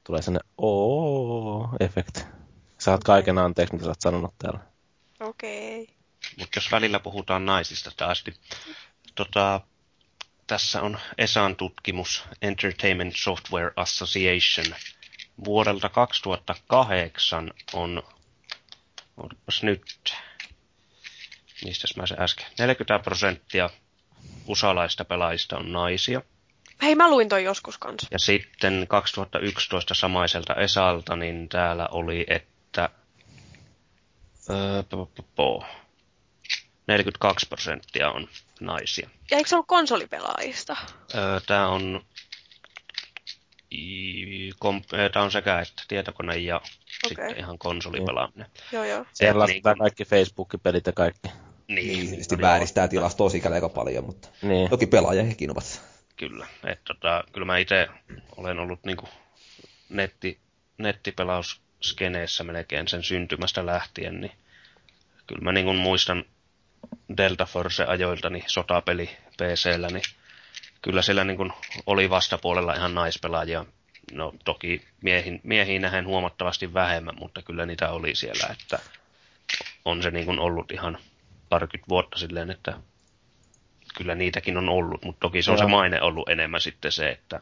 tulee sellainen ooo-efekti. Saat kaiken anteeksi, mitä sä oot sanonut täällä. Okei. Okay. Mutta jos välillä puhutaan naisista taas, niin tota, tässä on ESAN tutkimus Entertainment Software Association. Vuodelta 2008 on, odotapas nyt, mistä mä se äsken, 40 prosenttia usalaista pelaajista on naisia. Hei, mä luin toi joskus kanssa. Ja sitten 2011 samaiselta Esalta, niin täällä oli, että. 42 prosenttia on naisia. Ja eikö se ollut konsolipelaajista? Tämä on Tämä on sekä että tietokone ja okay. sitten ihan konsolipelaaminen. Joo, joo. Siellä niin kun... kaikki Facebook-pelit ja kaikki. Niin, niin tietysti vääristää tilastoa sikäli aika paljon, mutta niin. toki pelaaja hekin ovat. Kyllä, että tota, kyllä mä itse olen ollut niinku netti, nettipelausskeneessä melkein sen syntymästä lähtien, niin kyllä mä niin muistan Delta Force-ajoilta, niin sotapeli PCllä, niin kyllä siellä niin kuin oli vastapuolella ihan naispelaajia. No toki miehin, miehiin nähen huomattavasti vähemmän, mutta kyllä niitä oli siellä, että on se niin kuin ollut ihan parikymmentä vuotta silleen, että kyllä niitäkin on ollut, mutta toki se on Joo. se maine ollut enemmän sitten se, että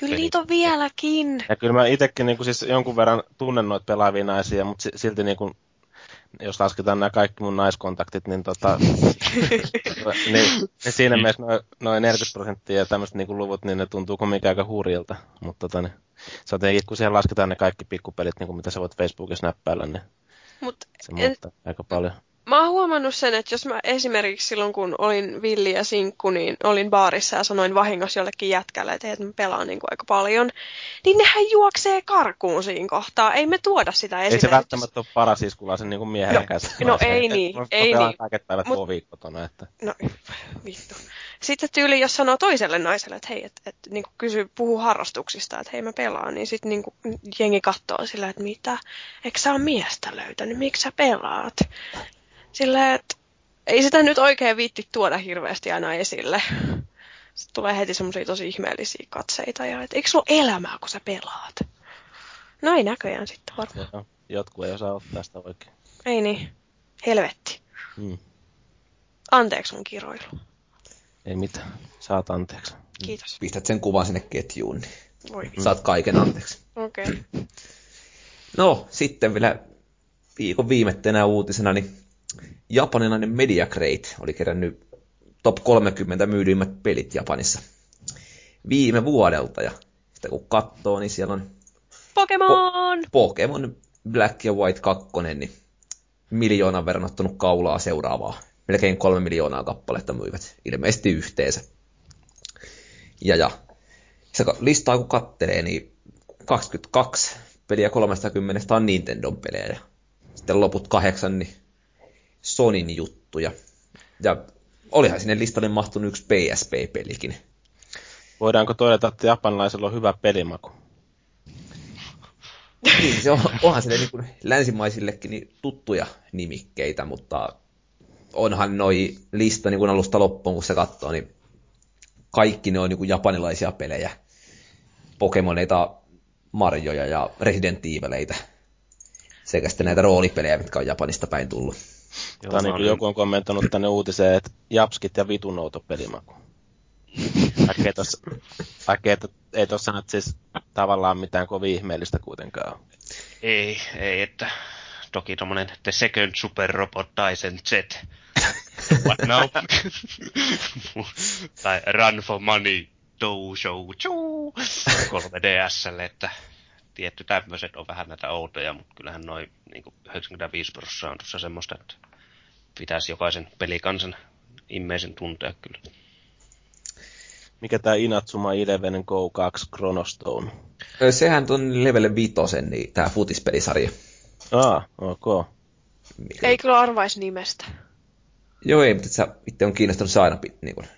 Kyllä niitä on vieläkin. Ja kyllä mä itsekin niin siis jonkun verran tunnen noita pelaavia naisia, mutta silti niin kuin jos lasketaan nämä kaikki mun naiskontaktit, niin, tota, niin, niin siinä mielessä noin noi 40 prosenttia ja tämmöiset niin luvut, niin ne tuntuu kumminkin aika hurjilta. Mutta tota, niin, se jotenkin, kun siihen lasketaan ne kaikki pikkupelit, niin kuin mitä sä voit Facebookissa näppäillä, niin Mut se muuttaa en, aika paljon mä oon huomannut sen, että jos mä esimerkiksi silloin, kun olin villi ja sinkku, niin olin baarissa ja sanoin vahingossa jollekin jätkälle, että, että mä pelaan niin kuin aika paljon, niin nehän juoksee karkuun siinä kohtaa. Ei me tuoda sitä esille. Ei se välttämättä ole paras iskulaisen niin kuin miehen no, käsi. No ei niin, ei niin. kaiket päivät Mut, viikkotona, että... No vittu. Sitten tyyli, jos sanoo toiselle naiselle, että hei, että et, niin kysy, puhu harrastuksista, että hei mä pelaan, niin sitten niin jengi katsoo sillä, että mitä, eikö sä ole miestä löytänyt, miksi sä pelaat? Silleen, että ei sitä nyt oikein viitti tuoda hirveästi aina esille. Sitten tulee heti semmoisia tosi ihmeellisiä katseita ja että eikö sulla elämää, kun sä pelaat? No ei näköjään sitten varmaan. Joo, jotkut ei osaa ottaa sitä oikein. Ei niin. Helvetti. Hmm. Anteeksi mun kiroilu. Ei mitään. Saat anteeksi. Kiitos. Pistät sen kuvan sinne ketjuun, niin Voi. saat kaiken anteeksi. Okei. Okay. No, sitten vielä viikon viimettenä uutisena, niin japanilainen Media Crate oli kerännyt top 30 myydyimmät pelit Japanissa viime vuodelta. Ja sitten kun katsoo, niin siellä on Pokemon! Po- Pokemon Black ja White 2, niin miljoonan verran ottanut kaulaa seuraavaa. Melkein kolme miljoonaa kappaletta myivät ilmeisesti yhteensä. Ja, ja se listaa kun kattelee, niin 22 peliä 30 on Nintendon pelejä ja sitten loput kahdeksan, niin Sonin juttuja. Ja olihan sinne listalle mahtunut yksi PSP-pelikin. Voidaanko todeta, että japanilaisilla on hyvä pelimaku? niin, se on, onhan sille niin kuin länsimaisillekin niin tuttuja nimikkeitä, mutta onhan noi lista niin kuin alusta loppuun, kun se katsoo, niin kaikki ne on niin kuin japanilaisia pelejä. Pokemoneita, Marjoja ja Resident Evileitä. Sekä sitten näitä roolipelejä, mitkä on Japanista päin tullut. Joo, tai niin kuin joku on kommentoinut tänne uutiseen, että japskit ja vitun outo pelimaku. Vaikka ei tossa, vaikka ei, ei tossa nyt siis tavallaan mitään kovin ihmeellistä kuitenkaan. Ei, ei, että toki tommonen The Second Super Robot Dyson Z. What now? tai Run for Money. Dojo Choo 3DSlle, että tietty tämmöiset on vähän näitä outoja, mutta kyllähän noin niin 95 prosenttia on tuossa semmoista, että pitäisi jokaisen pelikansan immeisen tuntea kyllä. Mikä tämä Inatsuma Eleven Go 2 Chronostone? Sehän on level 5, niin tämä futispelisarja. Ah, ok. Mikä... Ei kyllä arvaisi nimestä. Joo, ei, mutta sä itse on kiinnostunut se aina niin kuin,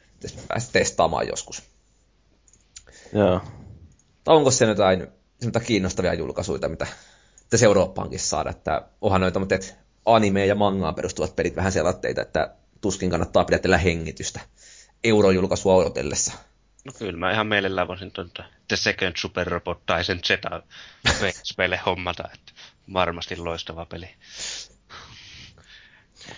päästä testaamaan joskus. Joo. Onko se jotain kiinnostavia julkaisuja, mitä tässä Eurooppaankin saada, että onhan noita mutta anime- ja mangaan perustuvat pelit vähän sellaitteita, että tuskin kannattaa pidätellä hengitystä eurojulkaisua odotellessa. No kyllä, mä ihan mielellään voisin tuota The Second Super Robot tai sen Zeta pele hommata, että varmasti loistava peli.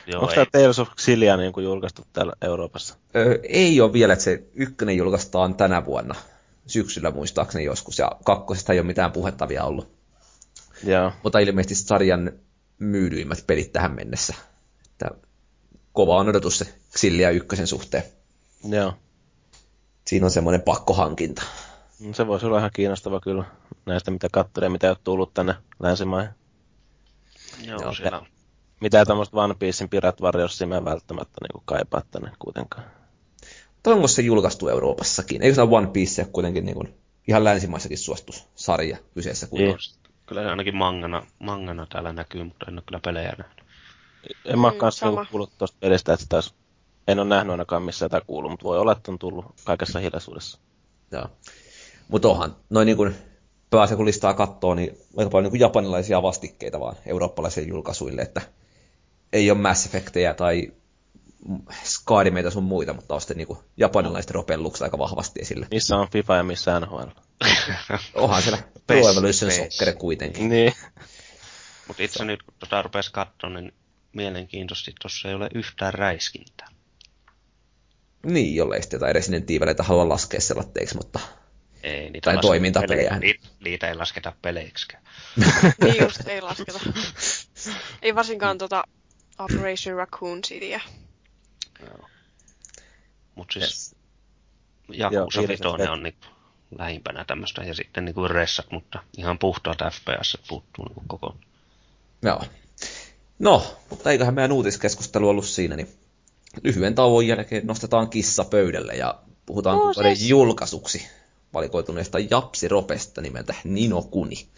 Joo, Onko tämä Tales of Xillia niin kuin julkaistu täällä Euroopassa? Öö, ei ole vielä, että se ykkönen julkaistaan tänä vuonna, syksyllä muistaakseni joskus, ja kakkosesta ei ole mitään puhetta vielä ollut. Joo. Mutta ilmeisesti sarjan myydyimmät pelit tähän mennessä. Että kova on odotus se Xillia ykkösen suhteen. Joo. Siinä on semmoinen pakkohankinta. No, se voisi olla ihan kiinnostava kyllä näistä, mitä kattelee, mitä ei ole tullut tänne länsimaihin. Joo, Joo siellä mitä tämmöistä One Piecein Pirate Warriorsia mä välttämättä niin kaipaa tänne kuitenkaan. Tai onko se julkaistu Euroopassakin? Eikö se One Piece kuitenkin niin kuin, ihan länsimaissakin suostussarja kyseessä? Kun on. Kyllä se ainakin mangana, mangana täällä näkyy, mutta en ole kyllä pelejä nähnyt. En mä ole mm, kuullut tuosta pelistä, että taas en ole nähnyt ainakaan missä tätä kuuluu, mutta voi olla, että on tullut kaikessa hiljaisuudessa. Joo. Mutta onhan noin niin kuin pääsee kun listaa kattoo, niin aika paljon niin kuin japanilaisia vastikkeita vaan eurooppalaisille julkaisuille, että ei ole Mass Effectejä tai Skaadimeita sun muita, mutta on sitten niin japanilaiset ropellukset aika vahvasti esille. Missä on FIFA ja missä NHL? Onhan siellä Pro Evolution Soccer kuitenkin. Niin. Mutta itse nyt kun tota rupesi katsoa, niin mielenkiintoisesti tuossa ei ole yhtään räiskintää. Niin, jollei sitten jotain Resident Evileitä halua laskea sellatteiksi, mutta... Ei, niitä tai toimintapelejä. Niitä, niitä ei lasketa peleiksi. niin just, ei lasketa. ei varsinkaan tota Operation Raccoon Cityä. Joo. Mut siis yes. Jakusa Vitoinen on niinku lähimpänä tämmöistä ja sitten niinku ressat, mutta ihan puhtaat FPS puuttuu niinku koko. Joo. No, mutta eiköhän meidän uutiskeskustelu ollut siinä, niin lyhyen tauon jälkeen nostetaan kissa pöydälle ja puhutaan oh, siis. julkaisuksi valikoituneesta japsiropesta nimeltä Nino Kuni.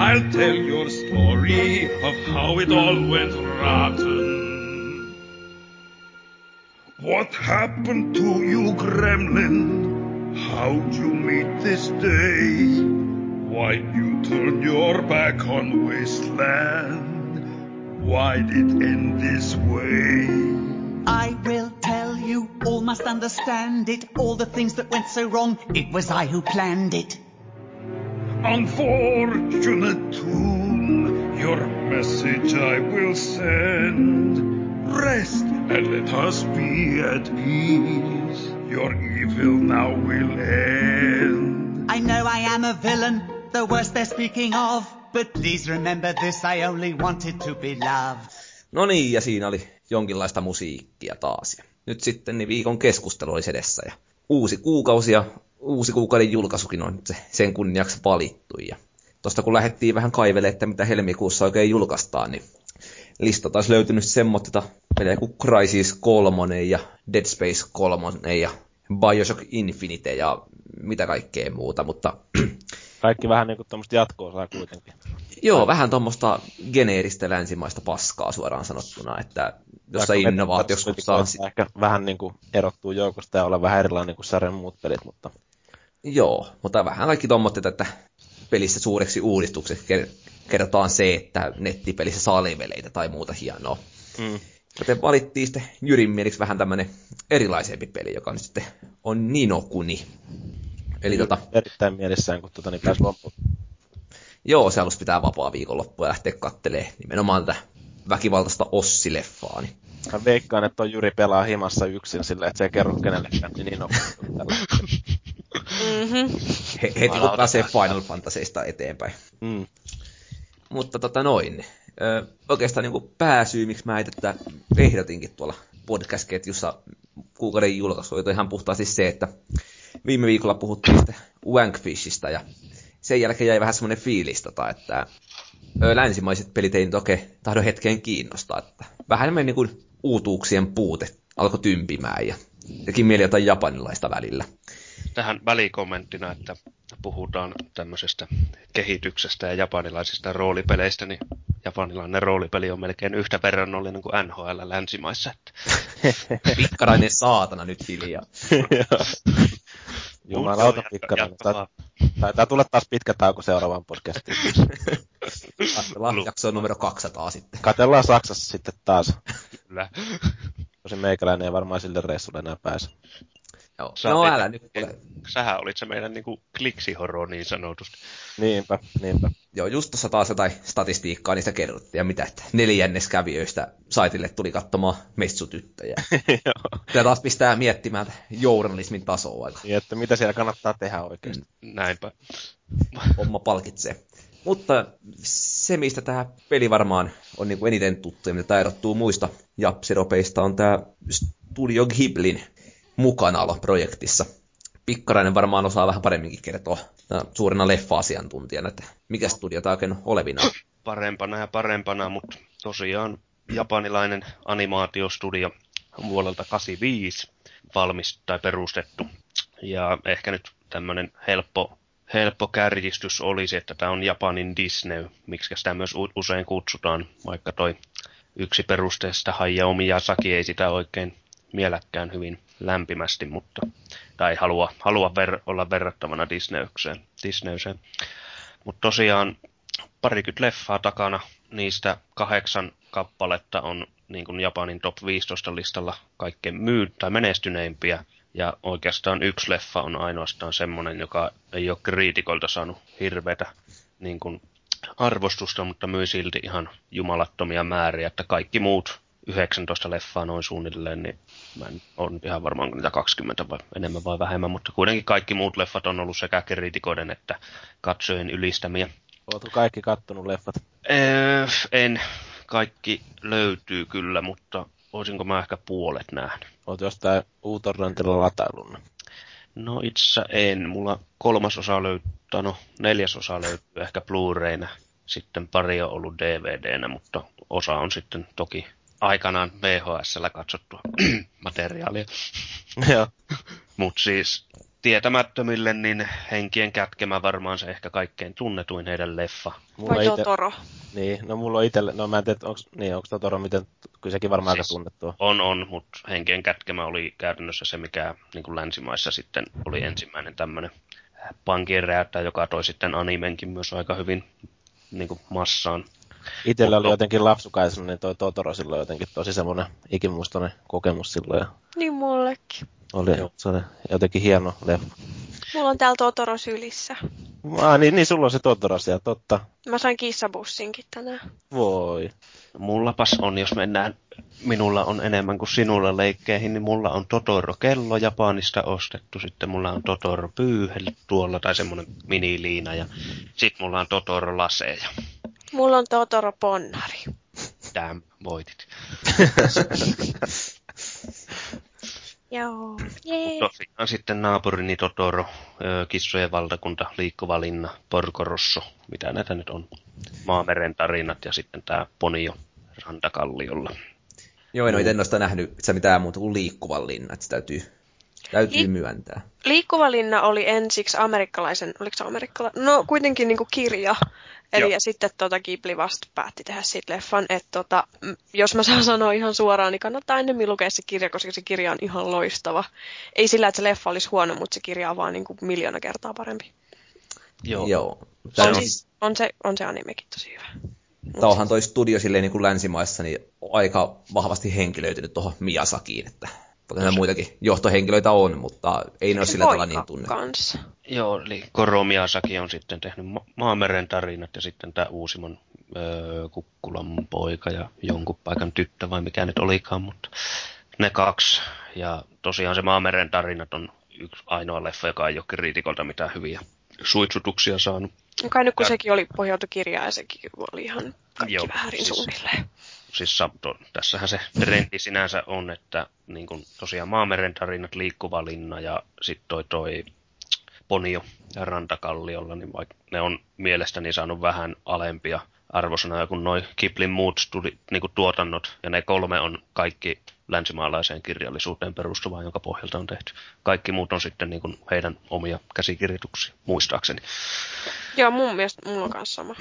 I'll tell your story of how it all went rotten. What happened to you, Gremlin? How'd you meet this day? Why'd you turn your back on Wasteland? Why'd it end this way? I will tell you, all must understand it. All the things that went so wrong, it was I who planned it. Unfortunate tomb, your message I will send. Rest and let us be at peace. Your evil now will end. I know I am a villain, the worst they're speaking of. But please remember this, I only wanted to be loved. No niin, ja siinä oli jonkinlaista musiikkia taas. Ja nyt sitten niin viikon keskustelu olisi edessä ja uusi kuukausi ja uusi kuukauden julkaisukin on se, sen kunniaksi valittu. Ja tuosta kun lähdettiin vähän kaivelemaan, että mitä helmikuussa oikein julkaistaan, niin lista taas löytynyt semmoista pelejä kuin Crysis 3 ja Dead Space 3 ja Bioshock Infinite ja mitä kaikkea muuta, mutta... Kaikki vähän niin kuin tuommoista jatko-osaa kuitenkin. Joo, vähän tuommoista geneeristä länsimaista paskaa suoraan sanottuna, että jossa innovaatiossa saa... Ehkä vähän niin kuin erottuu joukosta ja olla vähän erilainen kuin sarjan muut pelit, mutta... Joo, mutta vähän kaikki tuommoitteet, että pelissä suureksi uudistukseksi kerrotaan se, että nettipelissä saa leveleitä tai muuta hienoa. Mm. Joten valittiin sitten Jyrin mieliksi vähän tämmöinen erilaisempi peli, joka nyt sitten on Ninokuni. Eli tota... Erittäin mielessään, kun tota, niin pääsi loppuun. Joo, se halusi pitää vapaa viikonloppua ja lähteä kattelee nimenomaan tätä väkivaltaista Ossi-leffaa. Niin. Mä veikkaan, että on Jyri pelaa himassa yksin silleen, että se ei kerro kenellekään, niin niin on. Mhm. He, heti kun pääsee. Final Fantasyista eteenpäin. Mm. Mutta tota noin, ö, oikeastaan niin pääsyy, miksi mä tätä ehdotinkin tuolla podcast-ketjussa kuukauden julkaisu, oli ihan puhtaasti se, että viime viikolla puhuttiin sitä Wankfishista ja sen jälkeen jäi vähän semmoinen fiilis, tota, että ö, länsimaiset pelit ei nyt oikein tahdo hetkeen kiinnostaa. Että vähän niin kuin uutuuksien puute alkoi tympimään ja teki mieli jotain japanilaista välillä. Tähän välikommenttina, että puhutaan tämmöisestä kehityksestä ja japanilaisista roolipeleistä, niin japanilainen roolipeli on melkein yhtä verrannollinen kuin NHL länsimaissa. Että Pikkarainen saatana nyt hiljaa. Jumalauta pikkarainen. Taitaa tulla taas pitkä tauko seuraavaan podcastiin. Katsellaan jaksoa numero 200 sitten. Katellaan Saksassa sitten taas. Kyllä. Tosin meikäläinen ei varmaan sille reissulle enää pääse. Joo. Sä No älä nyt. Sähän olit se meidän niinku kliksihoro niin sanotusti. Niinpä, niinpä. Joo, just tuossa taas jotain statistiikkaa niistä kerrottiin, ja mitä, että neljännes kävijöistä saitille tuli katsomaan messutyttöjä. Tämä taas pistää miettimään journalismin tasoa. Niin, että mitä siellä kannattaa tehdä oikeasti. Näinpä. Homma palkitsee. Mutta se, mistä tämä peli varmaan on niin kuin eniten tuttu ja mitä tämä erottuu muista japsiropeista, on tämä Studio Ghiblin mukanaolo projektissa. Pikkarainen varmaan osaa vähän paremminkin kertoa suurena leffa-asiantuntijana, että mikä studio tämä oikein olevina. Parempana ja parempana, mutta tosiaan japanilainen animaatiostudio vuodelta 85 valmis tai perustettu. Ja ehkä nyt tämmöinen helppo, helppo kärjistys olisi, että tämä on Japanin Disney, miksi sitä myös usein kutsutaan, vaikka toi yksi perusteesta Hayao Miyazaki ei sitä oikein mieläkään hyvin lämpimästi, mutta tai halua, halua ver, olla verrattavana Disneykseen. Disneyseen. Mutta tosiaan parikymmentä leffaa takana, niistä kahdeksan kappaletta on niin kuin Japanin top 15 listalla kaikkein myy- tai menestyneimpiä. Ja oikeastaan yksi leffa on ainoastaan semmoinen, joka ei ole kriitikolta saanut hirveätä niin kuin arvostusta, mutta myi silti ihan jumalattomia määriä, että kaikki muut 19 leffaa noin suunnilleen, niin mä en ole ihan varmaan niitä 20 vai enemmän vai vähemmän, mutta kuitenkin kaikki muut leffat on ollut sekä kriitikoiden että katsojien ylistämiä. Oletko kaikki kattonut leffat? Öö, en. Kaikki löytyy kyllä, mutta olisinko mä ehkä puolet nähnyt. Olet jostain uutorrantilla latailun. No itse en. Mulla kolmasosa löytyy, tai no neljäsosa löytyy ehkä Blu-rayna. Sitten pari on ollut DVDnä, mutta osa on sitten toki aikanaan VHSllä katsottua materiaalia. Joo. Mutta siis tietämättömille, niin Henkien kätkemä varmaan se ehkä kaikkein tunnetuin heidän leffa. Mulla Vai ite... Totoro. Niin, no mulla on itelle, no mä en tiedä, onks, niin, onko Totoro miten, kyllä sekin varmaan Siis- aika tunnettua. On, on, mutta Henkien kätkemä oli käytännössä se, mikä niin kuin länsimaissa sitten oli ensimmäinen tämmöinen pankin räyttä, joka toi sitten animenkin myös aika hyvin niin kuin massaan. Itellä oli jotenkin lapsukaisena, niin toi Totoro silloin jotenkin tosi semmoinen ikimuistoinen kokemus silloin. Ja Niin mullekin. oli, Joo. se oli jotenkin hieno leffa. Mulla on täällä Totoro sylissä. Ah, niin, niin sulla on se Totoro siellä, totta. Mä sain kissabussinkin tänään. Voi. Mullapas on, jos mennään, minulla on enemmän kuin sinulla leikkeihin, niin mulla on Totoro-kello Japanista ostettu, sitten mulla on Totoro-pyyhel tuolla tai semmoinen miniliina ja sitten mulla on Totoro-laseja. Mulla on Totoro ponnari. Damn, voitit. Joo. Jee. Tosiaan sitten naapurini Totoro, Kissojen valtakunta, Liikkuva linna, Porco Rosso, mitä näitä nyt on. Maameren tarinat ja sitten tämä Ponio Rantakalliolla. Joo, en ole itse noista nähnyt itse mitään muuta kuin liikkuvan linna, että se täytyy, täytyy Li- myöntää. Liikkuva linna oli ensiksi amerikkalaisen, oliko se amerikkalainen? No kuitenkin niinku kirja. Eli Joo. ja sitten tota Ghibli vasta päätti tehdä siitä leffan, että tota, m, jos mä saan sanoa ihan suoraan, niin kannattaa ennemmin lukea se kirja, koska se kirja on ihan loistava. Ei sillä, että se leffa olisi huono, mutta se kirja on vaan niinku miljoona kertaa parempi. Joo. Joo. On, on, siis, on, se, on se animekin tosi hyvä. tämä onhan toi studio silleen niin kuin länsimaissa niin aika vahvasti henkilöitynyt tuohon Miyazakiin, että toki no, muitakin johtohenkilöitä on, mutta ei ne ole sillä tavalla niin tunne. Kanssa. Joo, eli Koro Miyazaki on sitten tehnyt Ma- Maameren tarinat ja sitten tämä uusimman öö, Kukkulan poika ja jonkun paikan tyttö vai mikä nyt olikaan, mutta ne kaksi. Ja tosiaan se Maameren tarinat on yksi ainoa leffa, joka ei ole kriitikolta mitään hyviä suitsutuksia saanut. Kai nyt kun Ja- sekin oli pohjautu kirjaan ja sekin oli ihan kaikki Joo, väärin siis- suunnilleen. Siis sa- to, tässähän se trendi sinänsä on, että niin kun, tosiaan Maameren tarinat, Liikkuva linna ja sitten toi, toi Ponio ja Rantakalliolla, niin vaikka ne on mielestäni saanut vähän alempia arvosanoja kuin noi Kiplin muut studi, niin kuin tuotannot, ja ne kolme on kaikki länsimaalaiseen kirjallisuuteen perustuvaa, jonka pohjalta on tehty. Kaikki muut on sitten niin kuin heidän omia käsikirjoituksia, muistaakseni. Joo, mun mielestä mulla on kanssa sama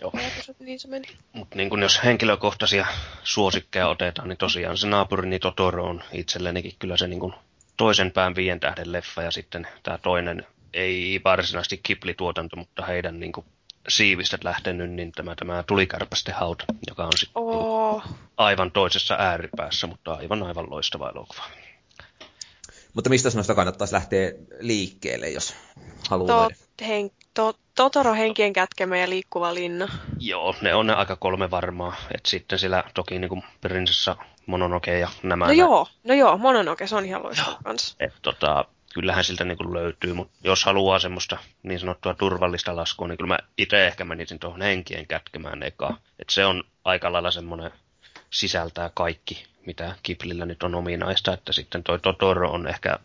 Joo. ajatus, että niin se meni. Mutta niin kun jos henkilökohtaisia suosikkeja otetaan, niin tosiaan se naapurini Totoro on itsellenikin kyllä se niin kun toisen pään viien tähden leffa ja sitten tämä toinen ei varsinaisesti Kipli-tuotanto, mutta heidän niin kun siivistä lähtenyt, niin tämä, tämä tulikärpästen hauta, joka on sitten Oo, aivan toisessa ääripäässä, mutta aivan aivan loistava elokuva. Mutta mistä noista kannattaisi lähteä liikkeelle, jos haluaa? to, hen, to, Totoro henkien kätkemä ja liikkuva linna. Joo, ne on ne aika kolme varmaa. Et sitten sillä toki niin kuin Prinsessa Mononoke ja nämä. No joo, no joo, Mononoke, se on ihan loistava kanssa. Et tota, kyllähän siltä niin kuin löytyy, mutta jos haluaa semmoista niin sanottua turvallista laskua, niin kyllä mä itse ehkä menisin tuohon henkien kätkemään eka. Et se on aika lailla semmoinen, sisältää kaikki, mitä Kiplillä nyt on ominaista, että sitten toi Totoro on ehkä,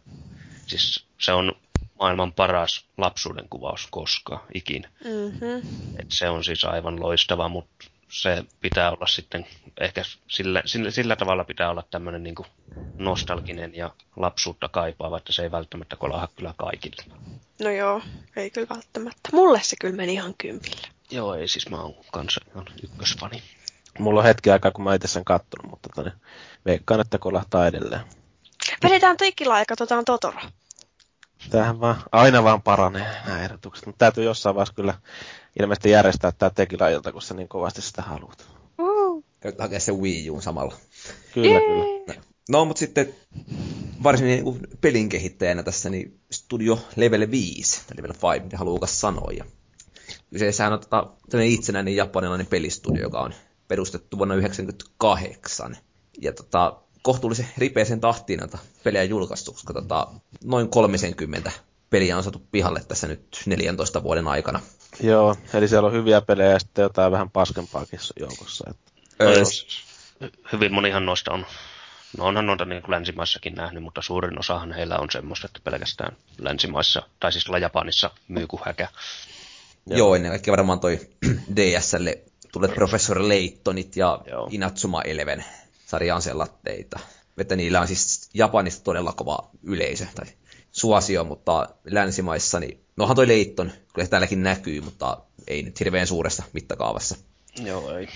siis se on maailman paras lapsuuden kuvaus koskaan, ikinä. Mm-hmm. Et se on siis aivan loistava, mutta se pitää olla sitten, ehkä sillä, sillä, sillä tavalla pitää olla tämmöinen niin nostalginen ja lapsuutta kaipaava, että se ei välttämättä kolaha kyllä kaikille. No joo, ei kyllä välttämättä. Mulle se kyllä meni ihan kympille. Joo, ei siis mä oon kanssa ihan ykkösfani. Mulla on hetki aikaa, kun mä itse sen kattonut, mutta toni, veikkaan, että kolahtaa edelleen. Vedetään teikilaa ja katsotaan Totoro. Tämähän vaan, aina vaan paranee nämä ehdotukset, mutta täytyy jossain vaiheessa kyllä ilmeisesti järjestää tämä tekilajilta, kun sä niin kovasti sitä haluat. Uh, hakea se Wii Uun samalla. Kyllä, kyllä. No, mutta sitten varsinkin niin kuin pelin kehittäjänä tässä, niin Studio Level 5, tai Level 5, mitä haluukas sanoa. Ja kyseessähän on tota, tämmöinen itsenäinen japanilainen pelistudio, joka on perustettu vuonna 1998. Ja tota, kohtuullisen ripeäsen tahtiin näitä pelejä julkaistu, koska tota, noin 30 peliä on saatu pihalle tässä nyt 14 vuoden aikana. Joo, eli siellä on hyviä pelejä ja sitten jotain vähän paskempaakin joukossa. Että. Öö, Hy- Hyvin monihan noista on, no onhan noita niin kuin länsimaissakin nähnyt, mutta suurin osahan heillä on semmoista, että pelkästään länsimaissa, tai siis Japanissa myy kuin häkä. Joo, ennen kaikkea varmaan toi DSlle tulleet Professor Laytonit ja Joo. Inatsuma Eleven sarjaan sellatteita. Että niillä on siis Japanista todella kova yleisö tai suosio, mutta länsimaissa, niin nohan toi Layton, kyllä se täälläkin näkyy, mutta ei nyt hirveän suuressa mittakaavassa, Joo, ei.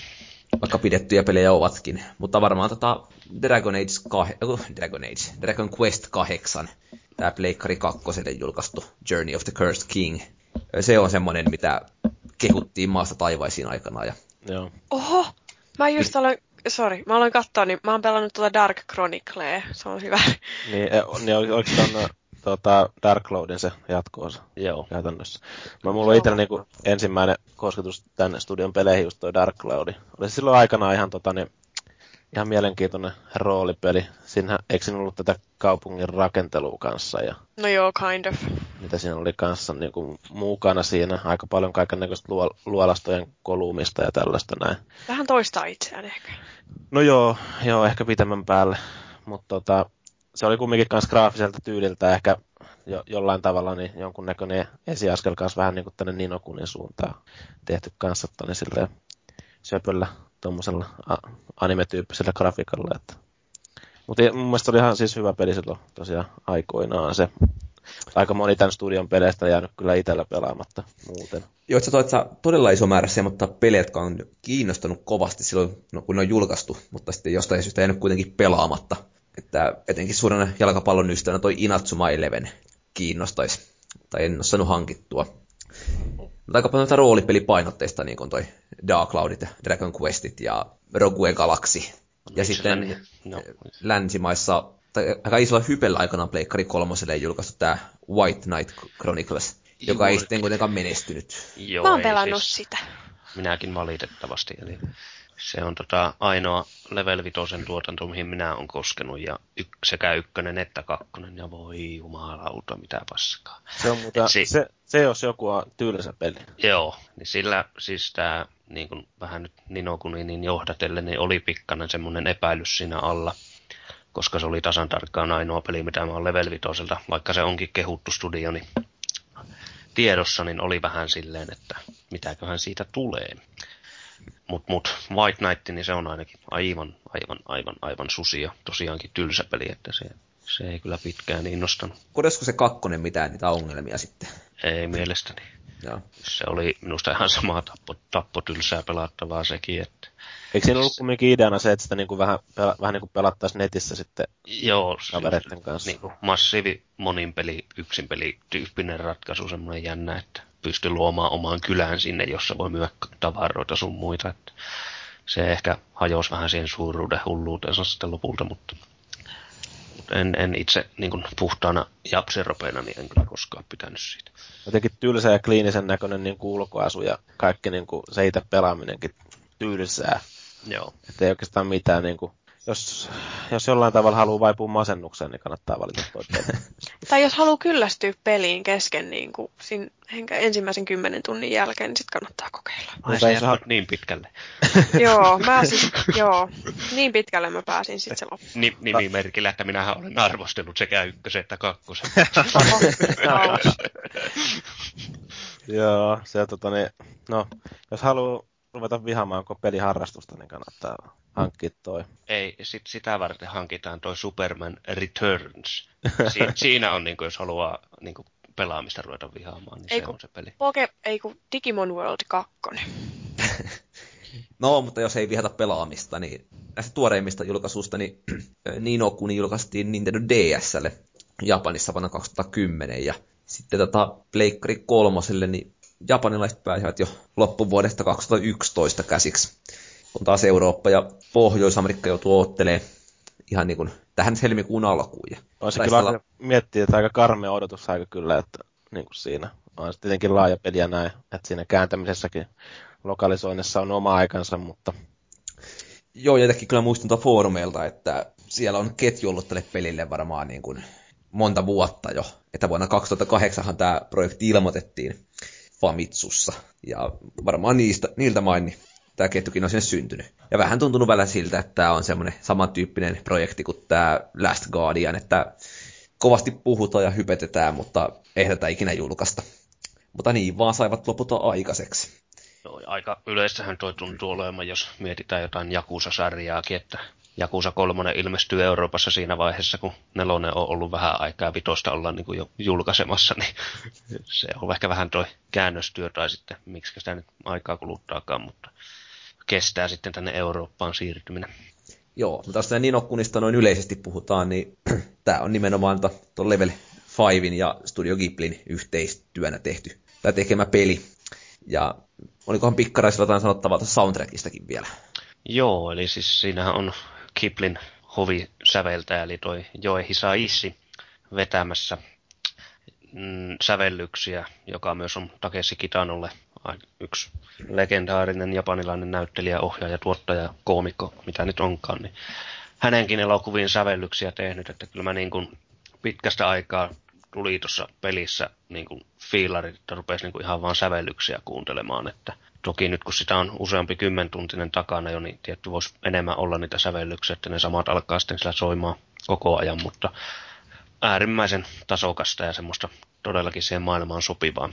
vaikka pidettyjä pelejä ovatkin. Mutta varmaan tota Dragon Age, kah- uh, Dragon Age, Dragon Quest 8, tämä Pleikkari 2 julkaistu Journey of the Cursed King, se on semmoinen, mitä kehuttiin maasta taivaisiin aikana. Ja Joo. Oho, mä just aloin, sorry, mä aloin katsoa, niin mä oon pelannut tuota Dark Chroniclea, se on hyvä. Niin, e, niin ol- oliko ton, tota, Dark Cloudin se jatkoosa Joo. käytännössä? Mä, mulla on itsellä niinku ensimmäinen kosketus tänne studion peleihin just toi Dark Cloudi. Oli se silloin aikanaan ihan, tota, niin, ihan mielenkiintoinen roolipeli. Siinä, eikö siinä ollut tätä kaupungin rakentelua kanssa ja No joo, kind of. mitä siinä oli kanssa niin kuin, mukana siinä. Aika paljon kaikennäköistä luo, luolastojen kolumista ja tällaista näin. Vähän toistaa itseään ehkä. No joo, joo ehkä pitemmän päälle. Mutta tota, se oli kumminkin kans graafiselta tyyliltä ehkä jo, jollain tavalla niin jonkunnäköinen esiaskel kanssa vähän niin kuin tänne Ninokunin suuntaan tehty kanssa tonne silleen söpöllä tuommoisella anime-tyyppisellä grafiikalla. Että. Mutta mun mielestä oli ihan siis hyvä peli silloin tosiaan aikoinaan se. Aika moni tämän studion peleistä jäänyt kyllä itsellä pelaamatta muuten. Joo, että sä todella iso määrä semmoista pelejä, jotka on kiinnostanut kovasti silloin, no, kun ne on julkaistu, mutta sitten jostain syystä jäänyt kuitenkin pelaamatta. Että etenkin suurena jalkapallon ystävänä toi Inatsuma Eleven kiinnostaisi, tai en ole saanut hankittua. Aika paljon roolipelipainotteista, niin kuin toi Dark Cloudit ja Dragon Questit ja Rogue Galaxy. Ja sitten no, länsimaissa, tai aika isolla hypellä aikanaan Pleikkari kolmoselle julkaistu tämä White Knight Chronicles, joka ei sitten kuitenkaan menestynyt. joo, Mä oon pelannut siis- sitä. Minäkin valitettavasti. Eli Se on tota ainoa Level 5 tuotanto, mihin minä olen koskenut, ja y- sekä ykkönen että kakkonen, ja voi jumalauta, mitä paskaa. Se on muuta, Si- se, se jos joku on tylsä peli. Joo, niin sillä siis tämä niin kuin vähän nyt Nino Kuninin johdatellen, niin oli pikkainen semmoinen epäilys siinä alla, koska se oli tasan tarkkaan ainoa peli, mitä mä oon Level 5, vaikka se onkin kehuttu studio, niin tiedossa, niin oli vähän silleen, että mitäköhän siitä tulee. Mut, mut White Knight, niin se on ainakin aivan, aivan, aivan, aivan susia. Tosiaankin tylsä peli, että se, se ei kyllä pitkään innostanut. Korjasko se kakkonen mitään niitä ongelmia sitten? Ei mielestäni. Joo. Se oli minusta ihan samaa tappo, tappotylsää pelattavaa sekin, että Eikö siinä ollut kumminkin ideana se, että sitä niin kuin vähän, pela, vähän niin kuin pelattaisiin netissä sitten Joo, se- kavereiden kanssa? niin kuin massiivi monin peli, yksin peli tyyppinen ratkaisu, semmoinen jännä, että pystyy luomaan omaan kylään sinne, jossa voi myydä tavaroita sun muita. Että se ehkä hajosi vähän siihen suuruuden hulluutensa sitten lopulta, mutta en, en itse niin kuin puhtaana japsiropeena, niin en kyllä koskaan pitänyt siitä. Jotenkin tylsä ja kliinisen näköinen niin kuin ulkoasu ja kaikki niin kuin se itse pelaaminenkin tylsää. Joo. Että ei oikeastaan mitään niin kuin, jos, jos jollain tavalla haluaa vaipua masennukseen, niin kannattaa valita toi peli. Tai jos haluaa kyllästyä peliin kesken niin kuin siinä enkä ensimmäisen kymmenen tunnin jälkeen, niin sitten kannattaa kokeilla. Ai Mutta se jos niin pitkälle. joo, mä siis, joo, niin pitkälle mä pääsin sitten se loppu. Ni, nimimerkillä, että minähän olen arvostellut sekä ykkösen että kakkosen. Joo, se tota niin, no, jos haluaa ruveta vihaamaan koko peliharrastusta, niin kannattaa hankkia toi. Ei, sit sitä varten hankitaan toi Superman Returns. Si- siinä on, niin kuin, jos haluaa niin kuin, pelaamista ruveta vihaamaan, niin Ei se kun- on se peli. Poke, ei kun Digimon World 2. No, mutta jos ei vihata pelaamista, niin näistä tuoreimmista julkaisuista, niin Nino Kuni julkaistiin Nintendo DSlle Japanissa vuonna 2010, ja sitten tota Pleikkari kolmoselle, niin japanilaiset pääsivät jo loppuvuodesta 2011 käsiksi, kun taas Eurooppa ja Pohjois-Amerikka joutuu oottelee ihan niin kuin tähän helmikuun alkuun. Ja On se taisi kyllä miettiä, että aika karmea odotus aika kyllä, että niin kuin siinä on tietenkin laaja peli ja näin, että siinä kääntämisessäkin lokalisoinnissa on oma aikansa, mutta Joo, jotenkin kyllä muistan tuolta foorumeilta, että siellä on ketju ollut tälle pelille varmaan niin kuin monta vuotta jo. Että vuonna 2008 tämä projekti ilmoitettiin Famitsussa. Ja varmaan niistä, niiltä main, niin tämä ketjukin on sinne syntynyt. Ja vähän tuntunut välillä siltä, että tämä on semmoinen samantyyppinen projekti kuin tämä Last Guardian, että kovasti puhutaan ja hypetetään, mutta ei tätä ikinä julkaista. Mutta niin vaan saivat lopulta aikaiseksi. No, aika yleissähän toi tuntuu olemaan, jos mietitään jotain Jakusa-sarjaakin, että Jakusa kolmonen ilmestyy Euroopassa siinä vaiheessa, kun nelonen on ollut vähän aikaa vitosta ollaan niin kuin jo julkaisemassa, niin se on ehkä vähän toi käännöstyö tai sitten miksi sitä nyt aikaa kuluttaakaan, mutta kestää sitten tänne Eurooppaan siirtyminen. Joo, mutta jos Ninokunista noin yleisesti puhutaan, niin tämä on nimenomaan tuon Level 5 ja Studio Ghiblin yhteistyönä tehty tai tekemä peli. Ja olikohan pikkaraisilla jotain sanottavaa tuosta soundtrackistakin vielä? Joo, eli siis siinähän on Kiplin hovisäveltäjä, eli toi Joe Hisaishi vetämässä mm, sävellyksiä, joka myös on Takeshi Kitanolle yksi legendaarinen japanilainen näyttelijä, ohjaaja, tuottaja, koomikko, mitä nyt onkaan, niin hänenkin elokuviin sävellyksiä tehnyt, että kyllä mä niin kuin pitkästä aikaa tuli tuossa pelissä niin kuin fiilarit, että rupesi niin kuin ihan vaan sävellyksiä kuuntelemaan, että toki nyt kun sitä on useampi kymmentuntinen takana jo, niin tietty voisi enemmän olla niitä sävellyksiä, että ne samat alkaa sitten sillä soimaan koko ajan, mutta äärimmäisen tasokasta ja semmoista todellakin siihen maailmaan sopivaa.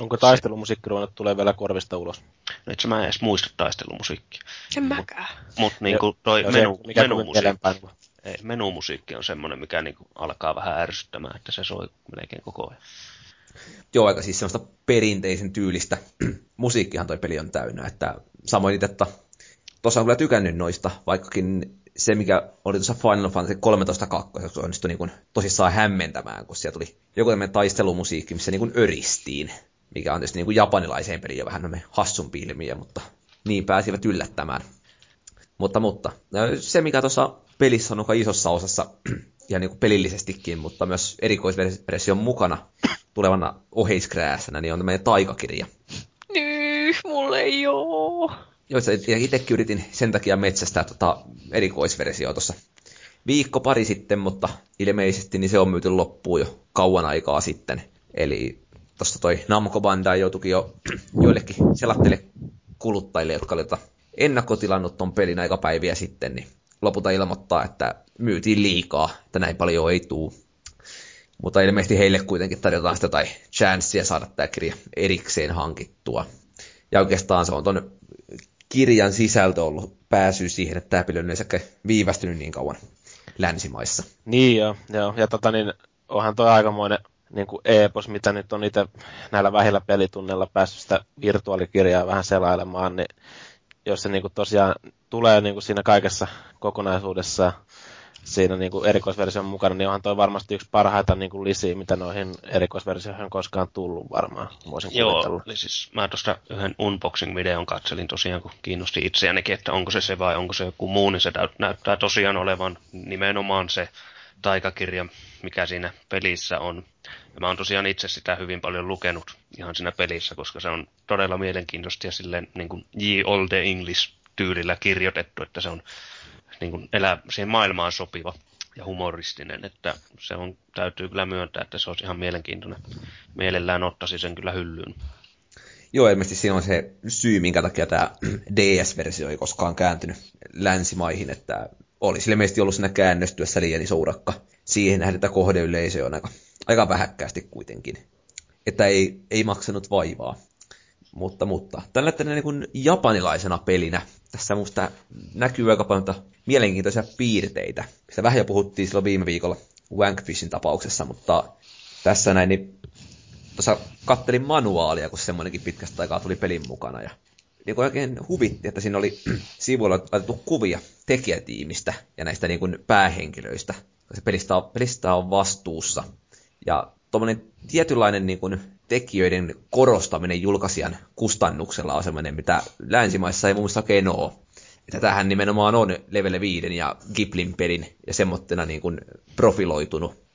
Onko taistelumusiikki ruvennut tulee vielä korvista ulos? Nyt mä en edes muista taistelumusiikkia. En mäkään. Mutta niin kuin toi Ja se, menu, mikä tuli menumusiikki, ei, menumusiikki on semmoinen, mikä niin kuin alkaa vähän ärsyttämään, että se soi melkein koko ajan. Joo, aika siis semmoista perinteisen tyylistä musiikkihan toi peli on täynnä, että samoin itse, että tuossa on kyllä tykännyt noista, vaikkakin se, mikä oli tuossa Final Fantasy 13 kakkoseksi, onnistui niin kuin tosissaan hämmentämään, kun siellä tuli joku tämmöinen taistelumusiikki, missä niin kuin öristiin, mikä on tietysti niin kuin japanilaiseen peliin jo vähän hassumpi ilmiö, mutta niin pääsivät yllättämään. Mutta, mutta se, mikä tuossa pelissä on isossa osassa, ja niin kuin pelillisestikin, mutta myös erikoisversion mukana tulevana oheiskrääsänä, niin on tämmöinen taikakirja. Nyy, mulle ei oo. Joo, itsekin yritin sen takia metsästää tota erikoisversiota tuossa viikko pari sitten, mutta ilmeisesti niin se on myyty loppuun jo kauan aikaa sitten. Eli tuossa toi Namco Bandai joutuikin jo joillekin selattele kuluttajille, jotka olivat ennakkotilannut ton pelin aikapäiviä sitten, niin lopulta ilmoittaa, että myytiin liikaa, että näin paljon ei tuu. Mutta ilmeisesti heille kuitenkin tarjotaan sitä tai chanssia saada tämä kirja erikseen hankittua. Ja oikeastaan se on ton kirjan sisältö ollut pääsy siihen, että tämä peli on viivästynyt niin kauan länsimaissa. Niin joo, joo. ja tota niin, onhan toi aikamoinen niin kuin epos, mitä nyt on itse näillä vähillä pelitunneilla päässyt sitä virtuaalikirjaa vähän selailemaan, niin jos se niin kuin tosiaan tulee niin kuin siinä kaikessa kokonaisuudessa siinä niin kuin erikoisversion mukana, niin onhan toi varmasti yksi parhaita niin kuin lisiä, mitä noihin erikoisversioihin on koskaan tullut varmaan, voisin Joo, kuvitella. Eli siis mä tuosta yhden unboxing-videon katselin tosiaan, kun kiinnosti itseänikin, että onko se se vai onko se joku muu, niin se näyttää tosiaan olevan nimenomaan se taikakirja, mikä siinä pelissä on. Ja mä oon tosiaan itse sitä hyvin paljon lukenut ihan siinä pelissä, koska se on todella mielenkiintoista ja silleen niin kuin Ye Olde English tyylillä kirjoitettu, että se on niin kuin elää siihen maailmaan sopiva ja humoristinen, että se on, täytyy kyllä myöntää, että se olisi ihan mielenkiintoinen. Mielellään ottaisi sen kyllä hyllyyn. Joo, ilmeisesti siinä on se syy, minkä takia tämä DS-versio ei koskaan kääntynyt länsimaihin, että olisi ilmeisesti ollut siinä käännöstyössä liian iso urakka. Siihen nähden, että kohdeyleisö on aika, aika vähäkkäästi kuitenkin. Että ei, ei maksanut vaivaa. Mutta, mutta tällä niin japanilaisena pelinä tässä musta näkyy aika paljon mielenkiintoisia piirteitä. Sitä vähän jo puhuttiin silloin viime viikolla Wankfishin tapauksessa, mutta tässä näin, niin tuossa kattelin manuaalia, kun semmoinenkin pitkästä aikaa tuli pelin mukana. Ja niin kuin oikein huvitti, että siinä oli sivuilla laitettu kuvia tekijätiimistä ja näistä niin kuin päähenkilöistä. Se pelistä on, pelistä on vastuussa. Ja tuommoinen tietynlainen niin kuin tekijöiden korostaminen julkaisijan kustannuksella on semmoinen, mitä länsimaissa ei mielestä oikein ole. Että tähän nimenomaan on Level 5 ja Giplin pelin ja semmoittena niin kuin profiloitunut.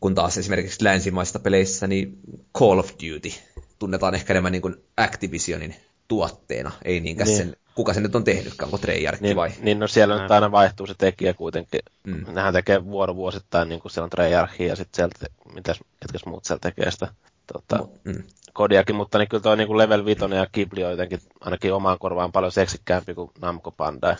Kun taas esimerkiksi länsimaista peleissä niin Call of Duty tunnetaan ehkä enemmän niin kuin Activisionin tuotteena, ei niinkään niin. sen, kuka se nyt on tehnytkään, onko Treyarch niin, vai? Niin, no siellä nyt aina vaihtuu se tekijä kuitenkin. Mm. Nehän tekee vuorovuosittain, niin kuin siellä on Treyarch ja sitten sieltä, mitäs, ketkäs muut siellä tekee sitä tota, mm. kodiakin, mutta niin kyllä tuo niin kuin Level 5 ja Ghibli on jotenkin ainakin omaan korvaan paljon seksikkäämpi kuin Namco Bandai.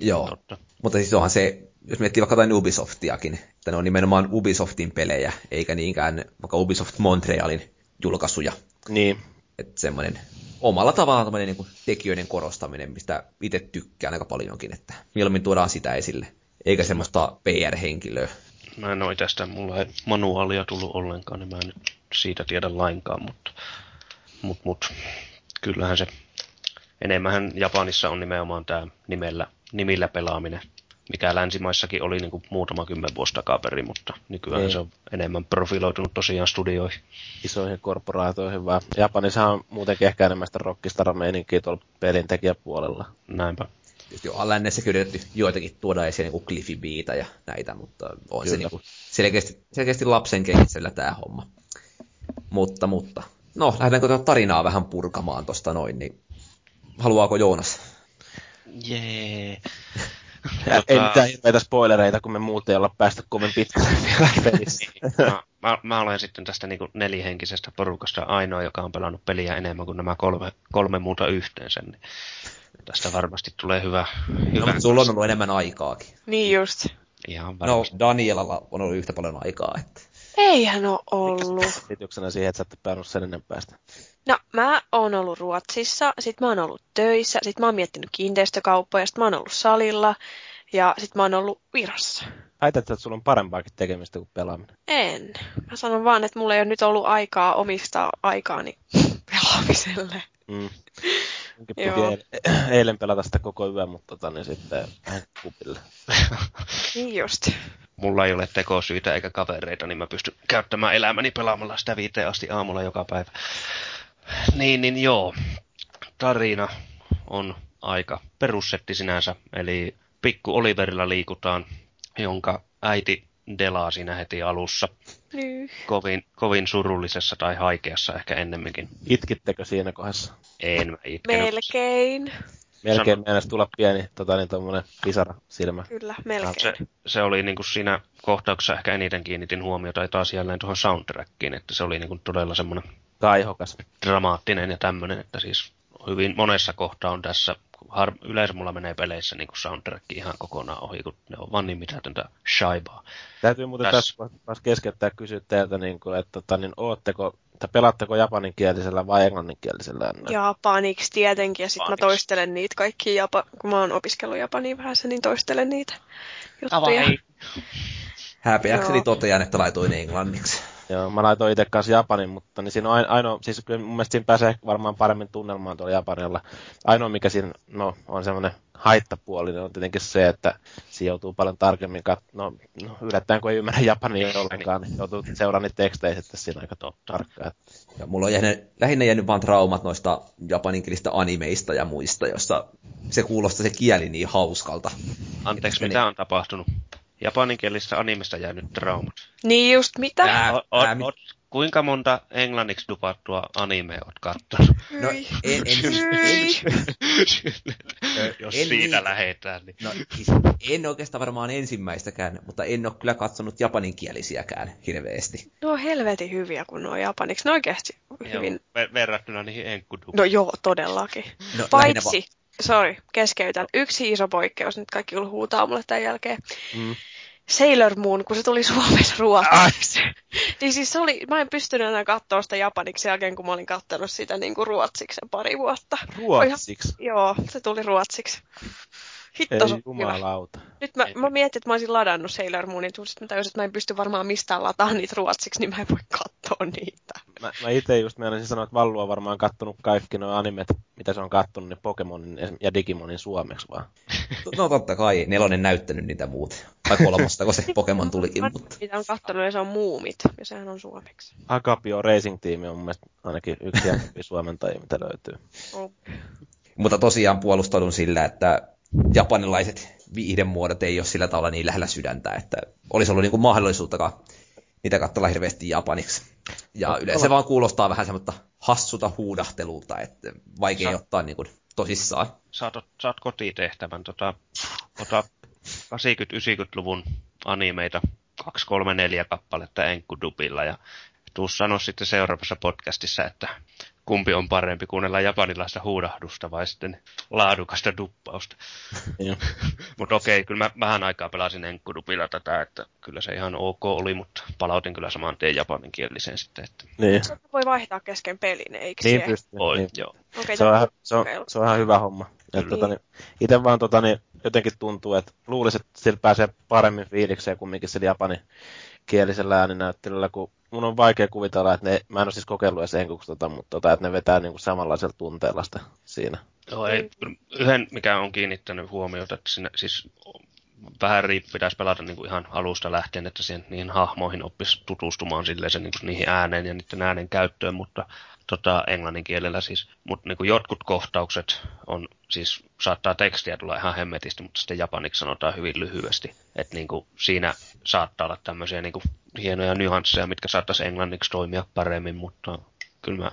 Joo, Totta. mutta siis onhan se, jos miettii vaikka jotain Ubisoftiakin, että ne on nimenomaan Ubisoftin pelejä, eikä niinkään vaikka Ubisoft Montrealin julkaisuja. Niin. Että semmoinen omalla tavallaan niin kuin tekijöiden korostaminen, mistä itse tykkään aika paljonkin, että mieluummin tuodaan sitä esille, eikä semmoista PR-henkilöä. Mä en ole tästä, mulla ei manuaalia tullut ollenkaan, niin mä en nyt siitä tiedä lainkaan, mutta mut, mut, kyllähän se enemmän Japanissa on nimenomaan tämä nimellä, nimillä pelaaminen, mikä länsimaissakin oli niin kuin muutama kymmen vuosi takaperin, mutta nykyään Ei. se on enemmän profiloitunut tosiaan studioihin. Isoihin korporaatoihin vaan. Japanissa on muutenkin ehkä enemmän sitä rockistara-meininkiä tuolla pelintekijäpuolella. Näinpä. Tietysti on lännessä yritetty joitakin tuoda esiin niin Cliffy Beata ja näitä, mutta on Kyllä. se niin kuin selkeästi, selkeästi lapsen kehitsellä tämä homma. Mutta, mutta. No, lähdetäänkö tätä tarinaa vähän purkamaan tosta noin, niin haluaako Joonas? Jee. Yeah. Ei mitään hirveitä spoilereita, kun me muuten ei olla päästy kovin pitkälle vielä pelissä. mä, mä, mä, olen sitten tästä niin nelihenkisestä porukasta ainoa, joka on pelannut peliä enemmän kuin nämä kolme, kolme muuta yhteensä. Niin tästä varmasti tulee hyvä. hyvä no, sulla on ollut enemmän aikaakin. Niin just. Ihan no, Danielalla on ollut yhtä paljon aikaa. Että... Eihän ole ollut. Selityksenä siihen, että sä päänyt sen enempäästä. No, mä oon ollut Ruotsissa, sit mä oon ollut töissä, sit mä oon miettinyt kiinteistökauppoja, sit mä oon ollut salilla ja sit mä oon ollut Virossa. Väität, että sulla on parempaakin tekemistä kuin pelaaminen? En. Mä sanon vaan, että mulla ei ole nyt ollut aikaa omistaa aikaani pelaamiselle. Mm. Piti eilen pelata sitä koko yön, mutta tota, niin sitten vähän kupille. niin just mulla ei ole tekosyitä eikä kavereita, niin mä pystyn käyttämään elämäni pelaamalla sitä viiteen asti aamulla joka päivä. Niin, niin joo. Tarina on aika perussetti sinänsä, eli pikku Oliverilla liikutaan, jonka äiti delaa siinä heti alussa. Kovin, kovin surullisessa tai haikeassa ehkä ennemminkin. Itkittekö siinä kohdassa? En mä itkenyt. Melkein. Melkein Sano- meinasi tulla pieni tota, niin, tommonen pisara silmä. Kyllä, melkein. Se, se oli niin kuin siinä kohtauksessa ehkä eniten kiinnitin huomiota ja taas jälleen tuohon soundtrackiin, että se oli niin kuin todella semmoinen Kaihokas. dramaattinen ja tämmöinen, että siis hyvin monessa kohtaa on tässä, har, yleensä mulla menee peleissä niin kuin soundtrack ihan kokonaan ohi, kun ne on vaan niin mitätöntä shaibaa. Täytyy muuten Tässä. tässä taas keskeyttää kysyä teiltä, niin kuin, että tota, niin, ootteko, tai pelaatteko japaninкielisellä vai englanninkielisellä? Japaniksi tietenkin, ja sitten mä toistelen niitä kaikki, japa, kun mä oon opiskellut japania vähän, niin toistelen niitä juttuja. Häpeäkseni totean, että laitoin englanniksi. Joo, mä laitoin itse kanssa Japanin, mutta niin siinä on aino- ainoa, siis kyllä mun mielestä siinä pääsee varmaan paremmin tunnelmaan tuolla Japanilla. Ainoa mikä siinä no, on semmoinen haittapuoli, niin on tietenkin se, että siinä joutuu paljon tarkemmin kat... No, no yllättäen kun ei ymmärrä Japania ollenkaan, niin joutuu seuraamaan niitä tekstejä sitten siinä aika to- tarkkaan. Ja mulla on jäänyt, lähinnä jäänyt vaan traumat noista japaninkielistä animeista ja muista, jossa se kuulostaa se kieli niin hauskalta. Anteeksi, mitä on tapahtunut? Japaninkielisestä animesta jäänyt traumat. Niin just mitä? Ää, O, o, ää, mit- o, kuinka monta englanniksi dupattua animea oot kattonut? No, Hyi. en, en, Hyi. Jos en siitä niin. lähetään, niin No, siis en oikeastaan varmaan ensimmäistäkään, mutta en ole kyllä katsonut japaninkielisiäkään hirveästi. Ne on helvetin hyviä, kun ne on japaniksi. Ne oikeasti hyvin... joo, ver- verrattuna niihin enkkudupiin. No joo, todellakin. No, Paitsi, sorry, keskeytän. Yksi iso poikkeus, nyt kaikki huutaa mulle tämän jälkeen. Mm. Sailor Moon, kun se tuli Suomessa ruotsiksi. niin siis se oli, mä en pystynyt enää katsoa sitä japaniksi sen jälkeen, kun mä olin katsonut sitä niin kuin ruotsiksi pari vuotta. Ruotsiksi. Joo, se tuli ruotsiksi. Ei Hitto, se on hyvä. jumalauta. Nyt mä, mä mietin, että mä olisin ladannut Sailor Moonin, mutta mä tajusin, että mä en pysty varmaan mistään lataa niitä ruotsiksi, niin mä en voi katsoa niitä. Mä, mä itse just meinasin sanoa, että Vallu on varmaan kattonut kaikki nuo animet, mitä se on kattonut, niin Pokemonin ja Digimonin suomeksi vaan. No totta kai, nelonen näyttänyt niitä muut. Tai kolmostako se Pokemon Mä- mutta... Mitä on kattonut ja se on Muumit, ja sehän on suomeksi. Agapio Racing Team on mun mielestä ainakin yksi suomentajia, mitä löytyy. Oh. Mutta tosiaan puolustaudun sillä, että japanilaiset viihdemuodot ei ole sillä tavalla niin lähellä sydäntä, että olisi ollut niinku mahdollisuuttakaan niitä katsella hirveästi japaniksi. Ja yleensä vaan kuulostaa vähän semmoista hassuta huudahtelulta, että vaikea Sa- ottaa niinku tosissaan. saat, saat kotitehtävän. Tota, ota 80-90-luvun animeita, 2, 3, 4 kappaletta enkkudubilla ja tuu sano sitten seuraavassa podcastissa, että kumpi on parempi, kuunnella japanilaista huudahdusta vai sitten laadukasta duppausta. Mutta okei, kyllä mä vähän aikaa pelasin enkkudubilla tätä, että kyllä se ihan ok oli, mutta palautin kyllä saman tien japaninkieliseen sitten, että Niin, Se voi vaihtaa kesken pelin, eikö niin se? pystyy. oi, Niin. joo. Okei, Se on, ihan, se, on, se on ihan hyvä homma. Kyllä. Et, tota, niin, itse vaan tota, niin, jotenkin tuntuu, että luulisin, että sillä pääsee paremmin fiilikseen kumminkin sillä japanin kielisellä ääninäyttelyllä, kun mun on vaikea kuvitella, että ne, mä en ole siis kokeillut edes enkuksi, tota, mutta tota, että ne vetää niinku samanlaisella tunteella sitä siinä. Joo, ei, yhden, mikä on kiinnittänyt huomiota, että siinä siis vähän pitäisi pelata niin kuin ihan alusta lähtien, että siihen, niihin hahmoihin oppisi tutustumaan silleen se, niin kuin niihin ääneen ja niiden äänen käyttöön, mutta tota, englannin kielellä siis. Mutta niin jotkut kohtaukset on, siis saattaa tekstiä tulla ihan hemmetisti, mutta sitten japaniksi sanotaan hyvin lyhyesti. Että niin kuin siinä saattaa olla tämmöisiä niin kuin hienoja nyansseja, mitkä saattaisi englanniksi toimia paremmin, mutta kyllä mä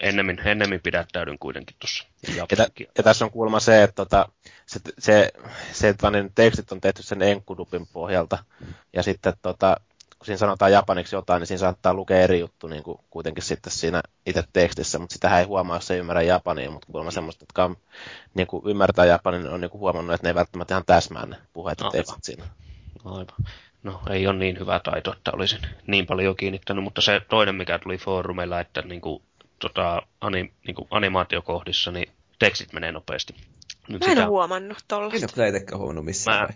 ennemmin, ennemmin pidättäydyn kuitenkin tuossa Ja, tä, ja tässä on kuulemma se, että tota, se, se, se että ne tekstit on tehty sen enkkudupin pohjalta, ja sitten tota, kun siinä sanotaan japaniksi jotain, niin siinä saattaa lukea eri juttu niin kuin kuitenkin sitten siinä itse tekstissä, mutta sitähän ei huomaa, jos ei ymmärrä japania, mutta kuulemma semmoista, jotka on, niin kuin ymmärtää japanin, on niin kuin huomannut, että ne ei välttämättä ihan täsmää ne puheet ja tekstit siinä. Aivan. No ei ole niin hyvä taito, että olisin niin paljon kiinnittänyt, mutta se toinen, mikä tuli foorumeilla, että niin kuin, tota, anim, niin kuin animaatiokohdissa, niin tekstit menee nopeasti. Nyt Mä en ole huomannut En tollaista. ole kyllä itsekään huomannut missään Mä.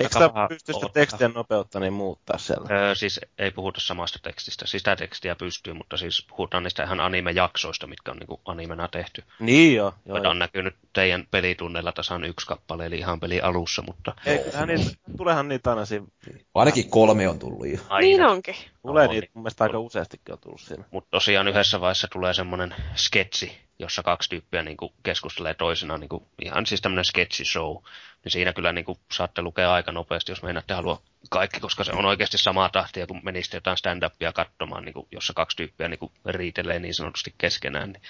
Eikö sitä vähän, pysty sitä tekstien nopeutta niin muuttaa siellä? Öö, siis ei puhuta samasta tekstistä. Siis sitä tekstiä pystyy, mutta siis puhutaan niistä ihan anime-jaksoista, mitkä on niin animena tehty. Niin joo. joo, Joita on näkynyt teidän pelitunneilla tasan yksi kappale, eli ihan peli alussa, mutta Eiköhän niitä, tulehan niitä aina siinä. Ainakin kolme on tullut jo. aina. Niin onkin. Tulee On, niitä, niin. mun mielestä aika useastikin on tullut siinä. Mutta tosiaan yhdessä vaiheessa tulee semmoinen sketsi, jossa kaksi tyyppiä niin kuin keskustelee toisenaan, niin kuin, ihan siis tämmöinen sketsi show. Niin siinä kyllä niin kuin, saatte lukea aika nopeasti, jos meinaatte halua kaikki, koska se on oikeasti samaa tahtia, kun menisitte jotain stand-upia katsomaan, niin kuin, jossa kaksi tyyppiä niin kuin, riitelee niin sanotusti keskenään. Niin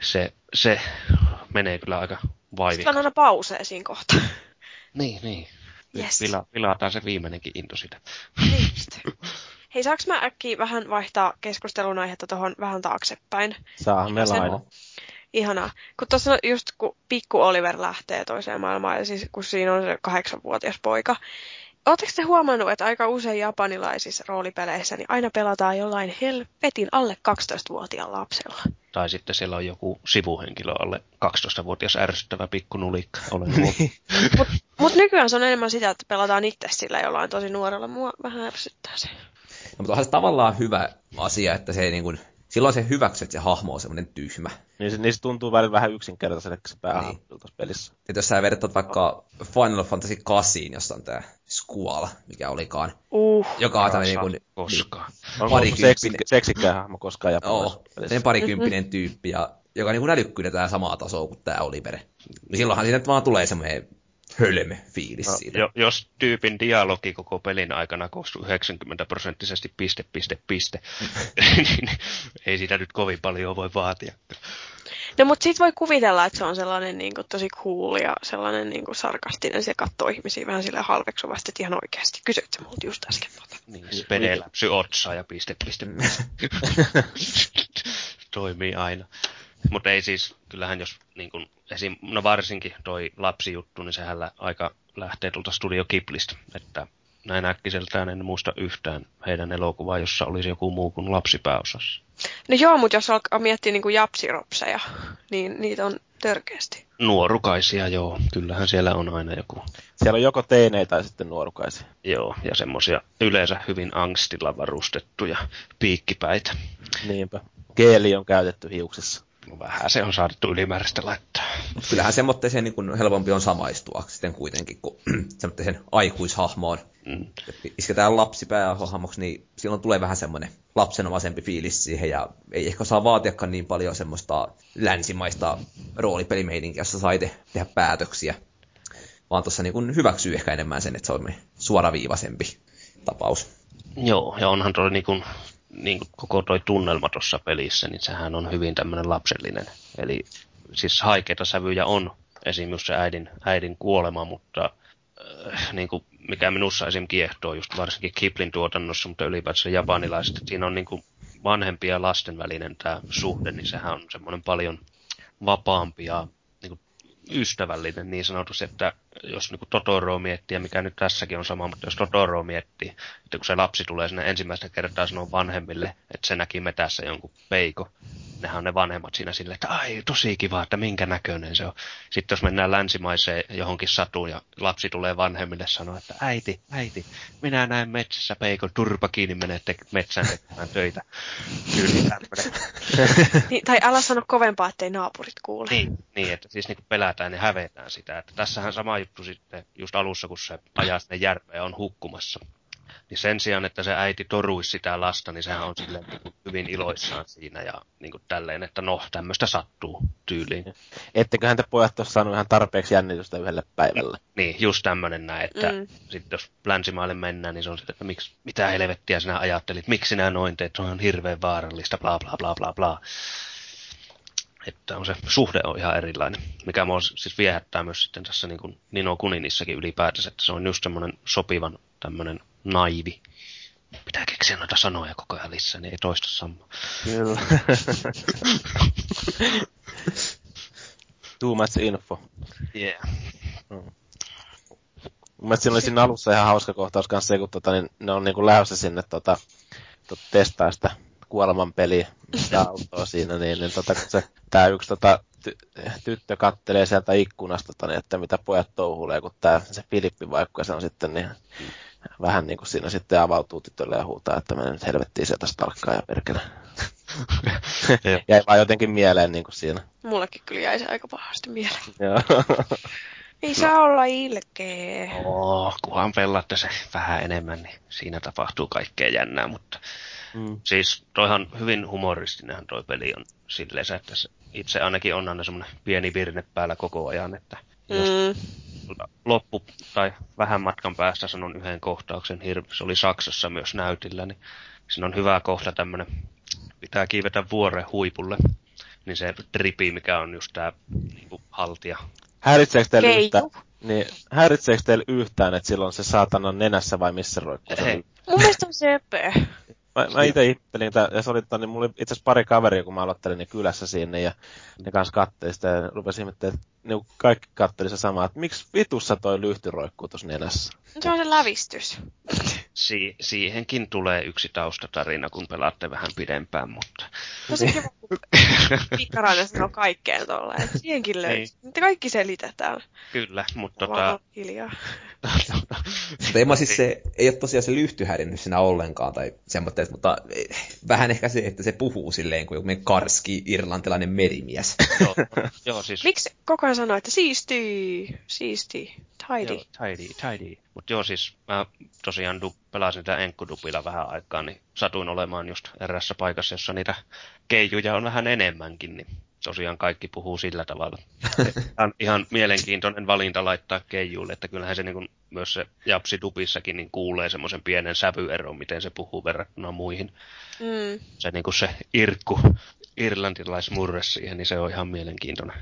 se, se menee kyllä aika Vai Sitten on aina pausee siinä kohtaa. Niin, niin. Yes. Vila, vilataan se viimeinenkin into sitä. Niin. Hei, saaks mä äkkiä vähän vaihtaa keskustelun aihetta tuohon vähän taaksepäin? Saahan me Sen- laina. Ihanaa. Kun tuossa just kun pikku Oliver lähtee toiseen maailmaan, ja siis kun siinä on se kahdeksanvuotias poika, Oletteko te huomannut, että aika usein japanilaisissa roolipeleissä niin aina pelataan jollain helvetin alle 12-vuotiaan lapsella? Tai sitten siellä on joku sivuhenkilö alle 12-vuotias ärsyttävä pikku nulikka. Huomannut. Mutta mut nykyään se on enemmän sitä, että pelataan itse sillä jollain tosi nuorella. Mua vähän ärsyttää se. No, mutta onhan se tavallaan hyvä asia, että se ei niin kuin, silloin se hyväksyt, että se hahmo on semmoinen tyhmä. Niin se, niin se tuntuu välillä vähän yksinkertaiselle se päähahmo Niin. tuossa pelissä. Että jos sä vertaat vaikka Final Fantasy 8, jossa on tää Squall, mikä olikaan, Uh. joka on tämmöinen niin kuin, koskaan. Onko Parikymppinen- seksi, seksikään hahmo koskaan japanilaisessa Joo, pelissä? sen parikymppinen tyyppi, ja, joka niin älykkyyden tää samaa tasoa kuin tää Oliver. Niin silloinhan siinä vaan tulee semmoinen hölmö fiilis No, siitä. jo, jos tyypin dialogi koko pelin aikana koostuu 90 prosenttisesti piste, piste, piste, niin ei siitä nyt kovin paljon voi vaatia. No mutta sit voi kuvitella, että se on sellainen niin kuin, tosi cool ja sellainen niin kuin, sarkastinen. Se katsoo ihmisiä vähän sille halveksuvasti, että ihan oikeasti. Kysyit sä multa just äsken tota. Niin, spedeläpsy otsaa ja piste, piste, piste. Toimii aina. Mutta ei siis, kyllähän jos niin kun, esim, no varsinkin toi lapsijuttu, niin sehän aika lähtee tuolta Studio Ghiblistä, että näin äkkiseltään en muista yhtään heidän elokuvaa, jossa olisi joku muu kuin lapsipääosassa. No joo, mutta jos alkaa miettiä niin kuin japsiropseja, niin niitä on törkeästi. Nuorukaisia, joo. Kyllähän siellä on aina joku. Siellä on joko teinejä tai sitten nuorukaisia. Joo, ja semmosia yleensä hyvin angstilla varustettuja piikkipäitä. Niinpä. Geeli on käytetty hiuksissa. No vähän se on saatettu ylimääräistä laittaa. Kyllähän semmoitteeseen niin helpompi on samaistua sitten kuitenkin kuin semmoitteeseen aikuishahmoon. Mm. Isketään lapsi päähahmoksi, niin silloin tulee vähän semmoinen lapsenomaisempi fiilis siihen, ja ei ehkä saa vaatiakaan niin paljon semmoista länsimaista roolipelimeininkiä, jossa sai te- tehdä päätöksiä. Vaan tuossa niin hyväksyy ehkä enemmän sen, että se on suoraviivaisempi tapaus. Joo, ja onhan toi niinku, niinku koko toi tunnelma tuossa pelissä, niin sehän on hyvin tämmöinen lapsellinen. Eli siis haikeita sävyjä on esim. just se äidin, äidin kuolema, mutta äh, niinku, mikä minussa esim. kiehtoo just varsinkin Kiplin tuotannossa, mutta ylipäätään japanilaiset, siinä on niinku vanhempia ja lasten välinen tämä suhde, niin sehän on semmoinen paljon vapaampi ja niinku ystävällinen niin sanotusti, että jos niin Totoroa miettii, ja mikä nyt tässäkin on sama, mutta jos Totoroa miettii, että kun se lapsi tulee sinne ensimmäistä kertaa sanoo vanhemmille, että se näki metässä jonkun peiko, nehän on ne vanhemmat siinä silleen, että ai tosi kiva, että minkä näköinen se on. Sitten jos mennään länsimaiseen johonkin satuun ja lapsi tulee vanhemmille sanoa, että äiti, äiti, minä näen metsässä peikon, turpa kiinni, menee te- metsään tekemään töitä. Niin, tai älä sano kovempaa, ettei naapurit kuule. Niin, niin, että siis niin pelätään ja hävetään sitä. Että tässähän sama juttu sitten just alussa, kun se ajaa sinne järveen ja on hukkumassa. Niin sen sijaan, että se äiti toruisi sitä lasta, niin sehän on silleen niin kuin hyvin iloissaan siinä ja niin kuin tälleen, että no, tämmöistä sattuu tyyliin. Etteköhän te pojat ole saanut ihan tarpeeksi jännitystä yhdelle päivälle. Niin, just tämmöinen näin, että Mm. mm. sitten jos länsimaille mennään, niin se on sitten, että miksi, mitä helvettiä sinä ajattelit, miksi sinä noin teet, se on hirveän vaarallista, bla bla bla bla bla. Että on se suhde on ihan erilainen, mikä mua siis viehättää myös sitten tässä niin kuin Nino Kuninissakin ylipäätänsä, että se on just semmoinen sopivan tämmöinen naivi. Pitää keksiä noita sanoja koko ajan lisää, niin ei toista samaa. Kyllä. Too much info. Yeah. Mun mielestä siinä oli siinä alussa ihan hauska kohtaus kanssa se, kun tota, niin ne on niinku lähdössä sinne tota, tot, testaa sitä kuoleman peliä, sitä autoa siinä, niin, niin tota, kun se, tää yksi tota, ty, tyttö kattelee sieltä ikkunasta, tota, niin, että mitä pojat touhuilee, kun tää, se Filippi vaikka se on sitten niin vähän niin kuin siinä sitten avautuu tytölle ja huutaa, että menen nyt helvettiin sieltä stalkkaa ja perkele. Jäi vaan jotenkin mieleen niin kuin siinä. Mullekin kyllä jäi se aika pahasti mieleen. Joo. Ei saa olla ilkeä. Oh, kunhan pelaatte se vähän enemmän, niin siinä tapahtuu kaikkea jännää, mutta Mm. Siis toihan hyvin humoristinenhan toi peli on silleen, että se itse ainakin on aina semmoinen pieni virne päällä koko ajan, että Mm. loppu tai vähän matkan päästä sanon yhden kohtauksen, se oli Saksassa myös näytillä, niin siinä on hyvä kohta tämmöinen, pitää kiivetä vuoren huipulle, niin se tripi, mikä on just tää niinku, haltija, Häiritseekö teillä Keiju. yhtään, niin, häiritseekö teillä yhtään, että silloin se saatana nenässä vai missä roikkuu? se Ei. Mun mielestä on söpö. Mä, mä itse ihmettelin, tää, ja se oli, niin mulla oli itse asiassa pari kaveria, kun mä aloittelin niin kylässä sinne, ja ne kanssa katteli sitä, ja rupesin ihmettelemään, että ne kaikki katteli se sama, että miksi vitussa toi lyhty roikkuu tuossa nenässä? Se on se lävistys. Si- siihenkin tulee yksi taustatarina, kun pelaatte vähän pidempään, mutta Tosi kiva, kun pikkarainen sanoo kaikkeen tolleen. Siihenkin löytyy. Niitä kaikki selitetään. kyllä, mutta tota, hiljaa. Mutta ei, siis se, ei ole tosiaan se lyhty häirinnyt siinä ollenkaan, tai semmoista, mutta eh, vähän ehkä se, että se puhuu silleen kuin joku karski irlantilainen merimies. joo, joo, siis Miksi koko ajan sanoo, että siisti, siisti, tidy? Joo, tidy, tidy. Mutta joo, siis mä tosiaan du- pelasin sitä enkkudupilla vähän aikaa, niin satuin olemaan just erässä paikassa, jossa niitä keijuja on vähän enemmänkin, niin tosiaan kaikki puhuu sillä tavalla. ihan, ihan mielenkiintoinen valinta laittaa keijuille, että kyllähän se niin kuin, myös se Japsi Dupissakin niin kuulee semmoisen pienen sävyeron, miten se puhuu verrattuna muihin. Mm. Se, niin kuin se irkku, irlantilaismurre siihen, niin se on ihan mielenkiintoinen.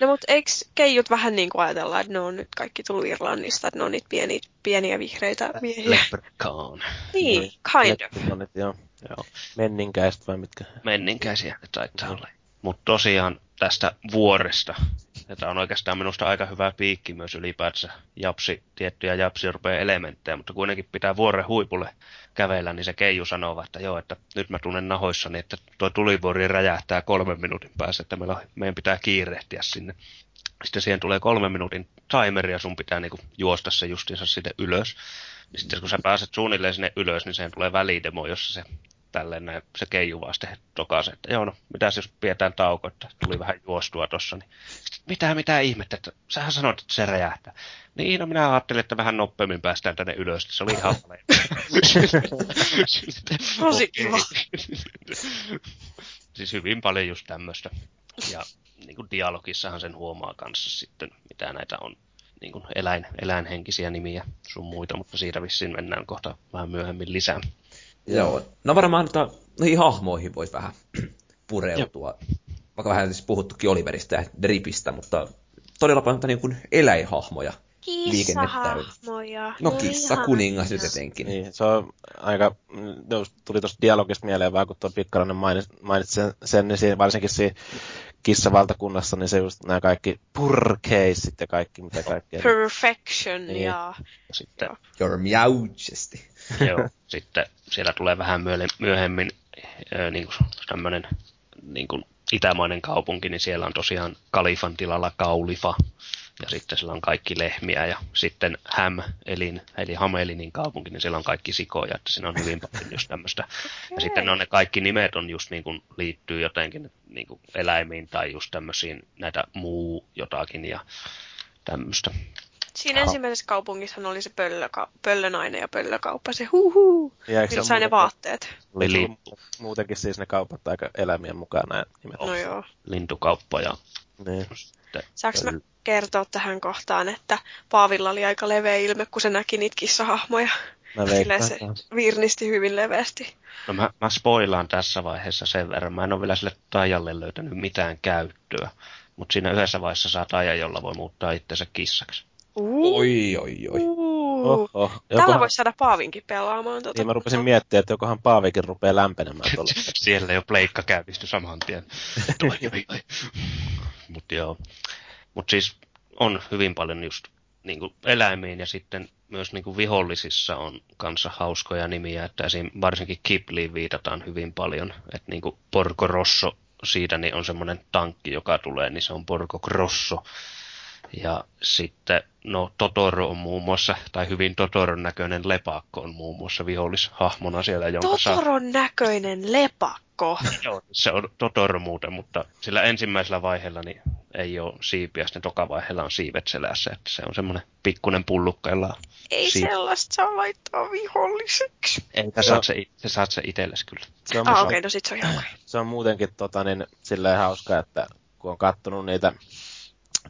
No mut eikö keijut vähän niin kuin ajatellaan, että ne on nyt kaikki tullut Irlannista, että ne on niitä pieniä, pieniä vihreitä miehiä? Leprechaun. Niin, kind of. Leprechaunit, joo. Joo. Menninkäiset vai mitkä? menninkäisiä ne taitaa olla. Mutta tosiaan tästä vuoresta, että on oikeastaan minusta aika hyvä piikki myös ylipäätänsä japsi, tiettyjä japsi elementtejä, mutta kuitenkin pitää vuoren huipulle kävellä, niin se Keiju sanoo, että joo, että nyt mä tunnen nahoissani, että tuo tulivuori räjähtää kolmen minuutin päässä, että meillä, meidän pitää kiirehtiä sinne. Sitten siihen tulee kolmen minuutin timeri ja sun pitää niinku juosta se justiinsa sitten ylös. Ja sitten kun sä pääset suunnilleen sinne ylös, niin siihen tulee välidemo, jossa se tälleen näin, se keiju vaan sitten tokaisee, että joo no, mitäs jos pidetään tauko, että tuli vähän juostua tossa, niin sit, mitä, mitä ihmettä, että sähän sanoit, että se räjähtää. Niin, no minä ajattelin, että vähän nopeammin päästään tänne ylös, se oli ihan paljon. Tosi kiva. siis hyvin paljon just tämmöistä. Ja niin kuin dialogissahan sen huomaa kanssa sitten, mitä näitä on niin kuin eläin, eläinhenkisiä nimiä sun muita, mutta siitä vissiin mennään kohta vähän myöhemmin lisää. Joo. No varmaan tota, noihin hahmoihin voisi vähän pureutua. Vaikka vähän siis puhuttukin Oliverista ja Dripistä, mutta todella paljon niin kuin eläinhahmoja. Kissahahmoja. No kissa kuningas nyt etenkin. Niin, se on aika, just tuli tuosta dialogista mieleen vähän, kun tuo Pikkarainen mainitsi, mainitsi sen, sen, niin siinä, varsinkin siinä kissavaltakunnassa, niin se just nämä kaikki purkeisit ja kaikki, mitä kaikkea. Perfection Niin. ja... Sitten, Your Majesty. joo, sitten siellä tulee vähän myöhemmin niin kuin tämmöinen niin kuin itämainen kaupunki, niin siellä on tosiaan kalifan tilalla kaulifa. Ja sitten siellä on kaikki lehmiä ja sitten Häm, elin, eli Hamelinin kaupunki, niin siellä on kaikki sikoja, että siinä on hyvin paljon just tämmöistä. Ja sitten on ne kaikki nimet on just niin kuin liittyy jotenkin niin kuin eläimiin tai just tämmöisiin näitä muu jotakin ja tämmöistä. Siinä ensimmäisessä kaupungissahan oli se pöllöka- pöllönainen ja pöllökauppa, se huuhuu. Millä ole sai ne vaatteet. Mu- muutenkin siis ne kaupat aika nämä nimet. No joo. lintukauppa ja Niin. Saanko mä kertoa tähän kohtaan, että Paavilla oli aika leveä ilme, kun se näki niitä kissahahmoja. Mä veikkaan se virnisti hyvin leveästi. No mä, mä spoilaan tässä vaiheessa sen verran. Mä en ole vielä sille taijalle löytänyt mitään käyttöä. Mutta siinä yhdessä vaiheessa saa taija, jolla voi muuttaa itsensä kissaksi. Uh, Oi, oi, oi. uh. Oho. Tällä Jokohan, voisi saada Paavinkin pelaamaan. Tota. niin mä rupesin miettimään, että jokohan Paavikin rupeaa lämpenemään tuolla. Siellä jo pleikka käynnistyi saman tien. Oi, oi, oi. Mut joo. Mut siis on hyvin paljon just niinku eläimiin ja sitten myös niinku vihollisissa on kanssa hauskoja nimiä, että esim. varsinkin Kipliin viitataan hyvin paljon, että niinku Porco Rosso siitä niin on semmoinen tankki, joka tulee, niin se on Porco Grosso. Ja sitten, no Totoro on muun muassa, tai hyvin Totoron näköinen lepakko on muun muassa vihollishahmona siellä, jonka saa... Totoron näköinen lepakko. Joo, se on Totoro muuten, mutta sillä ensimmäisellä vaiheella niin ei ole siipiä, sitten toka vaiheella on siivet selässä, että se on semmoinen pikkunen pullukka, jolla Ei Siitä. sellaista saa laittaa viholliseksi. Ei, sä saat se, it- sä saat se itsellesi kyllä. Se on, Ah, se on- okei, okay, no sit se on ihan se on muutenkin tota, niin, silleen hauska, että kun on kattonut niitä,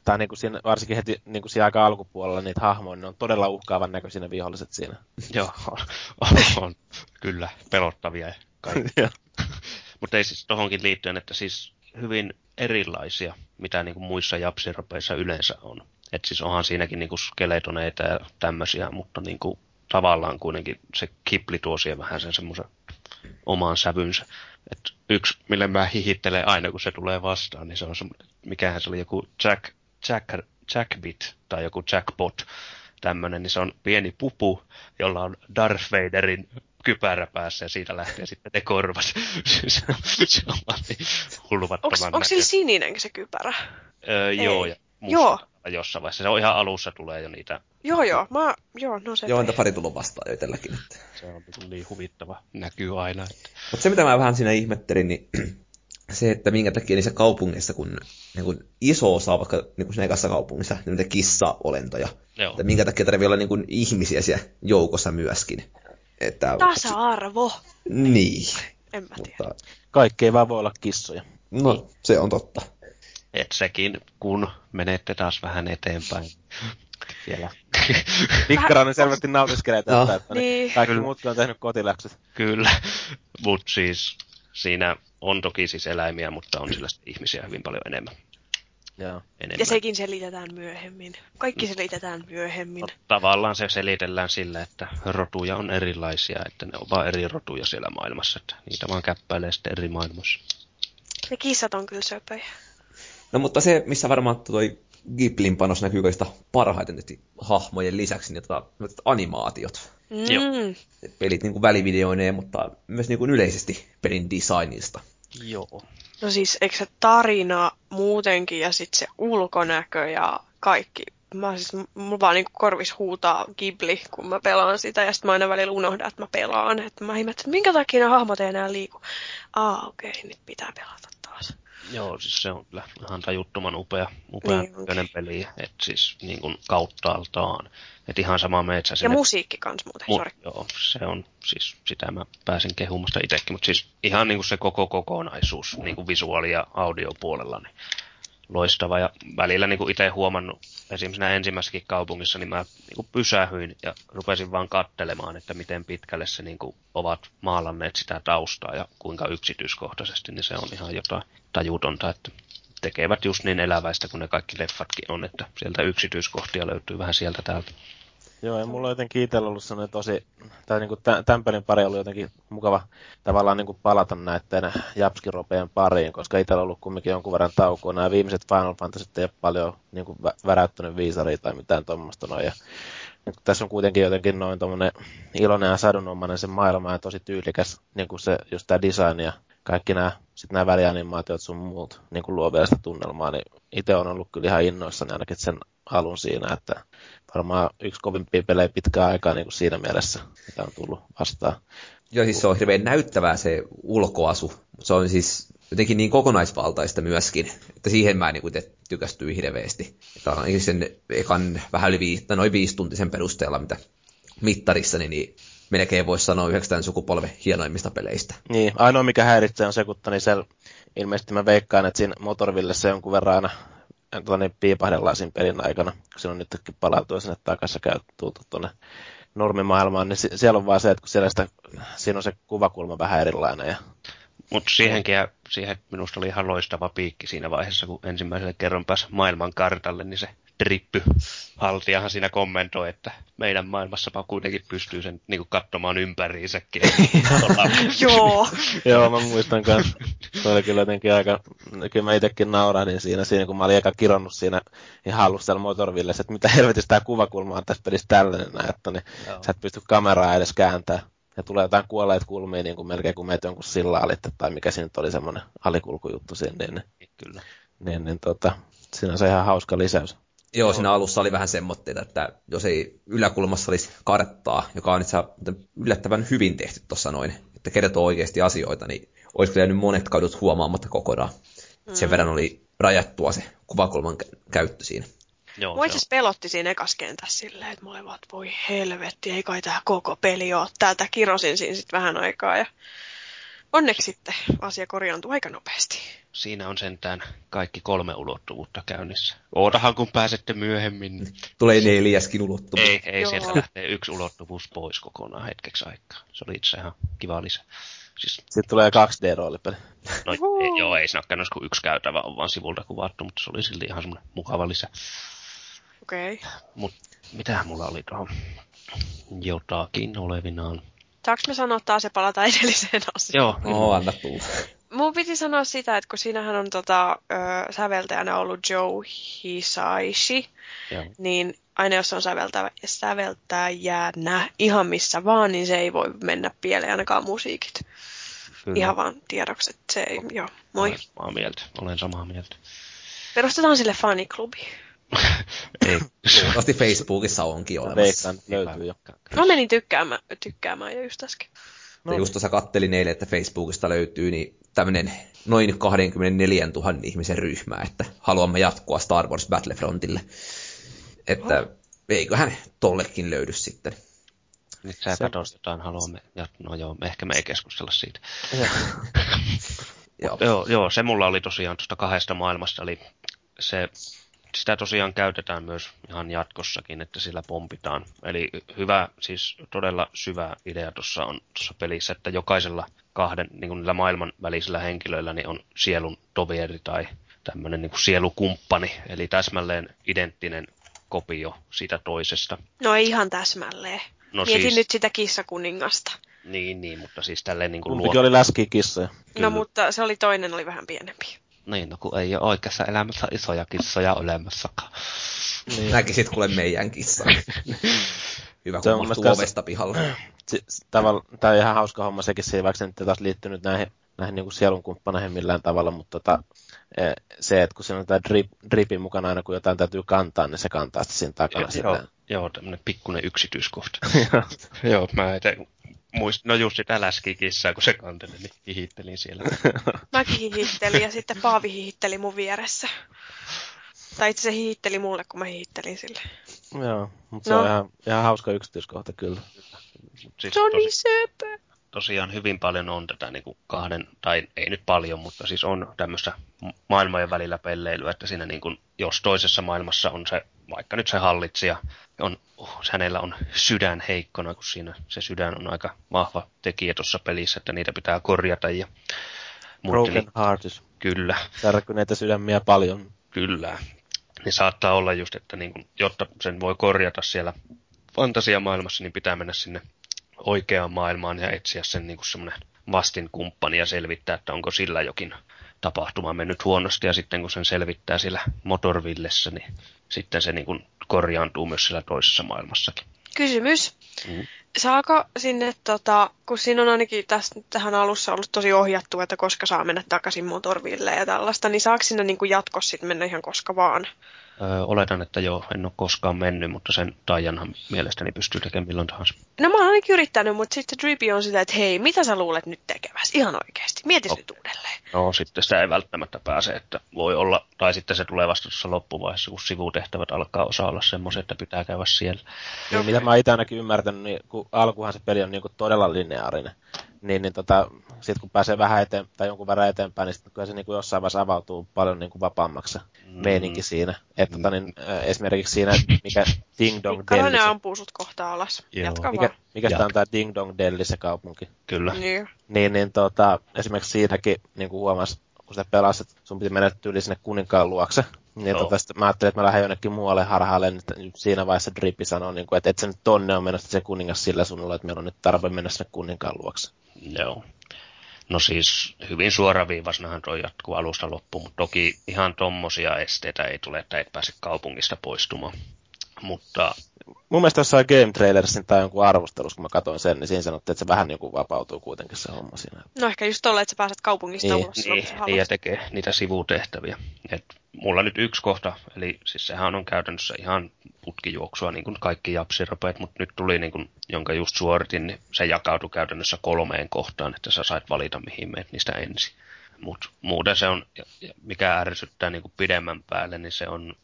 tai niin kuin siinä, varsinkin heti niin kuin siinä aika alkupuolella niitä hahmoja, niin ne on todella uhkaavan näköisiä viholliset siinä. Joo, on, on, on kyllä pelottavia ja kaikki. Mutta ei siis tohonkin liittyen, että siis hyvin erilaisia mitä niin kuin muissa japsiropeissa yleensä on. Et siis onhan siinäkin niin kuin skeletoneita ja tämmöisiä, mutta niin kuin tavallaan kuitenkin se kipli tuo siihen vähän sen semmoisen omaan sävynsä. Et yksi, mille mä hihittelen aina, kun se tulee vastaan, niin se on semmoinen, mikähän se oli joku Jack, Jack, Jackbit tai joku Jackpot tämmöinen, niin se on pieni pupu, jolla on Darth Vaderin kypärä päässä ja siitä lähtee sitten ne korvat. se, se on niin hulvattoman Onko sillä sininen se kypärä? Öö, joo, ja musta Joo. jossain vaiheessa. Se on ihan alussa tulee jo niitä. Joo, joo. Mä, joo, no se. Joo, on pari tullut vastaan jo itselläkin. Se on niin, niin huvittava. Näkyy aina. Että... Mutta se, mitä mä vähän siinä ihmettelin, niin se, että minkä takia niissä kaupungeissa, kun, niin kun iso osa vaikka niin kun siinä kaupungissa, niin niitä kissa-olentoja, Joo. että minkä takia tarvii olla niin kun ihmisiä siellä joukossa myöskin. Että, Tasa-arvo. Niin, En mä tiedä. mutta Kaikki ei vaan voi olla kissoja. no, se on totta. Et sekin, kun menette taas vähän eteenpäin. Siellä. Pikkarainen selvästi nautiskelee tästä, Joo. että niin. Niin. kaikki muutkin on tehnyt kotiläksyt. Kyllä, mutta siis siinä on toki siis eläimiä, mutta on sillä ihmisiä hyvin paljon enemmän. Joo. enemmän. Ja sekin selitetään myöhemmin. Kaikki selitetään myöhemmin. No, tavallaan se selitellään sillä, että rotuja on erilaisia, että ne on vaan eri rotuja siellä maailmassa, että niitä vaan käppäilee sitten eri maailmassa. Ne kissat on kyllä söpöjä. No mutta se, missä varmaan toi Ghiblin panos näkyy kaikista parhaiten tietysti hahmojen lisäksi, niin tota, animaatiot. Joo. Mm. Pelit niin kuin välivideoineen, mutta myös niin kuin yleisesti pelin designista. Joo. No siis, eikö se tarina muutenkin ja sitten se ulkonäkö ja kaikki. Mä siis, mulla vaan niinku korvis huutaa Ghibli, kun mä pelaan sitä, ja sitten mä aina välillä unohdan, että mä pelaan. Että mä ihmettelen, että minkä takia nämä hahmot ei enää liiku. Aa, okei, nyt pitää pelata. Joo, siis se on kyllä ihan tajuttoman upea, upea Niin peli, että siis niin kuin kauttaaltaan. Että ihan sama metsä Ja sinne musiikki kans muuten, Mu- sori. joo, se on siis, sitä mä pääsin kehumasta itsekin, mutta siis ihan niin kuin se koko kokonaisuus, niin kuin visuaali- ja audiopuolella, niin loistava. Ja välillä niin kuin itse huomannut, esimerkiksi ensimmäisessäkin kaupungissa, niin mä niin kuin pysähyin ja rupesin vaan kattelemaan, että miten pitkälle se niin kuin ovat maalanneet sitä taustaa ja kuinka yksityiskohtaisesti, niin se on ihan jotain tajutonta, että tekevät just niin eläväistä kuin ne kaikki leffatkin on, että sieltä yksityiskohtia löytyy vähän sieltä täältä. Joo, ja mulla on jotenkin itsellä ollut sellainen tosi, tai niinku tä- tämän pelin pari oli jotenkin mukava tavallaan niinku palata näiden Japskiropeen pariin, koska itsellä on ollut kumminkin jonkun verran taukoa. Nämä viimeiset Final Fantasyt ei ole paljon niinku vä- väräyttänyt viisaria tai mitään tuommoista noin. Ja, tässä on kuitenkin jotenkin noin tommonen iloinen ja sadunomainen se maailma ja tosi tyylikäs niin kuin se, just tämä design ja kaikki nämä, sit nämä välianimaatiot sun muut niin kuin luo vielä sitä tunnelmaa, niin itse on ollut kyllä ihan innoissani ainakin sen alun siinä, että varmaan yksi kovimpia pelejä pitkään aikaa niin kuin siinä mielessä, mitä on tullut vastaan. Joo, siis se on hirveän näyttävää se ulkoasu, mutta se on siis jotenkin niin kokonaisvaltaista myöskin, että siihen mä niin itse tykästyin hirveästi. Että ainakin sen ekan vähän yli viisi, noin viisituntisen perusteella, mitä mittarissa, niin, niin melkein voisi sanoa yhdeksän sukupolven hienoimmista peleistä. Niin, ainoa mikä häiritsee on se, kun niin siellä, ilmeisesti mä veikkaan, että siinä Motorvillessä jonkun verran aina tuonne piipahdellaan siinä pelin aikana, kun siinä on nytkin palautua sinne takaisin ja tultu tuonne normimaailmaan, niin si- siellä on vaan se, että kun siellä sitä, siinä on se kuvakulma vähän erilainen ja Mutta siihenkin, ja siihen minusta oli ihan loistava piikki siinä vaiheessa, kun ensimmäiselle kerran pääsi maailman kartalle, niin se drippy haltijahan siinä kommentoi, että meidän maailmassapa kuitenkin pystyy sen niin katsomaan ympäriinsäkin. Joo. Joo, mä muistan kanssa. Se oli kyllä jotenkin aika, kyllä mä itsekin naurahdin siinä, siinä kun mä olin eka kironnut siinä ihan alussa siellä Motorvillessä, että mitä helvetistä tämä kuvakulma on tässä pelissä tällainen, että niin Joo. sä et pysty kameraa edes kääntämään. Ja tulee jotain kuolleet kulmia, niin kuin melkein kuin meitä jonkun sillä alitte, tai mikä siinä nyt oli semmoinen alikulkujuttu siinä, niin, niin, Kyllä. niin, niin tota, siinä on se ihan hauska lisäys. Joo, siinä alussa oli vähän semmoitteita, että jos ei yläkulmassa olisi karttaa, joka on itse asiassa yllättävän hyvin tehty tuossa noin, että kertoo oikeasti asioita, niin olisi kyllä jäänyt monet kadut huomaamatta kokonaan. Mm. Sen verran oli rajattua se kuvakulman kä- käyttö siinä. Joo, Mua asiassa pelotti siinä ekas kentässä silleen, että että voi helvetti, ei kai tää koko peli oo. Täältä kirosin siinä sitten vähän aikaa ja onneksi sitten asia korjaantui aika nopeasti. siinä on sentään kaikki kolme ulottuvuutta käynnissä. Ootahan kun pääsette myöhemmin. Tulee neljäskin ulottuvuus. Ei, ei Joo. sieltä lähtee yksi ulottuvuus pois kokonaan hetkeksi aikaa. Se oli itse ihan kiva lisä. Siis, Sitten tulee 2D-roolipeli. no, ei, joo, ei siinä ole kuin yksi käytävä on vaan sivulta kuvattu, mutta se oli silti ihan semmoinen mukava lisä. Okei. Okay. Mut mitähän mulla oli tuohon jotakin olevinaan. Saanko me sanoa taas ja palata edelliseen asiaan? Joo, No, anna tulla. Mun piti sanoa sitä, että kun siinähän on tota, ö, säveltäjänä ollut Joe Hisaishi, joo. niin aina jos on säveltävä, säveltäjänä ihan missä vaan, niin se ei voi mennä pieleen ainakaan musiikit. Kyllä. Ihan vaan tiedoksi, että se ei, joo, moi. Olen samaa mieltä. Olen samaa mieltä. Perustetaan sille faniklubi. Ei. Toivottavasti Facebookissa onkin olemassa. Löytyy jo. Mä menin tykkäämään, tykkäämään jo just äsken. No, just tuossa kattelin eilen, että Facebookista löytyy niin tämmöinen noin 24 000 ihmisen ryhmä, että haluamme jatkoa Star Wars Battlefrontille. Että eiköhän tollekin löydy sitten. Nyt sä Se- jotain, haluamme. Ja, no joo, ehkä me ei keskustella siitä. Joo. Joo, joo, se mulla oli tosiaan tuosta kahdesta maailmasta, eli se, sitä tosiaan käytetään myös ihan jatkossakin, että sillä pompitaan. Eli hyvä, siis todella syvä idea tuossa on tuossa pelissä, että jokaisella kahden niin kuin niillä maailman välisillä henkilöillä niin on sielun toveri tai tämmöinen niin kuin sielukumppani, eli täsmälleen identtinen kopio siitä toisesta. No ei ihan täsmälleen. No Mietin siis, nyt sitä kissakuningasta. niin, niin, mutta siis tälleen niin kuin Kumpikin oli läskikissoja. Kyllä. No mutta se oli toinen, oli vähän pienempi. Niin, no kun ei ole oikeassa elämässä isoja kissoja olemassakaan. Niin. Näkisit kuule meidän kissa. Hyvä, kun mahtuu ovesta pihalle. Tämä on ihan hauska homma sekin, se, vaikka se nyt taas liittynyt näihin, näihin niin sielunkumppaneihin millään tavalla, mutta tota, eh, se, että kun siinä on tämä drip, dripin mukana aina, kun jotain täytyy kantaa, niin se kantaa sitten siinä takana Joo, silleen. joo tämmöinen pikkuinen yksityiskohta. joo, mä en muist, no just sitä läskikissaa, kun se kanteli, niin hihittelin siellä. Mäkin hihittelin ja sitten Paavi hihitteli mun vieressä. Tai itse se hihitteli mulle, kun mä hihittelin sille. Joo, mutta No. se on ihan, ihan hauska yksityiskohta kyllä. Siis Se on niin tosi, söpö. Tosiaan hyvin paljon on tätä niin kuin kahden, tai ei nyt paljon, mutta siis on tämmöistä maailmojen välillä pelleilyä, että siinä niin kuin, jos toisessa maailmassa on se, vaikka nyt se hallitsija, on, uh, hänellä on sydän heikkona, kun siinä se sydän on aika vahva tekijä tuossa pelissä, että niitä pitää korjata ja Broken niin, Hearts. kyllä, Särkyneitä sydämiä paljon. Kyllä. Niin saattaa olla just, että niin kun, jotta sen voi korjata siellä fantasiamaailmassa, niin pitää mennä sinne oikeaan maailmaan ja etsiä sen niin semmoinen vastinkumppani ja selvittää, että onko sillä jokin tapahtuma mennyt huonosti. Ja sitten kun sen selvittää siellä Motorvillessä, niin sitten se niin kun korjaantuu myös siellä toisessa maailmassakin. Kysymys. Mm. Saako sinne, tota, kun siinä on ainakin tästä, tähän alussa ollut tosi ohjattu, että koska saa mennä takaisin motorville ja tällaista, niin saako sinne niin kuin jatkossa mennä ihan koska vaan? Öö, oletan, että joo, en ole koskaan mennyt, mutta sen taijanhan mielestäni pystyy tekemään milloin tahansa. No mä oon ainakin yrittänyt, mutta sitten Drippy on sitä, että hei, mitä sä luulet nyt tekeväsi? Ihan oikeasti. Mietis Oh. nyt uudelleen. No sitten sitä ei välttämättä pääse, että voi olla, tai sitten se tulee vasta tuossa loppuvaiheessa, kun sivutehtävät alkaa osa olla semmoisia, että pitää käydä siellä. Niin, mitä mä itse ainakin ymmärtänyt, niin kun alkuhan se peli on niin kuin todella lineaarinen. Niin, niin tota, sit kun pääsee vähän eteen, tai jonkun verran eteenpäin, niin sitten kyllä se niin kuin jossain vaiheessa avautuu paljon niin kuin vapaammaksi se Mm. meininki siinä. Että tota, niin, äh, esimerkiksi siinä, mikä Ding Dong Delli, Mikkalainen ampuu sut kohta alas. Joo. Jatka mikä, vaan. mikä sitä on Jatka. tämä Ding Dong Delli se kaupunki. Kyllä. Niin. Niin, niin tota, esimerkiksi siinäkin niin kuin huomasi, kun sitä pelasit, että sun piti mennä tyyli sinne kuninkaan luokse. Niin tota, sitten mä ajattelin, että mä lähden jonnekin muualle harhaille, niin nyt siinä vaiheessa Drippi sanoi, niin kuin, että et sä nyt tonne on menossa se kuningas sillä suunnalla, että meillä on nyt tarve mennä sinne kuninkaan luokse. Joo. No siis hyvin suoraviivaisnahan toi jatkuu alusta loppuun, mutta toki ihan tommosia esteitä ei tule, että et pääse kaupungista poistumaan. Mutta Mun mielestä jossain Game Trailersin tai jonkun arvostelussa, kun mä katsoin sen, niin siinä sanottiin, että se vähän niin kuin vapautuu kuitenkin se homma siinä. No ehkä just tolle, että sä pääset kaupungista Niin, ulos. niin, niin ja tekee niitä sivutehtäviä. Et mulla nyt yksi kohta, eli siis sehän on käytännössä ihan putkijuoksua, niin kuin kaikki japsirapeet, mutta nyt tuli, niin kuin, jonka just suoritin, niin se jakautui käytännössä kolmeen kohtaan, että sä sait valita, mihin menet niistä ensin. Mutta muuten se on, mikä ärsyttää niin kuin pidemmän päälle, niin se on,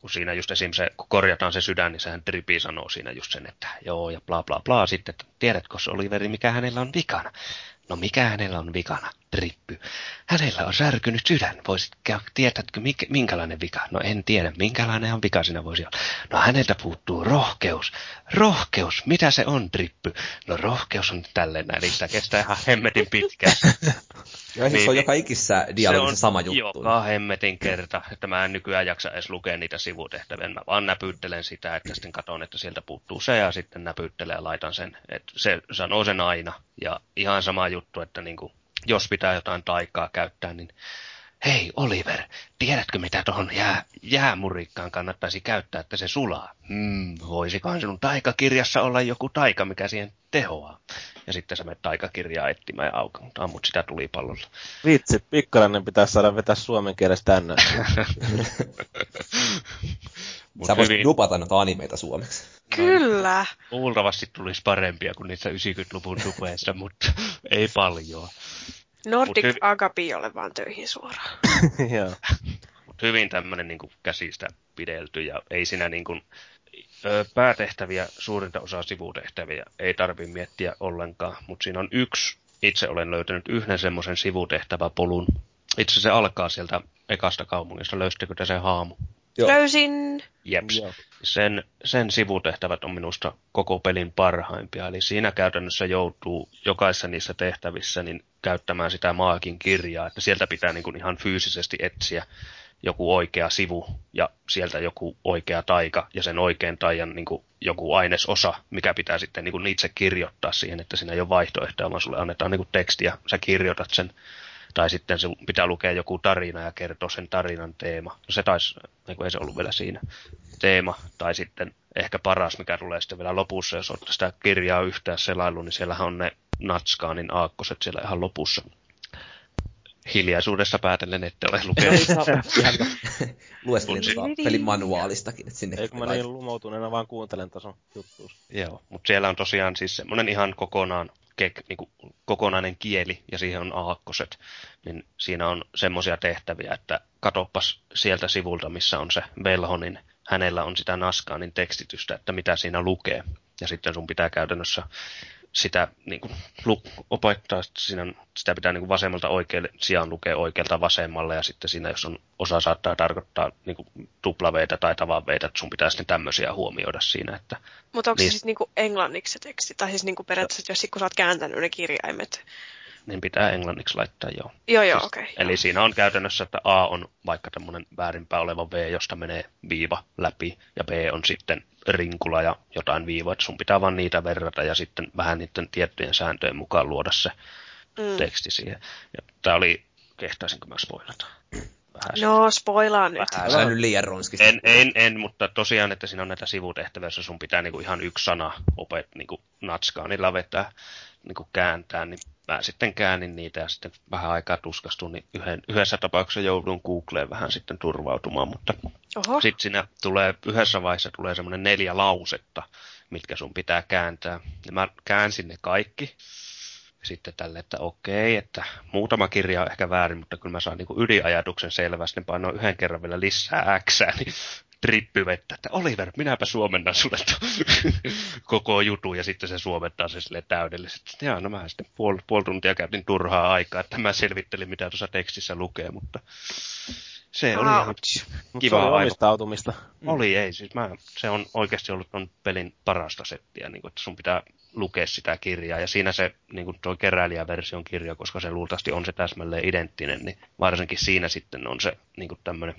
kun siinä just esim. se, kun korjataan se sydän, niin sehän Dripi sanoo siinä just sen, että joo ja bla bla bla, sitten, että tiedätkö se Oliveri, mikä hänellä on vikana? No mikä hänellä on vikana? Trippy. Hänellä on särkynyt sydän. Voisit, tietätkö, minkälainen vika? No en tiedä, minkälainen on vika siinä voisi olla. No häneltä puuttuu rohkeus. Rohkeus, mitä se on, Trippy? No rohkeus on tälleen näin, niin kestää ihan hemmetin pitkään. Joo, niin, se on joka ikissä dialogissa sama juttu. Joka hemmetin kerta, että mä en nykyään jaksa edes lukea niitä sivutehtäviä. Mä vaan näpyttelen sitä, että sitten katson, että sieltä puuttuu se ja sitten näpyttelen ja laitan sen. Että se sanoo sen aina. Ja ihan sama juttu, että niin kuin, jos pitää jotain taikaa käyttää, niin Hei Oliver, tiedätkö mitä tuohon jää, jäämurikkaan kannattaisi käyttää, että se sulaa? Hmm, voisikohan sinun taikakirjassa olla joku taika, mikä siihen tehoaa? Ja sitten sä menet taikakirjaa etsimään ja auka, mutta ammut sitä tulipallolla. Vitsi, pikkarainen pitää saada vetää suomen kielestä tänne. Sä voisit hyvin... dupata noita animeita suomeksi. Kyllä. Luultavasti tulisi parempia kuin niissä 90-luvun dupeissa, mutta ei paljon. Nordic hyv... Agapi ole vaan töihin suoraan. Joo. Mut hyvin tämmöinen niin käsistä pidelty ja ei siinä niin kuin, ö, päätehtäviä, suurinta osaa sivutehtäviä ei tarvi miettiä ollenkaan, mutta siinä on yksi, itse olen löytänyt yhden semmoisen sivutehtäväpolun. Itse se alkaa sieltä ekasta kaupungista, löysittekö te sen haamu? Joo. Löysin. Jeps. Joo. Sen, sen sivutehtävät on minusta koko pelin parhaimpia. Eli siinä käytännössä joutuu jokaisessa niissä tehtävissä niin käyttämään sitä maakin kirjaa, että sieltä pitää niin kuin ihan fyysisesti etsiä joku oikea sivu ja sieltä joku oikea taika ja sen oikean taian niin kuin joku ainesosa, mikä pitää sitten niin kuin itse kirjoittaa siihen, että siinä ei ole vaihtoehtoja, vaan sulle annetaan niin kuin tekstiä, sä kirjoitat sen tai sitten se pitää lukea joku tarina ja kertoa sen tarinan teema. No se taisi, niin ei se ollut vielä siinä teema. Tai sitten ehkä paras, mikä tulee sitten vielä lopussa, jos olette sitä kirjaa yhtään selailu, niin siellähän on ne Natskaanin aakkoset siellä ihan lopussa. Hiljaisuudessa päätellen, että ole lukenut. Lueskelin tuota pelin manuaalistakin. Että sinne Eikö mä niin lumoutuneena vaan kuuntelen tason juttuus. Joo, mutta siellä on tosiaan siis semmoinen ihan kokonaan kek, niin kuin kokonainen kieli ja siihen on aakkoset, niin siinä on semmoisia tehtäviä, että katoppas sieltä sivulta, missä on se velho, niin hänellä on sitä Naskaanin tekstitystä, että mitä siinä lukee. Ja sitten sun pitää käytännössä sitä niin kuin, opettaa, siinä, sitä pitää niin kuin vasemmalta oikealle sijaan lukea oikealta vasemmalle, ja sitten siinä, jos on osa saattaa tarkoittaa niin kuin, tuplaveitä tai tavanveitä, että sun pitää sitten tämmöisiä huomioida siinä. Että, Mutta onko niin, se siis niin kuin englanniksi se teksti? Tai siis niin kuin periaatteessa, jos kun sä oot kääntänyt ne kirjaimet, niin pitää englanniksi laittaa joo. Joo, joo, siis, okei. Okay, eli joo. siinä on käytännössä, että A on vaikka tämmöinen väärinpää oleva V, josta menee viiva läpi, ja B on sitten rinkula ja jotain viivoa, että sun pitää vaan niitä verrata ja sitten vähän niiden tiettyjen sääntöjen mukaan luoda se mm. teksti siihen. Ja tää oli, kehtaisinko mä spoilata? Vähän no, spoilaan nyt. Vähän nyt liian ronskista. En, en, en, mutta tosiaan, että siinä on näitä sivutehtäviä, joissa sun pitää niinku ihan yksi sana opet niinku natskaanilla vetää, niinku kääntää, niin mä sitten käännin niitä ja sitten vähän aikaa tuskastun, niin yhden, yhdessä tapauksessa joudun Googleen vähän sitten turvautumaan, mutta sitten siinä tulee, yhdessä vaiheessa tulee semmoinen neljä lausetta, mitkä sun pitää kääntää. Ja mä käänsin ne kaikki. Sitten tälle, että okei, että muutama kirja on ehkä väärin, mutta kyllä mä saan niin ydinajatuksen selvästi, niin painoin yhden kerran vielä lisää X, niin trippyvettä, että Oliver, minäpä suomennan sulle koko jutu, ja sitten se suomentaa se sille täydellisesti. Ja no mä sitten puoli, puoli tuntia käytin turhaa aikaa, että mä selvittelin, mitä tuossa tekstissä lukee, mutta se oli ihan kiva se oli omistautumista. Mm. Oli, ei. Siis mä, se on oikeasti ollut ton pelin parasta settiä, niin kun, että sun pitää lukea sitä kirjaa. Ja siinä se niin kuin tuo keräilijäversion kirja, koska se luultavasti on se täsmälleen identtinen, niin varsinkin siinä sitten on se niin kuin tämmöinen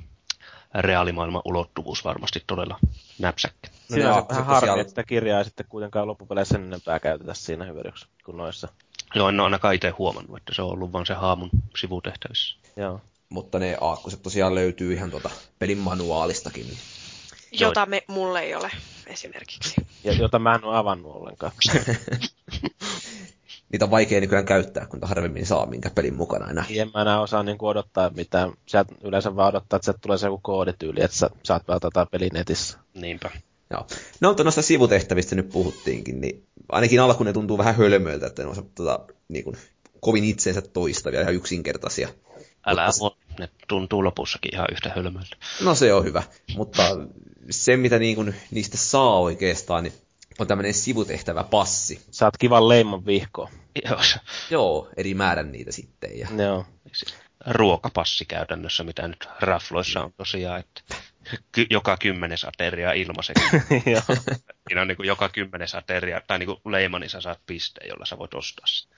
reaalimaailman ulottuvuus varmasti todella näpsäkkä. No siinä on vähän harmi, että sitä kirjaa ei sitten kuitenkaan loppupeleissä sen enempää käytetä siinä hyödyksi kuin noissa. Joo, en ole ainakaan itse huomannut, että se on ollut vain se haamun sivutehtävissä. Joo. Mutta ne aakkoset tosiaan löytyy ihan tuota pelin manuaalistakin. Jota me, mulle ei ole esimerkiksi. Ja jota mä en ole avannut ollenkaan. niitä on vaikea nykyään käyttää, kun harvemmin saa minkä pelin mukana enää. En mä enää osaa niin odottaa mitään. Sieltä yleensä vaan odottaa, että sieltä tulee se joku koodityyli, että sä saat pelata tätä pelin netissä. Niinpä. Joo. No mutta noista sivutehtävistä nyt puhuttiinkin, niin ainakin alkuun ne tuntuu vähän hölmöiltä, että ne on tota, niin kuin, kovin itsensä toistavia, ihan yksinkertaisia. Älä mutta... ne tuntuu lopussakin ihan yhtä hölmöiltä. No se on hyvä, mutta se mitä niin kuin, niistä saa oikeastaan, niin on tämmöinen sivutehtävä passi. Saat kivan leiman vihkoa. Joo, Joo, eri määrän niitä sitten. Ja... Joo. ruokapassi käytännössä, mitä nyt rafloissa on tosiaan, että ky- joka kymmenes ateria ilmaiseksi. Joo. Siinä on niin kuin joka kymmenes ateria, tai niin kuin leima, niin sä saat pisteen, jolla sä voit ostaa sitä.